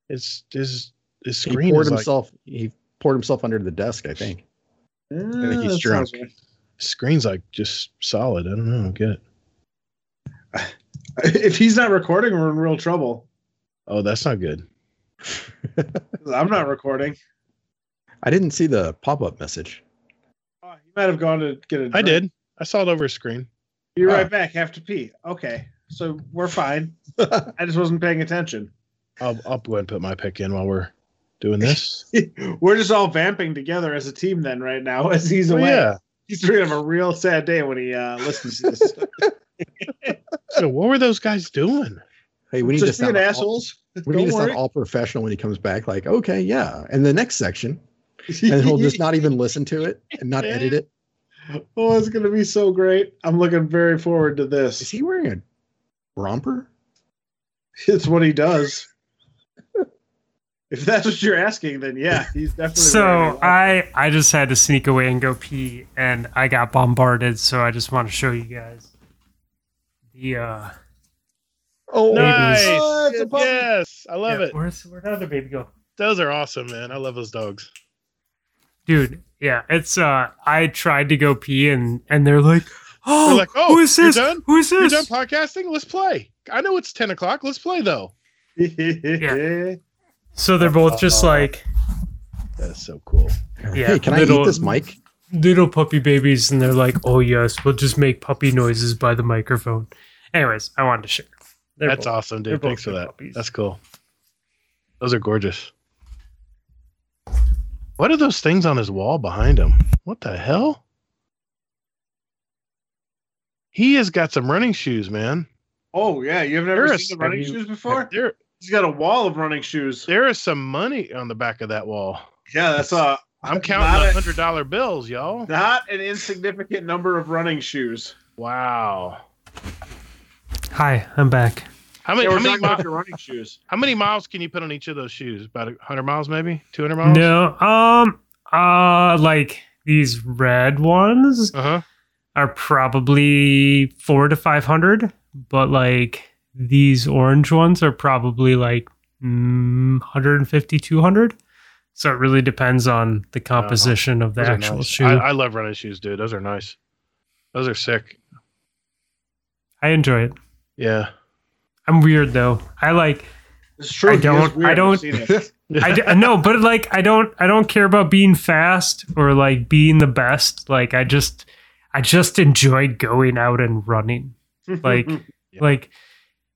It's his his he poured is like, himself. he poured himself under the desk. I think. I think he's drunk. sounds right. Screen's like just solid. I don't know. Get it? If he's not recording, we're in real trouble. Oh, that's not good. I'm not recording. I didn't see the pop-up message. Oh, he might have gone to get a. I drink. did. I saw it over a screen. Be ah. right Oh. back. Have to pee. Okay, so we're fine. I just wasn't paying attention. I'll I'll go ahead and put my pick in while we're doing this. we're just all vamping together as a team then right now as he's away. yeah. He's gonna have a real sad day when he uh, listens to this. So what were those guys doing? Hey, we need to just being sound all, assholes. we need Don't to sound all professional when he comes back. Like, okay, yeah. And the next section, and he'll just not even listen to it and not edit it. Oh, it's gonna be so great. I'm looking very forward to this. Is he wearing a romper? It's what he does. If that's what you're asking, then yeah, he's definitely. so i i just had to sneak away and go pee and i got bombarded so i just want to show you guys the uh Oh, Nice. Oh, it's a puppy. yes, I love yeah, it. where's where'd the other baby go Those are awesome, man. I love those dogs. dude yeah it's uh i tried to go pee and and they're like oh, They're like, "Oh, who is you're this done? who is You're this done podcasting? Let's play. I know it's ten o'clock. Let's play though. so they're both just like That's so cool. yeah hey, can I little- eat this mic? little puppy babies and they're like oh yes we'll just make puppy noises by the microphone anyways i wanted to share They're That's both- awesome, dude. Thanks for that. puppies. That's cool. Those are gorgeous. What are those things on his wall behind him? What the hell? He has got some running shoes, man. Oh yeah, you've never There is- seen the running you- shoes before? There, He's got a wall of running shoes. there is some money on the back of that wall. Yeah, that's uh I'm counting the hundred dollar bills, y'all. not an insignificant number of running shoes. Wow. hi i'm back How many? Yeah, how, many talking about mi- your running shoes. how many miles can you put on each of those shoes? About hundred miles, maybe two hundred miles. no um uh like these red ones Uh huh. are probably four to five hundred, but like these orange ones are probably like mm, 150, 200. So it really depends on the composition of the actual nice. shoe. I, I, I love running shoes, dude. Those are nice. Those are sick. I enjoy it. Yeah. I'm weird though. I like It's true. I don't- I don't- seen. I d- no, but like I don't I don't care about being fast or like being the best. Like I just I just enjoy going out and running. Like Yeah. like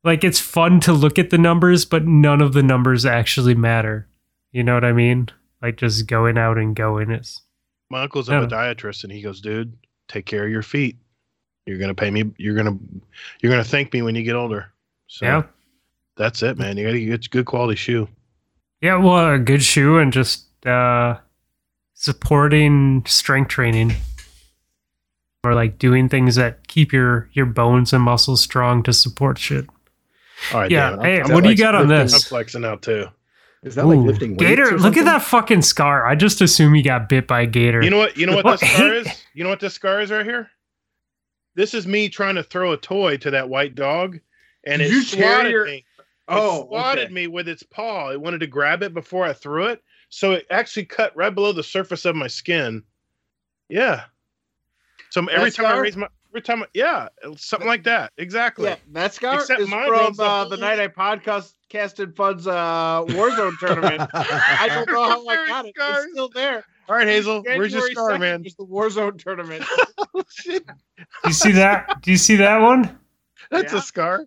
like it's fun to look at the numbers, but none of the numbers actually matter. You know what I mean? Like just going out and going is My uncle's a podiatrist, and he goes, "Dude, take care of your feet. You're gonna pay me. You're gonna you're gonna thank me when you get older." So yeah. that's it, man. You gotta get a good quality shoe. Yeah, well, a good shoe and just uh supporting strength training. Or like doing things that keep your your bones and muscles strong to support shit. Oh, All right, Yeah, damn hey, I'm, what do you got on I'm this? flexing out too. Is that like lifting weights Gator, or look at that fucking scar. I just assume he got bit by a gator. You know what? You know what What? this scar is? You know what this scar is right here? This is me trying to throw a toy to that white dog, and Did it you swatted your- me. It Oh, swatted okay. me with its paw. It wanted to grab it before I threw it, so it actually cut right below the surface of my skin. Yeah. So every That time I raise my, every time, I, yeah, something like that. Exactly. Yeah, that scar Except is mine from the uh, the night I podcast casted Fun's uh, Warzone tournament. I don't know how I got it. scars. It's still there. All right, Hazel, where's your scar, 2nd man? It's the Warzone tournament. Oh, shit. Do you see that? Do you see that one? That's Yeah. a scar.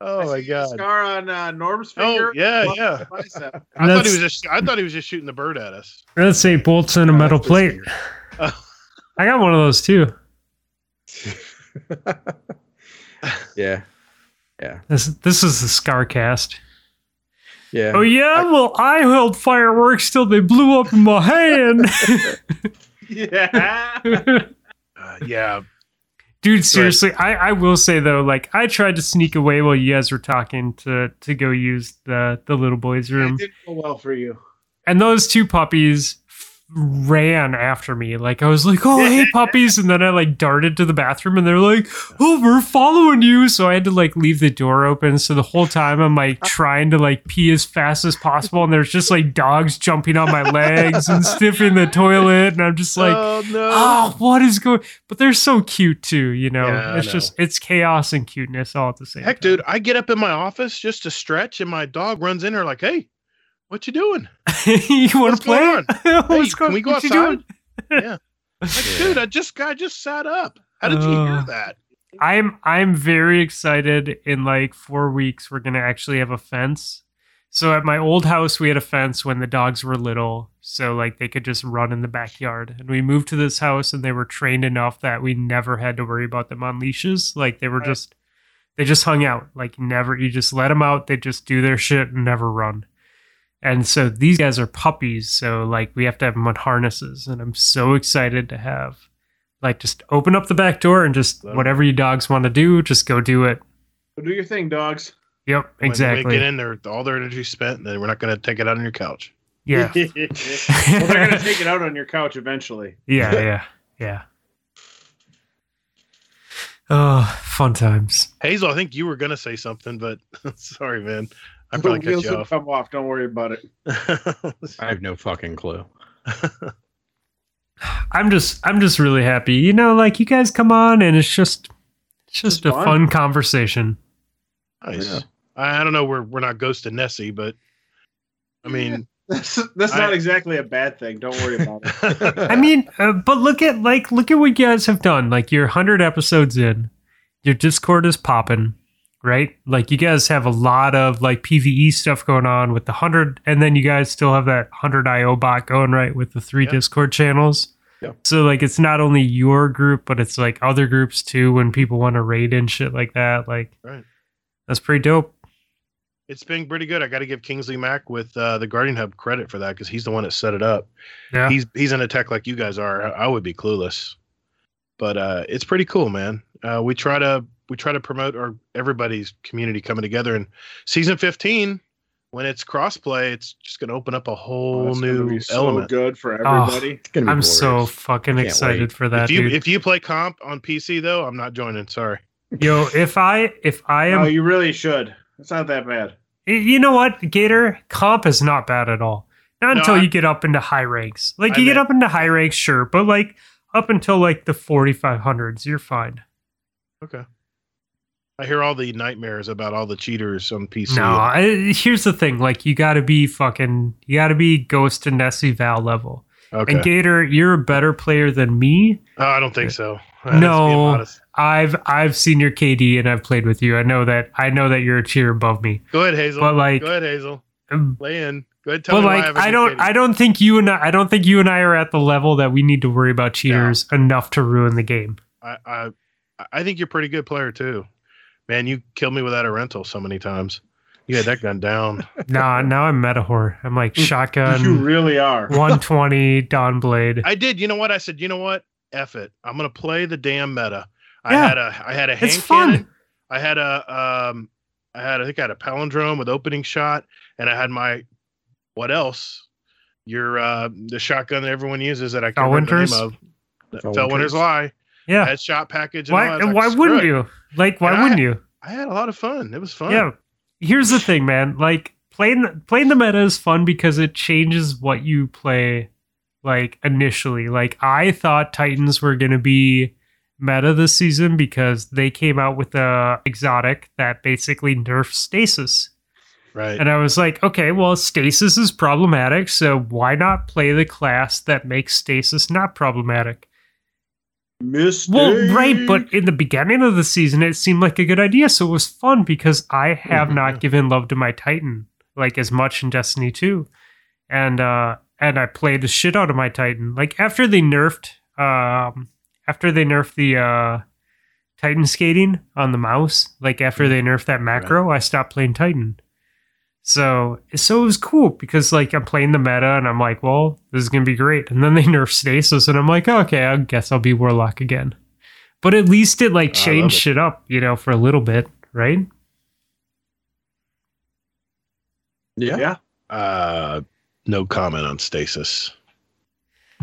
Oh I my see the god. Scar on uh, Norm's Oh yeah, above yeah. I thought he was just. I thought he was just shooting the bird at us. Let's say bolts in a Oh, metal plate. Oh, I got one of those too. Finger. yeah. Yeah. This this is the scar cast. Yeah. Oh yeah, well I held fireworks till they blew up in my hand. yeah. uh, yeah. Dude, seriously, I, I will say though, like I tried to sneak away while you guys were talking to to go use the the little boy's It room, didn't go well for you. and those two puppies f- ran after me. Like I was like, "Oh, hey puppies," and then I like darted to the bathroom, and they're like, "Oh, we're following you." So I had to like leave the door open. So the whole time I'm like oh. trying to like pee as fast as possible, and there's just like dogs jumping on my legs and sniffing the toilet, and I'm just like. oh no. oh, what is going? But they're so cute too, you know. Yeah, it's know. just it's chaos and cuteness all at the same Heck, time. dude, I get up in my office just to stretch, and my dog runs in there like, "Hey, what you doing? you want to play? going Hey, What's can going? we go what you outside?" doing? yeah. Like, dude, I just I just sat up. How did you hear Uh, that? I'm I'm very excited. In like four weeks, we're gonna actually have a fence. So at my old house, we had a fence when the dogs were little, so like they could just run in the backyard. And we moved to this house, and they were trained enough that we never had to worry about them on leashes. Like they were Right. just they just hung out. Like never, you just let them out. They just do their shit and never run. And so these guys are puppies, so like we have to have them on harnesses, and I'm so excited to have like just open up the back door and just whatever you dogs want to do, just go do it. So do your thing, dogs. Yep, When exactly. They get in there, all their energy spent, and then we're not going to take it out on your couch. Yeah, well, they're gonna take it out on your couch eventually. yeah, yeah, yeah. Oh, fun times. Hazel, I think you were going to say something, but sorry, man. I probably The cut wheels you off. come off. Don't worry about it. I have no fucking clue. I'm just, I'm just really happy. You know, like you guys come on, and it's just, it's just Just a fun. fun conversation. nice. Yeah. I, I don't know. We're we're not Ghost ghosting Nessie, but I mean, That's that's I- not exactly a bad thing. Don't worry about it. I mean, uh, but look at like look at what you guys have done. Like you're 100 episodes in, your Discord is popping, right? Like you guys have a lot of like PVE stuff going on with the 100 and then you guys still have that 100 IO bot going right with the three Yeah. Discord channels. Yeah. So like it's not only your group but it's like other groups too when people want to raid and shit like that. Like Right. That's pretty dope. it's been pretty good. I got to give Kingsley Mack with uh, the Guardian Hub credit for that because he's the one that set it up. Yeah. He's he's in a tech like you guys are. I, I would be clueless, but uh, it's pretty cool, man. Uh, we try to we try to promote our everybody's community coming together. And season fifteen, when it's crossplay, it's just going to open up a whole oh, That's gonna new be so element. good for Oh. everybody. It's gonna be I'm so fucking Can't excited wait. for that, if you dude. if you play comp on PC though, I'm not joining. Sorry. Yo, if I if I am oh, you really should. It's not that bad. You know what, Gator? Comp is not bad at all. Not No, until I- you get up into high ranks. Like I you get up into high ranks, sure, but like up until like the 4500s, you're fine. Okay. I hear all the nightmares about all the cheaters on PC. No, I, here's the thing: like you got to be fucking, you got to be Ghost and Nessie Val level. okay. And Gator, you're a better player than me. oh, I don't think so. No. I've I've seen your KD and I've played with you. I know that I know that you're a tier above me. Go ahead, Hazel. But like, Go ahead, Hazel. um, Lay in. Go ahead. Tell but like have I don't KD. I don't think you and I I don't think you and I are at the level that we need to worry about cheaters enough to ruin the game. I, I I think you're a pretty good player too. Man, you killed me without a rental so many times. You had that gun down. Nah, now I'm meta whore. I'm like shotgun. you really are. 120 Dawnblade. I did. You know what? I said, you know what? F it. I'm gonna play the damn meta. I Yeah. had a I had a hand It's fun. cannon. I had a um I had I think I had a palindrome with opening shot, and I had my what else? Your uh the shotgun that everyone uses that I can't remember the name of. The Felwinter's. Felwinter's lie. Yeah. Headshot package. And all Why that. I like, why wouldn't it." you? Like why And wouldn't you? I had a lot of fun. It was fun. Yeah. Here's the thing, man. Like playing playing the meta is fun because it changes what you play like initially. Like I thought Titans were going to be meta this season because they came out with a exotic that basically nerfs stasis. Right. And I was like, okay, well, stasis is problematic, so why not play the class that makes stasis not problematic? Mistake. Well, right, but in the beginning of the season, it seemed like a good idea, so it was fun because I have Mhm, not given love to my Titan like as much in Destiny 2. And uh and I played the shit out of my Titan. Like after they nerfed um after they nerfed the uh Titan skating on the mouse, like after they nerfed that macro, I stopped playing Titan. So so it was cool because like I'm playing the meta and I'm like, well, this is gonna be great. And then they nerf stasis and I'm like, okay, I guess I'll be Warlock again. But at least it like changed it. shit up, you know, for a little bit, right? Yeah. Yeah. Uh, no comment on stasis.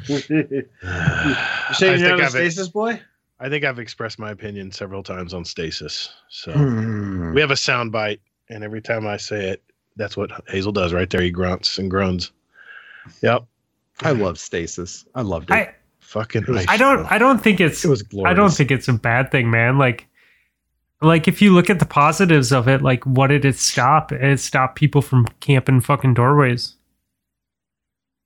you saying I you're think not a I've- stasis boy? I think I've expressed my opinion several times on stasis. So Hmm. we have a sound bite, and every time I say it, that's what Hazel does right there. He grunts and groans. Yep. I love stasis. I loved it. I Fucking. was- I don't I don't think it's it was glorious. I don't think it's a bad thing, man. Like like if you look at the positives of it, like what did it stop? It stopped people from camping fucking doorways,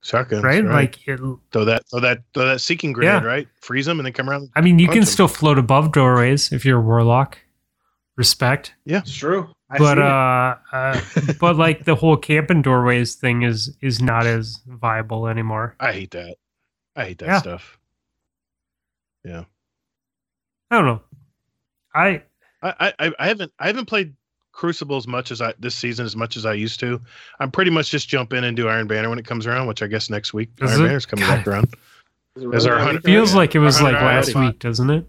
Shotguns, right? right? Like it, throw that, throw that, throw that seeking grenade, Yeah. right? Freeze them and then come around. I mean, you can can 'em. still float above doorways if you're a warlock. Respect. Yeah, it's true. I but uh, uh but like the whole camping doorways thing is is not as viable anymore. I hate that. I hate that Yeah. stuff. Yeah. I don't know. I I, I, I haven't, I haven't played Crucible as much as I this season as much as I used to. I'm pretty much just jump in and do Iron Banner when it comes around, which I guess next week Is Iron it? Banner's coming God, back around. Is it is our hundred- anything? feels like it was like last week, doesn't it?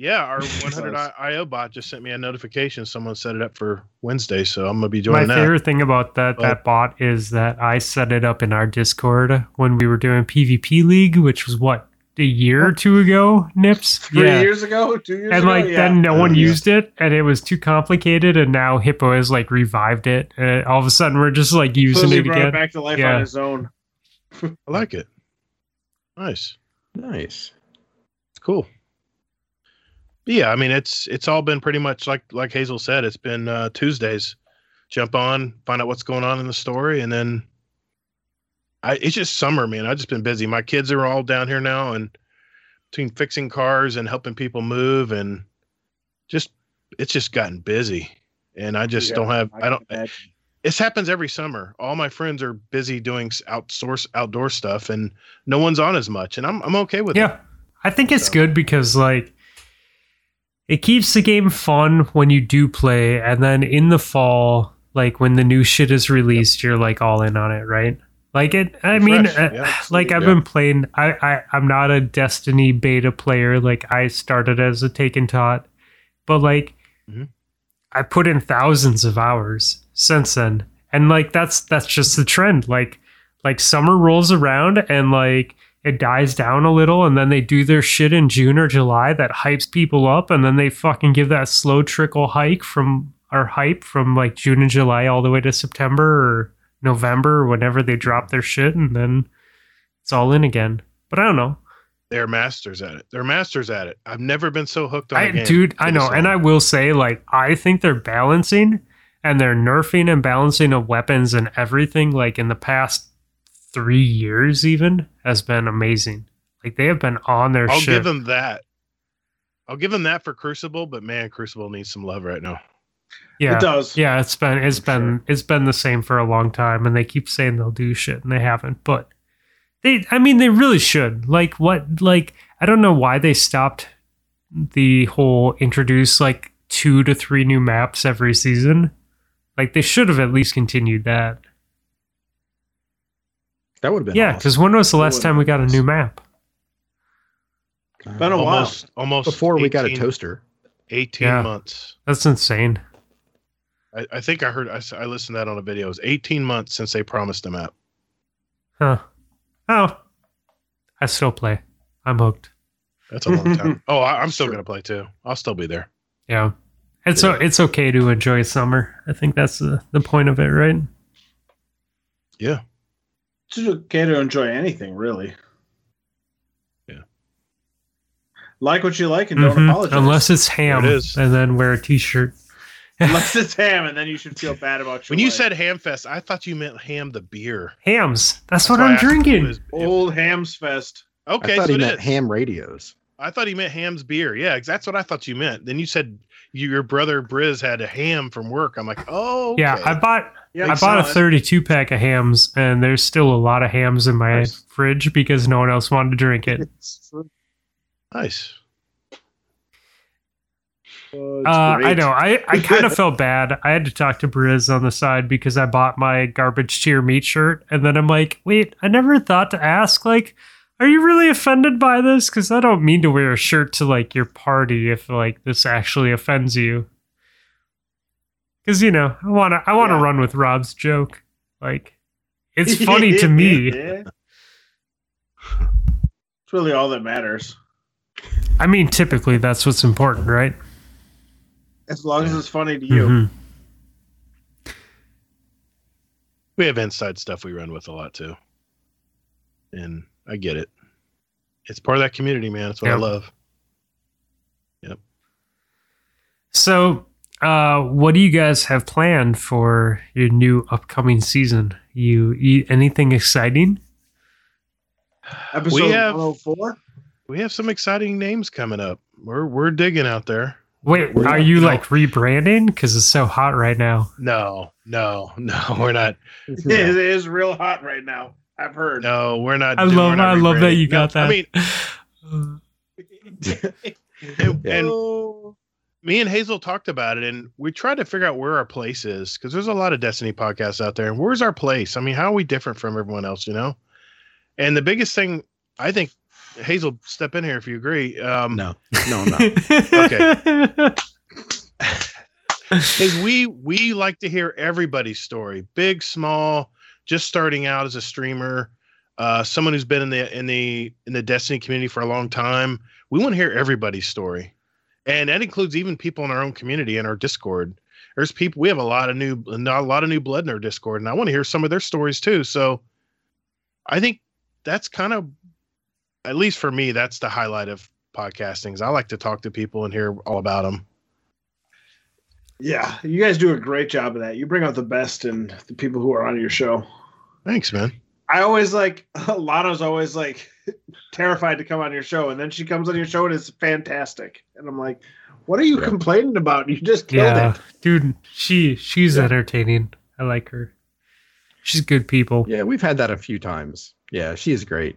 Yeah, our 100 I- IO bot just sent me a notification. Someone set it up for Wednesday, so I'm gonna be joining My that. favorite thing about that Oh. that bot is that I set it up in our Discord when we were doing PvP League, which was what a year or two ago. Nips, Three years ago, two years and ago. like yeah. then no Uh, one yeah. used it, and it was too complicated. And now Hippo has like revived it, and all of a sudden we're just like using Supposedly it brought it again. back to life Yeah. on his own. I like it. Nice. Nice. It's cool. But yeah, I mean it's it's all been pretty much like like Hazel said. It's been uh, Tuesdays. Jump on, find out what's going on in the story, and then I it's just summer, man. I've just been busy. My kids are all down here now, and between fixing cars and helping people move, and just it's just gotten busy. And I just Yeah, don't have I can don't imagine. this happens every summer. All my friends are busy doing s- outsource outdoor stuff, and no one's on as much, and I'm I'm okay with it. Yeah, I think it's So- good because like it keeps the game fun when you do play, and then in the fall, like when the new shit is released, you're like all in on it, right? Like it. I You're mean, uh, Yeah, like. I've Yeah. been playing. I, I I'm not a Destiny beta player. Like I started as a Taken Tot, but like Mhm. I put in thousands of hours since then, and like that's that's just the trend. Like like summer rolls around and like it dies down a little and then they do their shit in June or July that hypes people up and then they fucking give that slow trickle hike from our hype from like June and July all the way to September or November or whenever they drop their shit and then it's all in again. But I don't know. They're masters at it. They're masters at it. I've never been so hooked on. a I game dude, I know, and. I will say, like, I think they're balancing and they're nerfing and balancing of weapons and everything, like in the past three years, even has been amazing. Like they have been on their I'll shit. give them that. I'll give them that for Crucible, but man, Crucible needs some love right now. yeah, It does. yeah, it's been it's For been sure. it's been the same for a long time, and they keep saying they'll do shit, and they haven't. But they, I mean, they really should. Like what? Like I don't know why they stopped the whole introduce like two to three new maps every season. Like they should have at least continued that. That would have been Yeah, awesome. because when was the last time we got a new map? Been a while. Almost, almost before we got a toaster. 18 Yeah. months. That's insane. I, I think I heard, I, I, listened to that on a video. It was 18 months since they promised a map. Huh. Oh. I still play. I'm hooked. That's a long time. oh, I, I'm still Sure. going to play too. I'll still be there. Yeah. It's o it's okay to enjoy summer. I think that's the, the point of it, right? Yeah. It's okay to enjoy anything, really. Yeah. Like what you like and don't Mhm. apologize. Unless it's ham, There it is. and then wear a t-shirt. Unless it's ham, and then you should feel bad about your When you life. said Hamfest, I thought you meant ham the beer. Hams. That's, That's what I I'm asked if it drinking. was- old hams fest. Okay, I thought so he meant is. ham radios. I thought he meant Hamm's beer. Yeah, 'cause that's what I thought you meant. Then you said you, your brother Briz had a ham from work. I'm like, oh, Yeah. I bought Yeah, I makes bought a 32 pack of Hamm's, and there's still a lot of Hamm's in my Nice. fridge because no one else wanted to drink it. nice. Oh, Uh, I know. I, I kind of felt bad. I had to talk to Briz on the side because I bought my garbage tier meat shirt, and then I'm like, wait, I never thought to ask, like, are you really offended by this? Because I don't mean to wear a shirt to like your party if like this actually offends you. Because you know, I wanna I wanna Yeah. run with Rob's joke. Like, it's funny to me. It's really all that matters. I mean, typically that's what's important, right? As long as it's funny to you. Mhm. We have inside stuff we run with a lot too. And I get it. It's part of that community, man. It's what I Yeah. love. So, uh, what do you guys have planned for your new upcoming season? You, you anything exciting? Episode We have- 104. We have some exciting names coming up. We're we're digging out there. Wait, We're are not- you no. like rebranding? Because it's so hot right now. No, no, no, we're not. It is real hot right now. I've heard. No, we're not. I love, not I love that you got No, that. I mean, and, and. Me and Hazel talked about it, and we tried to figure out where our place is because there's a lot of Destiny podcasts out there. And where's our place? I mean, how are we different from everyone else? You know. And the biggest thing, I think, Hazel, step in here if you agree. Um, no, no, no. okay. is we we like to hear everybody's story, big, small, just starting out as a streamer, uh, someone who's been in the in the in the Destiny community for a long time. We want to hear everybody's story, and that includes even people in our own community in our Discord. There's people we have a lot of new a lot of new blood in our Discord, and I want to hear some of their stories too. So, I think that's kind of, at least for me, that's the highlight of podcastings. I like to talk to people and hear all about them. Yeah, you guys do a great job of that. You bring out the best in the people who are on your show. Thanks, man. I always like Lana's always like terrified to come on your show, and then she comes on your show and it's fantastic. And I'm like, what are you Yeah. complaining about? You just killed yeah, it. dude, she she's Yeah. entertaining. I like her. She's good people. Yeah, we've had that a few times. Yeah, she is great.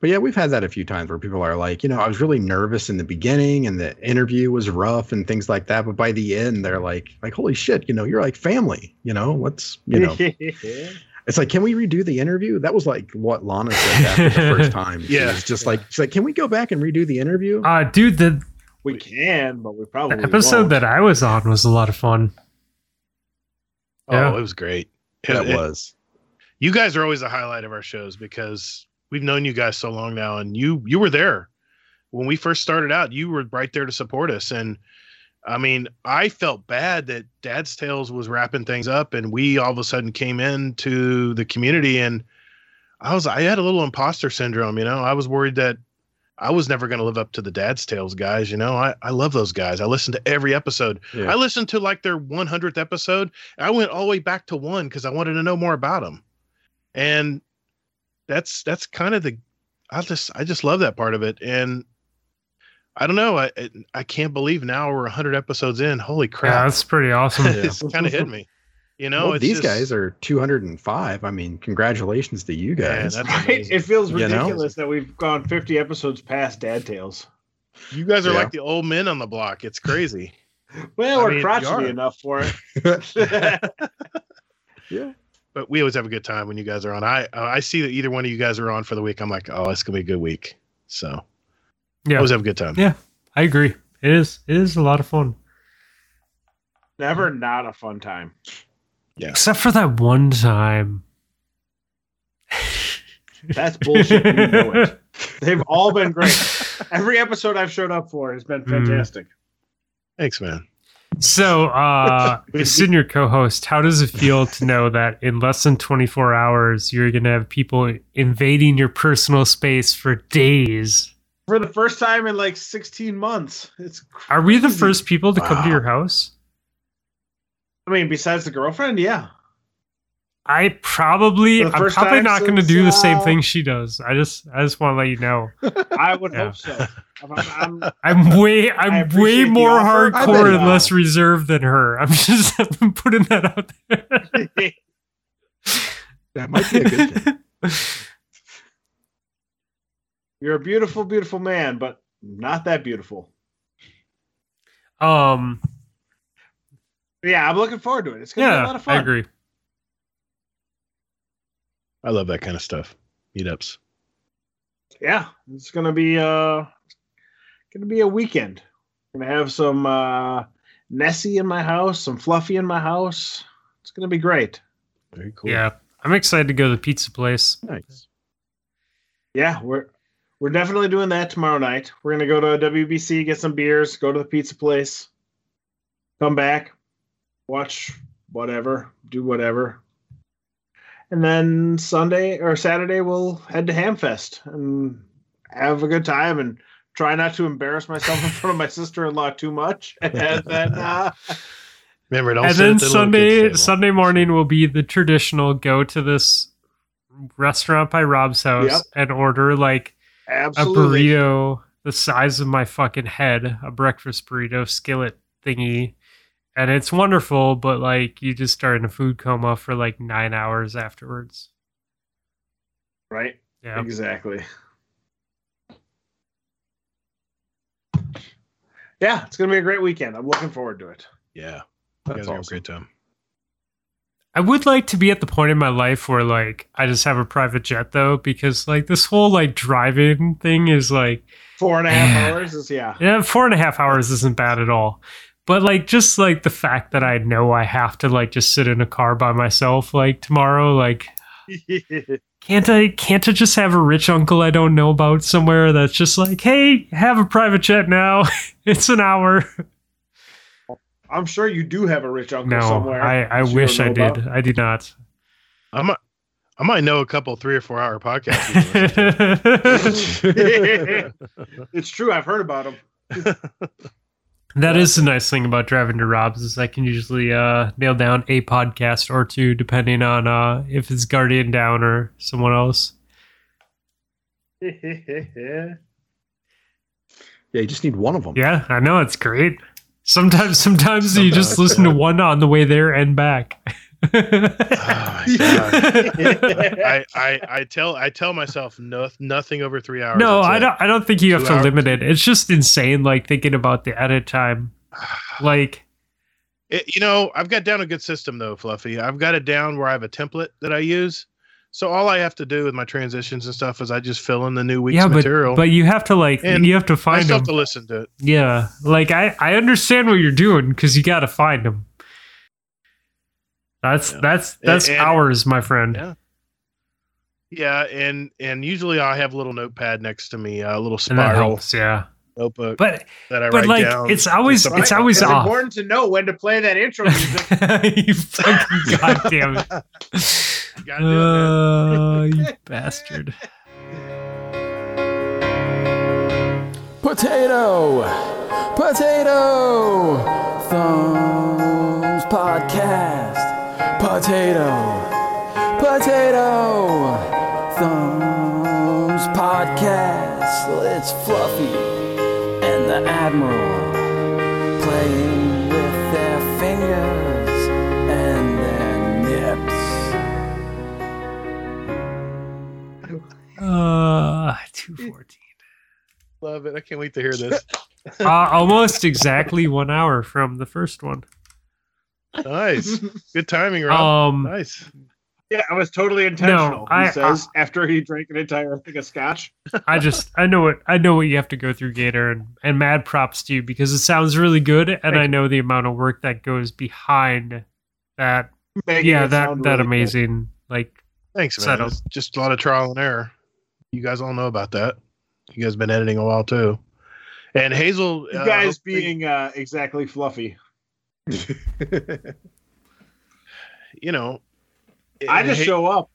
But yeah, we've had that a few times where people are like, you know, I was really nervous in the beginning and the interview was rough and things like that. But by the end, they're like, like, holy shit, you know, you're like family, you know, what's, you know, it's like, can we redo the interview? That was like what Lana said after the first time. She Yeah. was just like, she's like, can we go back and redo the interview? Uh dude, the, we can, but we probably the episode won't. that I was on was a lot of fun. Oh, Yeah. it was great. that it- was. you guys are always the highlight of our shows because we've known you guys so long now and you you were there when we first started out you were right there to support us and i mean i felt bad that dad's tales was wrapping things up and we all of a sudden came into the community and i was i had a little imposter syndrome you know i was worried that i was never going to live up to the dad's tales guys you know i, I love those guys i listened to every episode Yeah. I listened to like their 100th episode. I went all the way back to one because I wanted to know more about them, and that's that's kind of the. I just I just love that part of it, and I don't know. I I- I can't believe now we're 100 episodes in. Holy Yeah, crap! that's pretty awesome. it's kind of hit me. You know, well, it's these just- guys are 205. I mean, congratulations to you guys. that's Right? It feels You know? ridiculous that we've gone 50 episodes past Dad Tales. You guys are Yeah. like the old men on the block. It's crazy. Well, I we're mean, crotchety enough for it. yeah. but we always have a good time when you guys are on. I uh, I see that either one of you guys are on for the week. I'm like, oh, it's gonna be a good week. So Yeah. always have a good time. Yeah. I agree. It is. It is a lot of fun. Never not a fun time. Yeah. Except for that one time. That's bullshit. You know it. They've all been great. Every episode I've showed up for has been Mm. fantastic. Thanks, man. So, uh, senior co-host, how does it feel to know that in less than 24 hours, you're going to have people invading your personal space for days? For the first time in like 16 months. It's Are we the first people to come to your house? I mean, besides the girlfriend, yeah. I probably, I'm probably not going to do the same uh, thing she does. I just, I just want to let you know. I would Yeah. hope so. I'm, I'm, I'm way, I'm way more hardcore and less reserved than her. I'm just I'm putting that out there. That might be a good thing. You're a beautiful, beautiful man, but not that beautiful. um, Yeah, I'm looking forward to it. It's gonna be a lot of fun. I agree. I love that kind of stuff. Meetups. Yeah, it's gonna be uh gonna be a weekend. Gonna have some uh Nessie in my house, some Fluffy in my house. It's gonna be great. Very cool. Yeah, I'm excited to go to the pizza place. Nice. Yeah, we're we're definitely doing that tomorrow night. We're gonna go to WBC, get some beers, go to the pizza place, come back, watch whatever, do whatever. And then Sunday or Saturday we'll head to Hamfest and have a good time and try not to embarrass myself in front of my sister-in-law too much. And then uh, Remember, don't and then at the little kids' Sunday. Sunday morning will be the traditional go to this restaurant by Rob's house Yep. and order like absolutely a burrito the size of my fucking head, a breakfast burrito skillet thingy. And it's wonderful, but like you just start in a food coma for like nine hours afterwards. right. Yeah. Exactly. Yeah, it's gonna be a great weekend. I'm looking forward to it. Yeah. You That's guys have a awesome. great time. I would like to be at the point in my life where like I just have a private jet though, because like this whole like driving thing is like Four and a half Man. hours is yeah. yeah, four and a half hours isn't bad at all. But like just like the fact that I know I have to like just sit in a car by myself like tomorrow, like can't I can't I just have a rich uncle I don't know about somewhere that's just like, hey, have a private jet now. it's an hour. I'm sure you do have a rich uncle No, somewhere. I, I wish I did. about. I do not. I might, I might know a couple three or four hour podcasts. it's true. I've heard about them. That is the nice thing about driving to Rob's is I can usually uh, nail down a podcast or two depending on uh, if it's Guardian down or someone else. Yeah, you just need one of them. Yeah, I know it's great. Sometimes, sometimes you just listen to one on the way there and back. oh my god. I, I I tell I tell myself no, nothing over three hours. no, I don't. I don't think you have to hours. limit it. It's just insane. Like thinking about the edit time. Like It, you know, I've got down a good system though, Fluffy. I've got it down where I have a template that I use. So all I have to do with my transitions and stuff is I just fill in the new week's yeah, but material. but you have to like And you have to find still them. have to listen to it. Yeah, like I I understand what you're doing because you got to find them. That's Yeah. that's that's And- hours, my friend. Yeah. Yeah, and and usually I have a little notepad next to me, a little and that spiral helps. Yeah, notebook but that I but write like down. it's always Just it's something- always it's off. important to know when to play that intro music. you fucking goddamn it! Gotta do it, man. Uh, you bastard. Potato, potato, thumbs podcast. Potato, potato, thumbs podcast. It's Fluffy and the Admiral playing Uh, two fourteen. Love it. I can't wait to hear this. Uh, almost exactly one hour from the first one. nice. Good timing, Rob. Um, nice. yeah, I was totally intentional. I- he says after he drank an entire thing of scotch. I just I know what I know what you have to go through, Gator, and and mad props to you because it sounds really good, and I know the amount of work that goes behind that. making yeah, that that really good. amazing. Like Thanks, man. Settled. It's just a lot of trial and error. You guys all know about that. You guys been editing a while too. And Hazel, You uh, guys hopefully- being uh, exactly fluffy. you know, I just Ha- show up.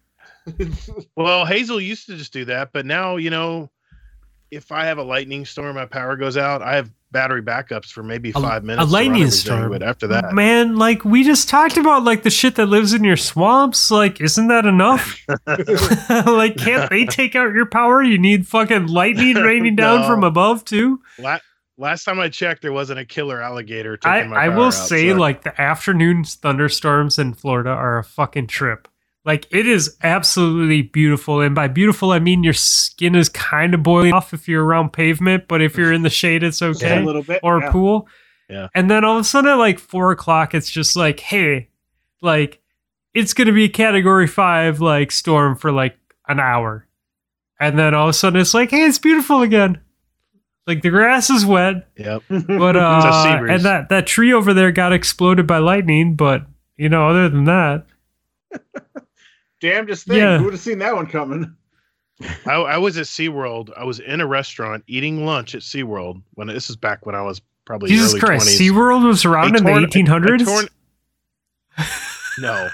Well, Hazel used to just do that, but now you know, if I have a lightning storm, my power goes out. I have battery backups for maybe five a minutes. A lightning storm? but after that, man, like we just talked about, like the shit that lives in your swamps. Like, isn't that enough? like, can't they take out your power? You need fucking lightning raining down No. from above too. la- last time I checked, there wasn't a killer alligator. I, Taking my I will out, say, so- like the afternoon thunderstorms in Florida are a fucking trip. Like it is absolutely beautiful, and by beautiful I mean your skin is kind of boiling off if you're around pavement, but if you're in the shade, it's okay. a little bit. or yeah. a pool. Yeah. And then all of a sudden at like four o'clock, it's just like, hey, like it's gonna be a category five like storm for like an hour. And then all of a sudden it's like, hey, it's beautiful again. Like the grass is wet, yep. but It's a sea uh and that that tree over there got exploded by lightning, but you know, other than that, Damn, just think. Yeah. Who would have seen that one coming? I, I was at SeaWorld. I was in a restaurant eating lunch at SeaWorld when this is back when I was probably Jesus early Christ, 20s. SeaWorld was around A in torn- the eighteen hundreds. a torn- no.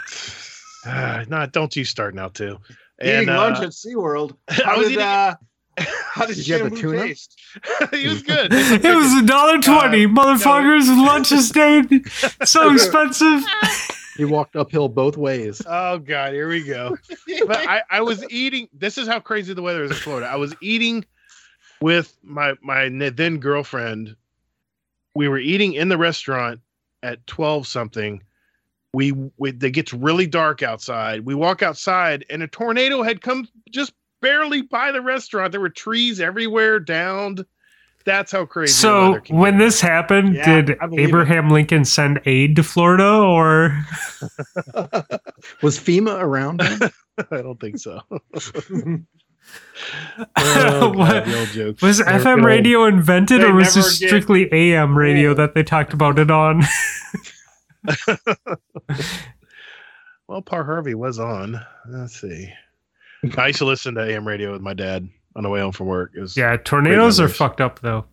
Uh, no, don't you start now too. Eating uh, lunch at SeaWorld. How I was did eating- uh, how did, Did you have the tuna? taste? he was good. It was a dollar twenty, Uh, motherfuckers. Lunch is stayed so expensive. He walked uphill both ways. Oh god, here we go. But I, I was eating. This is how crazy the weather is in Florida. I was eating with my my then girlfriend. We were eating in the restaurant at twelve something. We, we it gets really dark outside. We walk outside, and a tornado had come just barely by the restaurant. There were trees everywhere, downed. That's how crazy. the So weather can when get. this happened, Yeah, did I believe it. Abraham Lincoln send aid to Florida or Was FEMA around? I don't think so. Oh, oh, what- God, jokes. was They're FM good. radio invented They or was never this get- strictly AM radio Yeah. that they talked about it on? Well, Paul Harvey was on. Let's see. I used to listen to AM radio with my dad on the way home from work. It was yeah, tornadoes are fucked up though.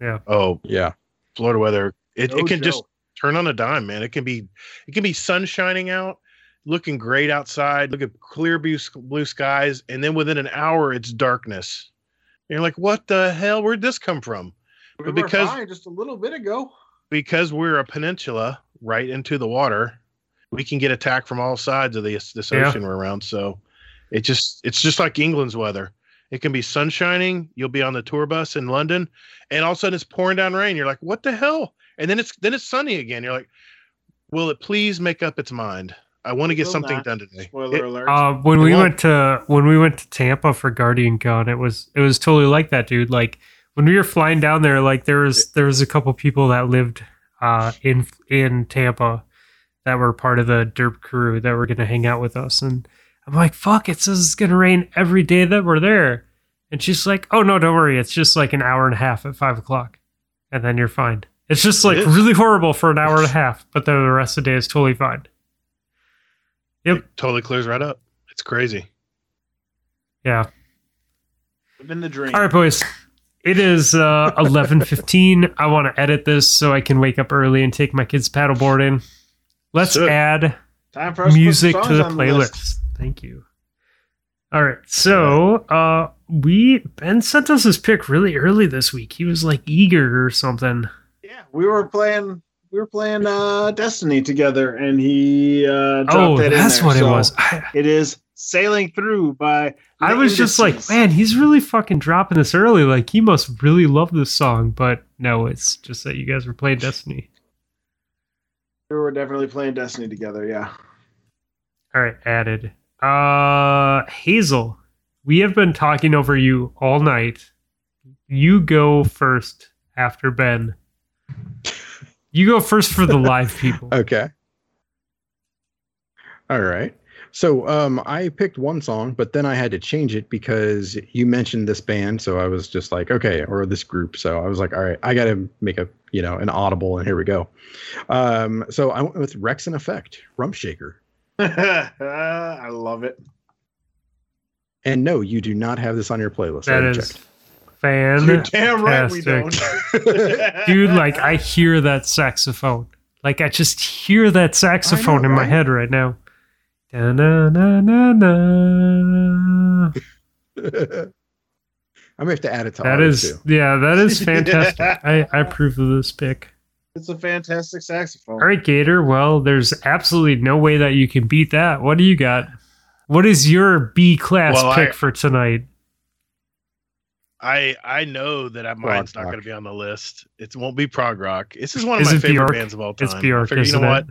Yeah. Oh yeah. Florida weather. It, No it can just turn on a dime, man. It can be it can be sun shining out, looking great outside, look at clear blue, blue skies, and then within an hour it's darkness. And you're like, what the hell? Where'd this come from? We But were because- fine just a little bit ago. Because we're a peninsula right into the water, we can get attacked from all sides of this this Yeah. ocean we're around. So it just it's just like England's weather. It can be sun shining. You'll be on the tour bus in London, and all of a sudden it's pouring down rain. You're like, what the hell? And then it's then it's sunny again. You're like, will it please make up its mind? I want to get something not. done today. Spoiler It- alert. Uh, when It we won't. went to when we went to Tampa for GuardianCon, it was it was totally like that, dude. Like when we were flying down there, like there was there was a couple people that lived uh, in in Tampa that were part of the derp crew that were gonna hang out with us, and I'm like, fuck, it says it's gonna rain every day that we're there, and she's like, oh no, don't worry, it's just like an hour and a half at five o'clock, and then you're fine. It's just like is. really horrible for an hour and a half, but then the rest of the day is totally fine. Yep. It totally clears right up. It's crazy. Yeah. Living the dream. All right, boys. It is uh, eleven fifteen. I want to edit this so I can wake up early and take my kids paddleboarding. Let's Sick. add Time for music to, to the playlist. list. Thank you. All right. So uh we Ben sent us his pick really early this week. He was like eager or something. Yeah, we were playing. We were playing uh, Destiny together, and he uh, dropped Oh, that in that's what it was. I, It is sailing through by. I was just like, man, he's really fucking dropping this early. Like he must really love this song. But no, it's just that you guys were playing Destiny. we were definitely playing Destiny together. Yeah. All right, added. Uh Hazel, we have been talking over you all night. You go first after Ben. You go first for the live people. Okay. All right. So um, I picked one song, but then I had to change it because you mentioned this band. So I was just like, okay, or this group. So I was like, all right, I got to make a you know an audible, and here we go. Um, so I went with Wreckx-n-Effect, Rump Shaker. I love it. And no, you do not have this on your playlist. I That already is checked. You're damn right we don't. Fantastic. Dude, like I hear that saxophone. Like I just hear that saxophone in my right? head right now. Da na na na na. I'm gonna have to add it to That ours, is too. yeah, that is fantastic. I, I approve of this pick. It's a fantastic saxophone. All right, Gator. Well, there's absolutely no way that you can beat that. What do you got? What is your B class Well, pick I- for tonight? I I know that I- mine's not going to be on the list. It won't be prog rock. This is one of Is my favorite Bjork? bands of all time. It's I Bjork, figured, you isn't know it?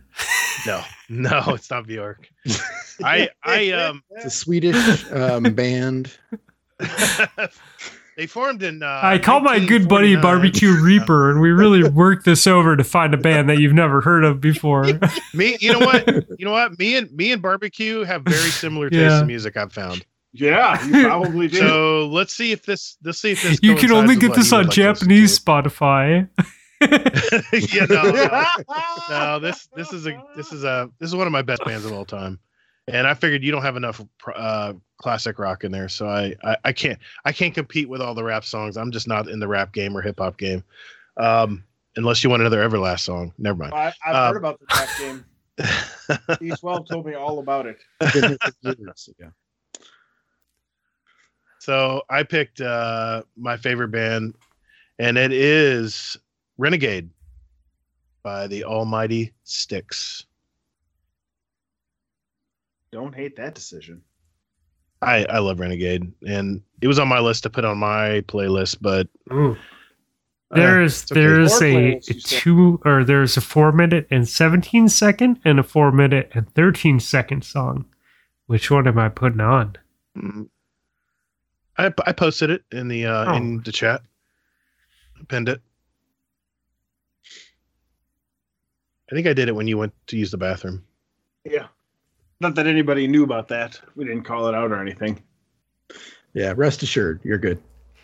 what? No, no, it's not Bjork. I I um It's a Swedish um, band. they formed in. Uh, I call my good buddy Barbecue Reaper, and we really worked this over to find a band that you've never heard of before. Me, you know what? You know what? Me and me and Barbecue have very similar tastes Yeah. in music. I've found. Yeah, you probably do. So let's see if this. Let's see if this. you can only get this on like Japanese Spotify. to. yeah, no, no, no. This this is a this is a this is one of my best bands of all time, and I figured you don't have enough uh, classic rock in there, so I, I I can't I can't compete with all the rap songs. I'm just not in the rap game or hip hop game. Um, unless you want another Everlast song, never mind. I, I've Um, heard about the rap game. D12 told me all about it. Been here for years, yeah. So I picked uh, my favorite band, and it is Renegade by the Almighty Styx. Don't hate that decision. I, I love Renegade, and it was on my list to put on my playlist, but Ooh. uh, There's it's okay. there's Four a, playlists, you said. two or there's a four minute and seventeen second and a four minute and thirteen second song. Which one am I putting on? Mm. I I posted it in the uh, Oh. in the chat, pinned it. I think I did it when you went to use the bathroom. Yeah. Not that anybody knew about that. We didn't call it out or anything. Yeah, rest assured, you're good.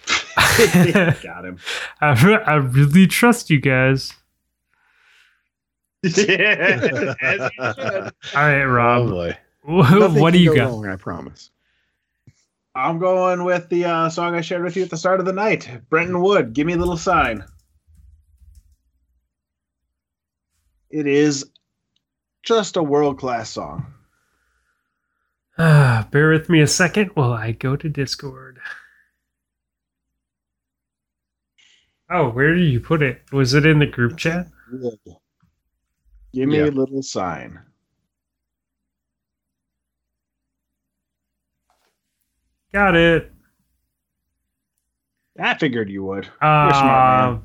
Got him. I, I really trust you guys. As you should. All right, Oh Rob. boy. wh- what do you go got? Wrong, I promise. I'm going with the uh, song I shared with you at the start of the night. Brenton Wood, Give Me a Little Sign. It is just a world class song. Ah, bear with me a second while I go to Discord. Oh, where did you put it? Was it in the group chat? Give me Yeah. a little sign. Got it. I figured you would. Uh, smart.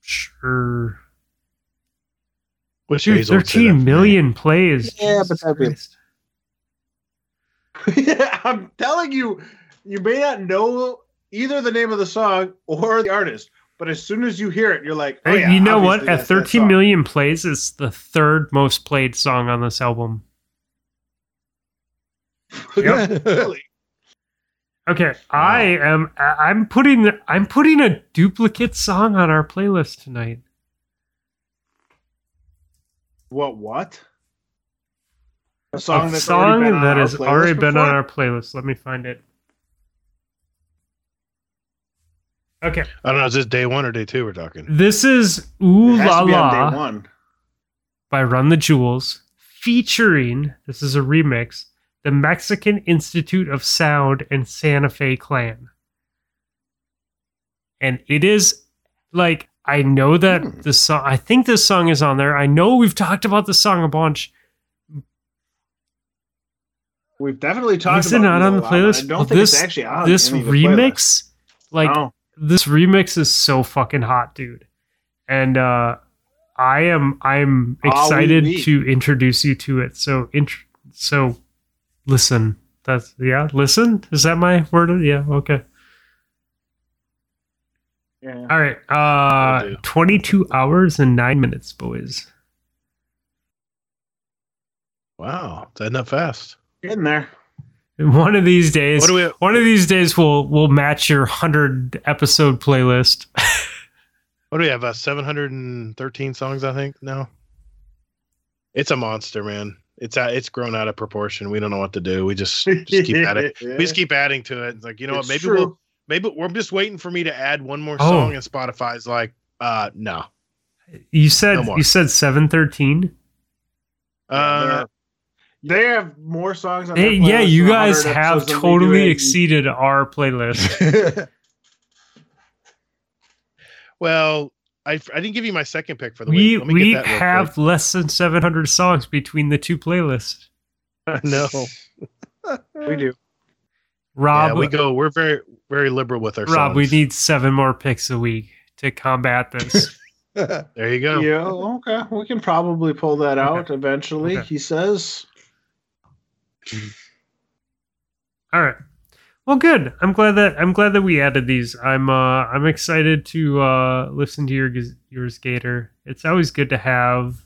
Sure. Wish Dude, Hazel would say that 13 for me. million plays. Yeah, Jesus but that'd be- Christ. I'm telling you, you may not know either the name of the song or the artist, but as soon as you hear it, you're like, oh, yeah, you know what? obviously At that's that 13 song. million plays, it's the third most played song on this album. really? Okay, I am. I'm putting. I'm putting a duplicate song on our playlist tonight. What? What? A A song that's song already that has playlist already been on our playlist. Let me find it. Okay. I don't know. Is this day one or day two? We're talking. This is Ooh It has La on day La one. by Run the Jewels, featuring, this is a remix, the Mexican Institute of Sound and Santa Fe Klan. And it is like, I know that Hmm. the song, I think this song is on there. I know we've talked about the song a bunch. We've definitely talked about. Is it not on the La La. playlist? I don't Well, think this- it's actually on this any the remix, like, Oh. this remix is so fucking hot, dude. And uh I am I'm Ah, excited to introduce you to it. So int- so listen. That's yeah, listen. Is that my word? Yeah, okay. Yeah. All right. Uh 22 hours and 9 minutes, boys. Wow, it's ending up fast. Getting there. One of these days What do we? one of these days we'll we'll match your 100 episode playlist. What do we have? Uh, Seven hundred and thirteen songs, I think. now. It's a monster, man. It's uh, it's grown out of proportion. We don't know what to do. We just, just keep adding. We just keep adding to it. It's like you know It's what? Maybe true. we'll maybe we're just waiting for me to add one more Oh. song, and Spotify's like, uh, no. You said No you said 713? Uh, They have more songs on Hey, their yeah, you guys have episodes than we do totally exceeded our playlist. well, I I didn't give you my second pick for the we week. Let me we get that real have less than 700 songs between the two playlists. no. We do. Rob, yeah, we go. We're very very liberal with our Rob, songs. we need seven more picks a week to combat this. There you go. Yeah, okay. We can probably pull that out eventually, Okay. he says. All right. Well, good. I'm glad that I'm glad that we added these. I'm uh I'm excited to uh listen to your your skater. It's always good to have.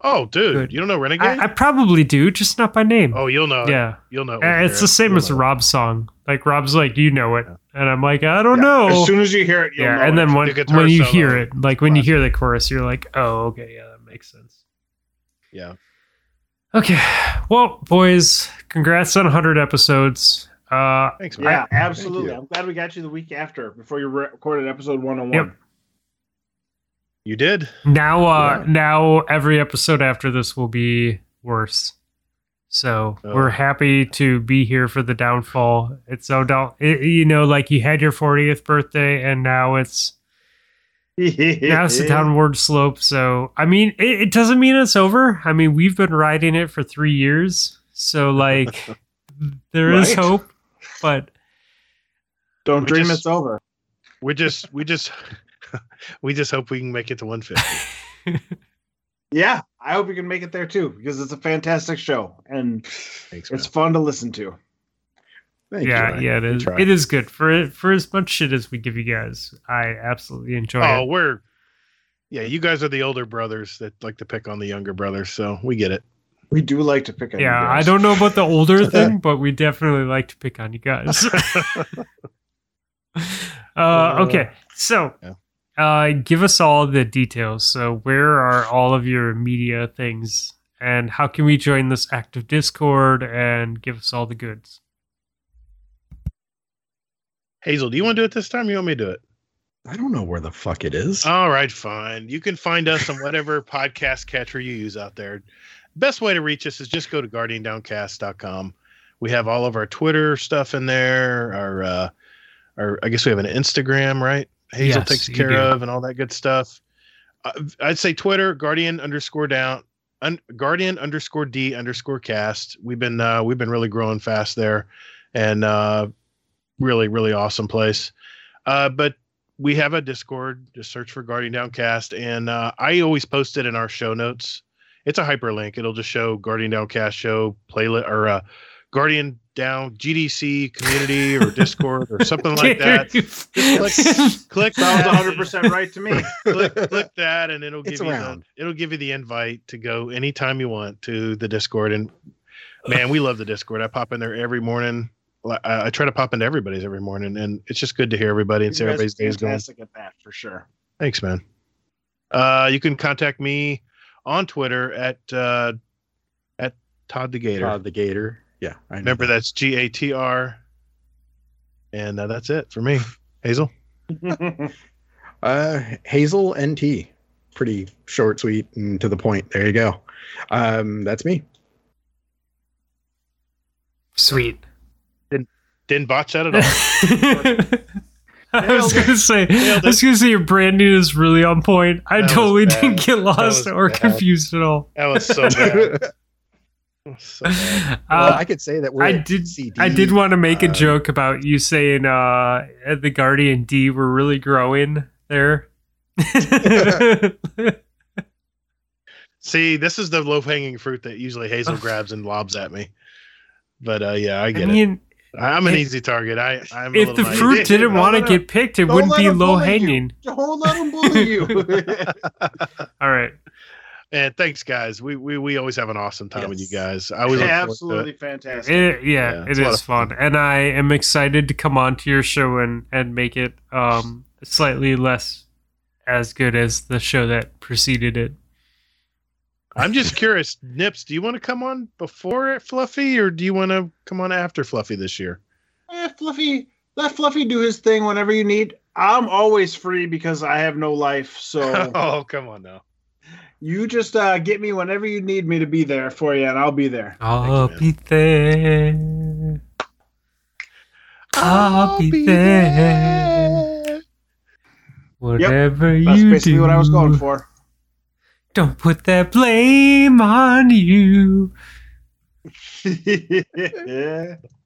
Oh, dude, Good. you don't know Renegade? I, I probably do, just not by name. oh, you'll know. it. yeah. you'll know. it it's you the same as You'll know it. Rob's song. Like Rob's like, you know it?" And I'm like, "I don't Yeah, know." As soon as you hear it, you'll yeah, know and it. then when The when you solo. hear it, like when you hear the chorus, you're like, "Oh, okay, yeah, that makes sense." Yeah. Okay, well, boys, congrats on 100 episodes. Uh, Thanks, man. Yeah, absolutely. I'm glad we got you the week after before you recorded episode 101. Yep. You did. now, uh, Yeah. now every episode after this will be worse. So Oh. we're happy to be here for the downfall. It's so down, it, you know, like you had your 40th birthday, and now it's now it's a downward slope. So I mean, it, it doesn't mean it's over. I mean, we've been riding it for three years, so like there is Right. hope. But Don't We dream just- it's over. We just we just we just hope we can make it to 150. Yeah, I hope you can make it there too because it's a fantastic show and Thanks, it's fun to listen to. Thank yeah, you. yeah, it is. It is good for for as much shit as we give you guys. I absolutely enjoy Oh, it. we're yeah. You guys are the older brothers that like to pick on the younger brothers, so we get it. We do like to pick on you Yeah, I don't know about the older thing, but we definitely like to pick on you guys. uh, okay, so uh, give us all the details. So, where are all of your media things, and how can we join this active Discord and give us all the goods? Hazel, do you want to do it this time? Or you want me to do it? I don't know where the fuck it is. All right, fine. You can find us on whatever podcast catcher you use out there. Best way to reach us is just go to guardiandowncast.com. We have all of our Twitter stuff in there. Our, uh, our I guess we have an Instagram, right? Hazel Yes, takes care do. of and all that good stuff. Uh, I'd say Twitter, Guardian underscore down, un, Guardian underscore D underscore cast. We've been uh, we've been really growing fast there, and uh, really really awesome place. Uh, but we have a Discord. Just search for Guardian Downcast, and uh, I always post it in our show notes. It's a hyperlink. It'll just show Guardian Downcast show playlist or uh, Guardian Down GDC community or Discord or something like that. Just click, click Sounds 100% right to me. click, click that, and it'll give It's you around. the, it'll give you the invite to go anytime you want to the Discord. And man, we love the Discord. I pop in there every morning. I, I try to pop into everybody's every morning, and it's just good to hear everybody and see You how guys everybody's are day's going. fantastic at that for sure. Thanks, man. Uh, you can contact me on Twitter at uh, at Todd the Gator. Todd the Gator. Yeah, I Remember that. that's G A T R. And uh, that's it for me. Hazel. Uh, Hazel NT. Pretty short, sweet, and to the point. There you go. Um, that's me. Sweet. Didn't botch that at all. I was gonna say, I Nailed was gonna say your branding is really on point. I That totally didn't get lost or bad. confused at all. That was so bad. So bad. well, Uh, I could say that we're I did. CD. I did want to make a uh, joke about you saying uh, the Guardian D were really growing there. See, this is the low hanging fruit that usually Hazel grabs and lobs at me. But uh, yeah, I I get it. Mean, I'm an if- easy target. I, I'm if little the naive. fruit didn't want to no, no. get picked, it wouldn't be low bully you. hanging. Don't let him bully you. All right. And thanks, guys. We we we always have an awesome time with you guys. I always look forward to it. Absolutely fantastic. It, yeah, Yeah, it's a lot is of fun. fun. and I am excited to come on to your show and and make it um slightly less as good as the show that preceded it. I'm just curious, Nips. Do you want to come on before it, Fluffy, or do you want to come on after Fluffy this year? Eh, Fluffy, let Fluffy do his thing whenever you need. I'm always free because I have no life. So oh, come on now. you just uh, get me whenever you need me to be there for you, and I'll be there. I'll man. be there. I'll be there. Whatever That's you That's basically do, what I was going for. Don't put that blame on you. yeah.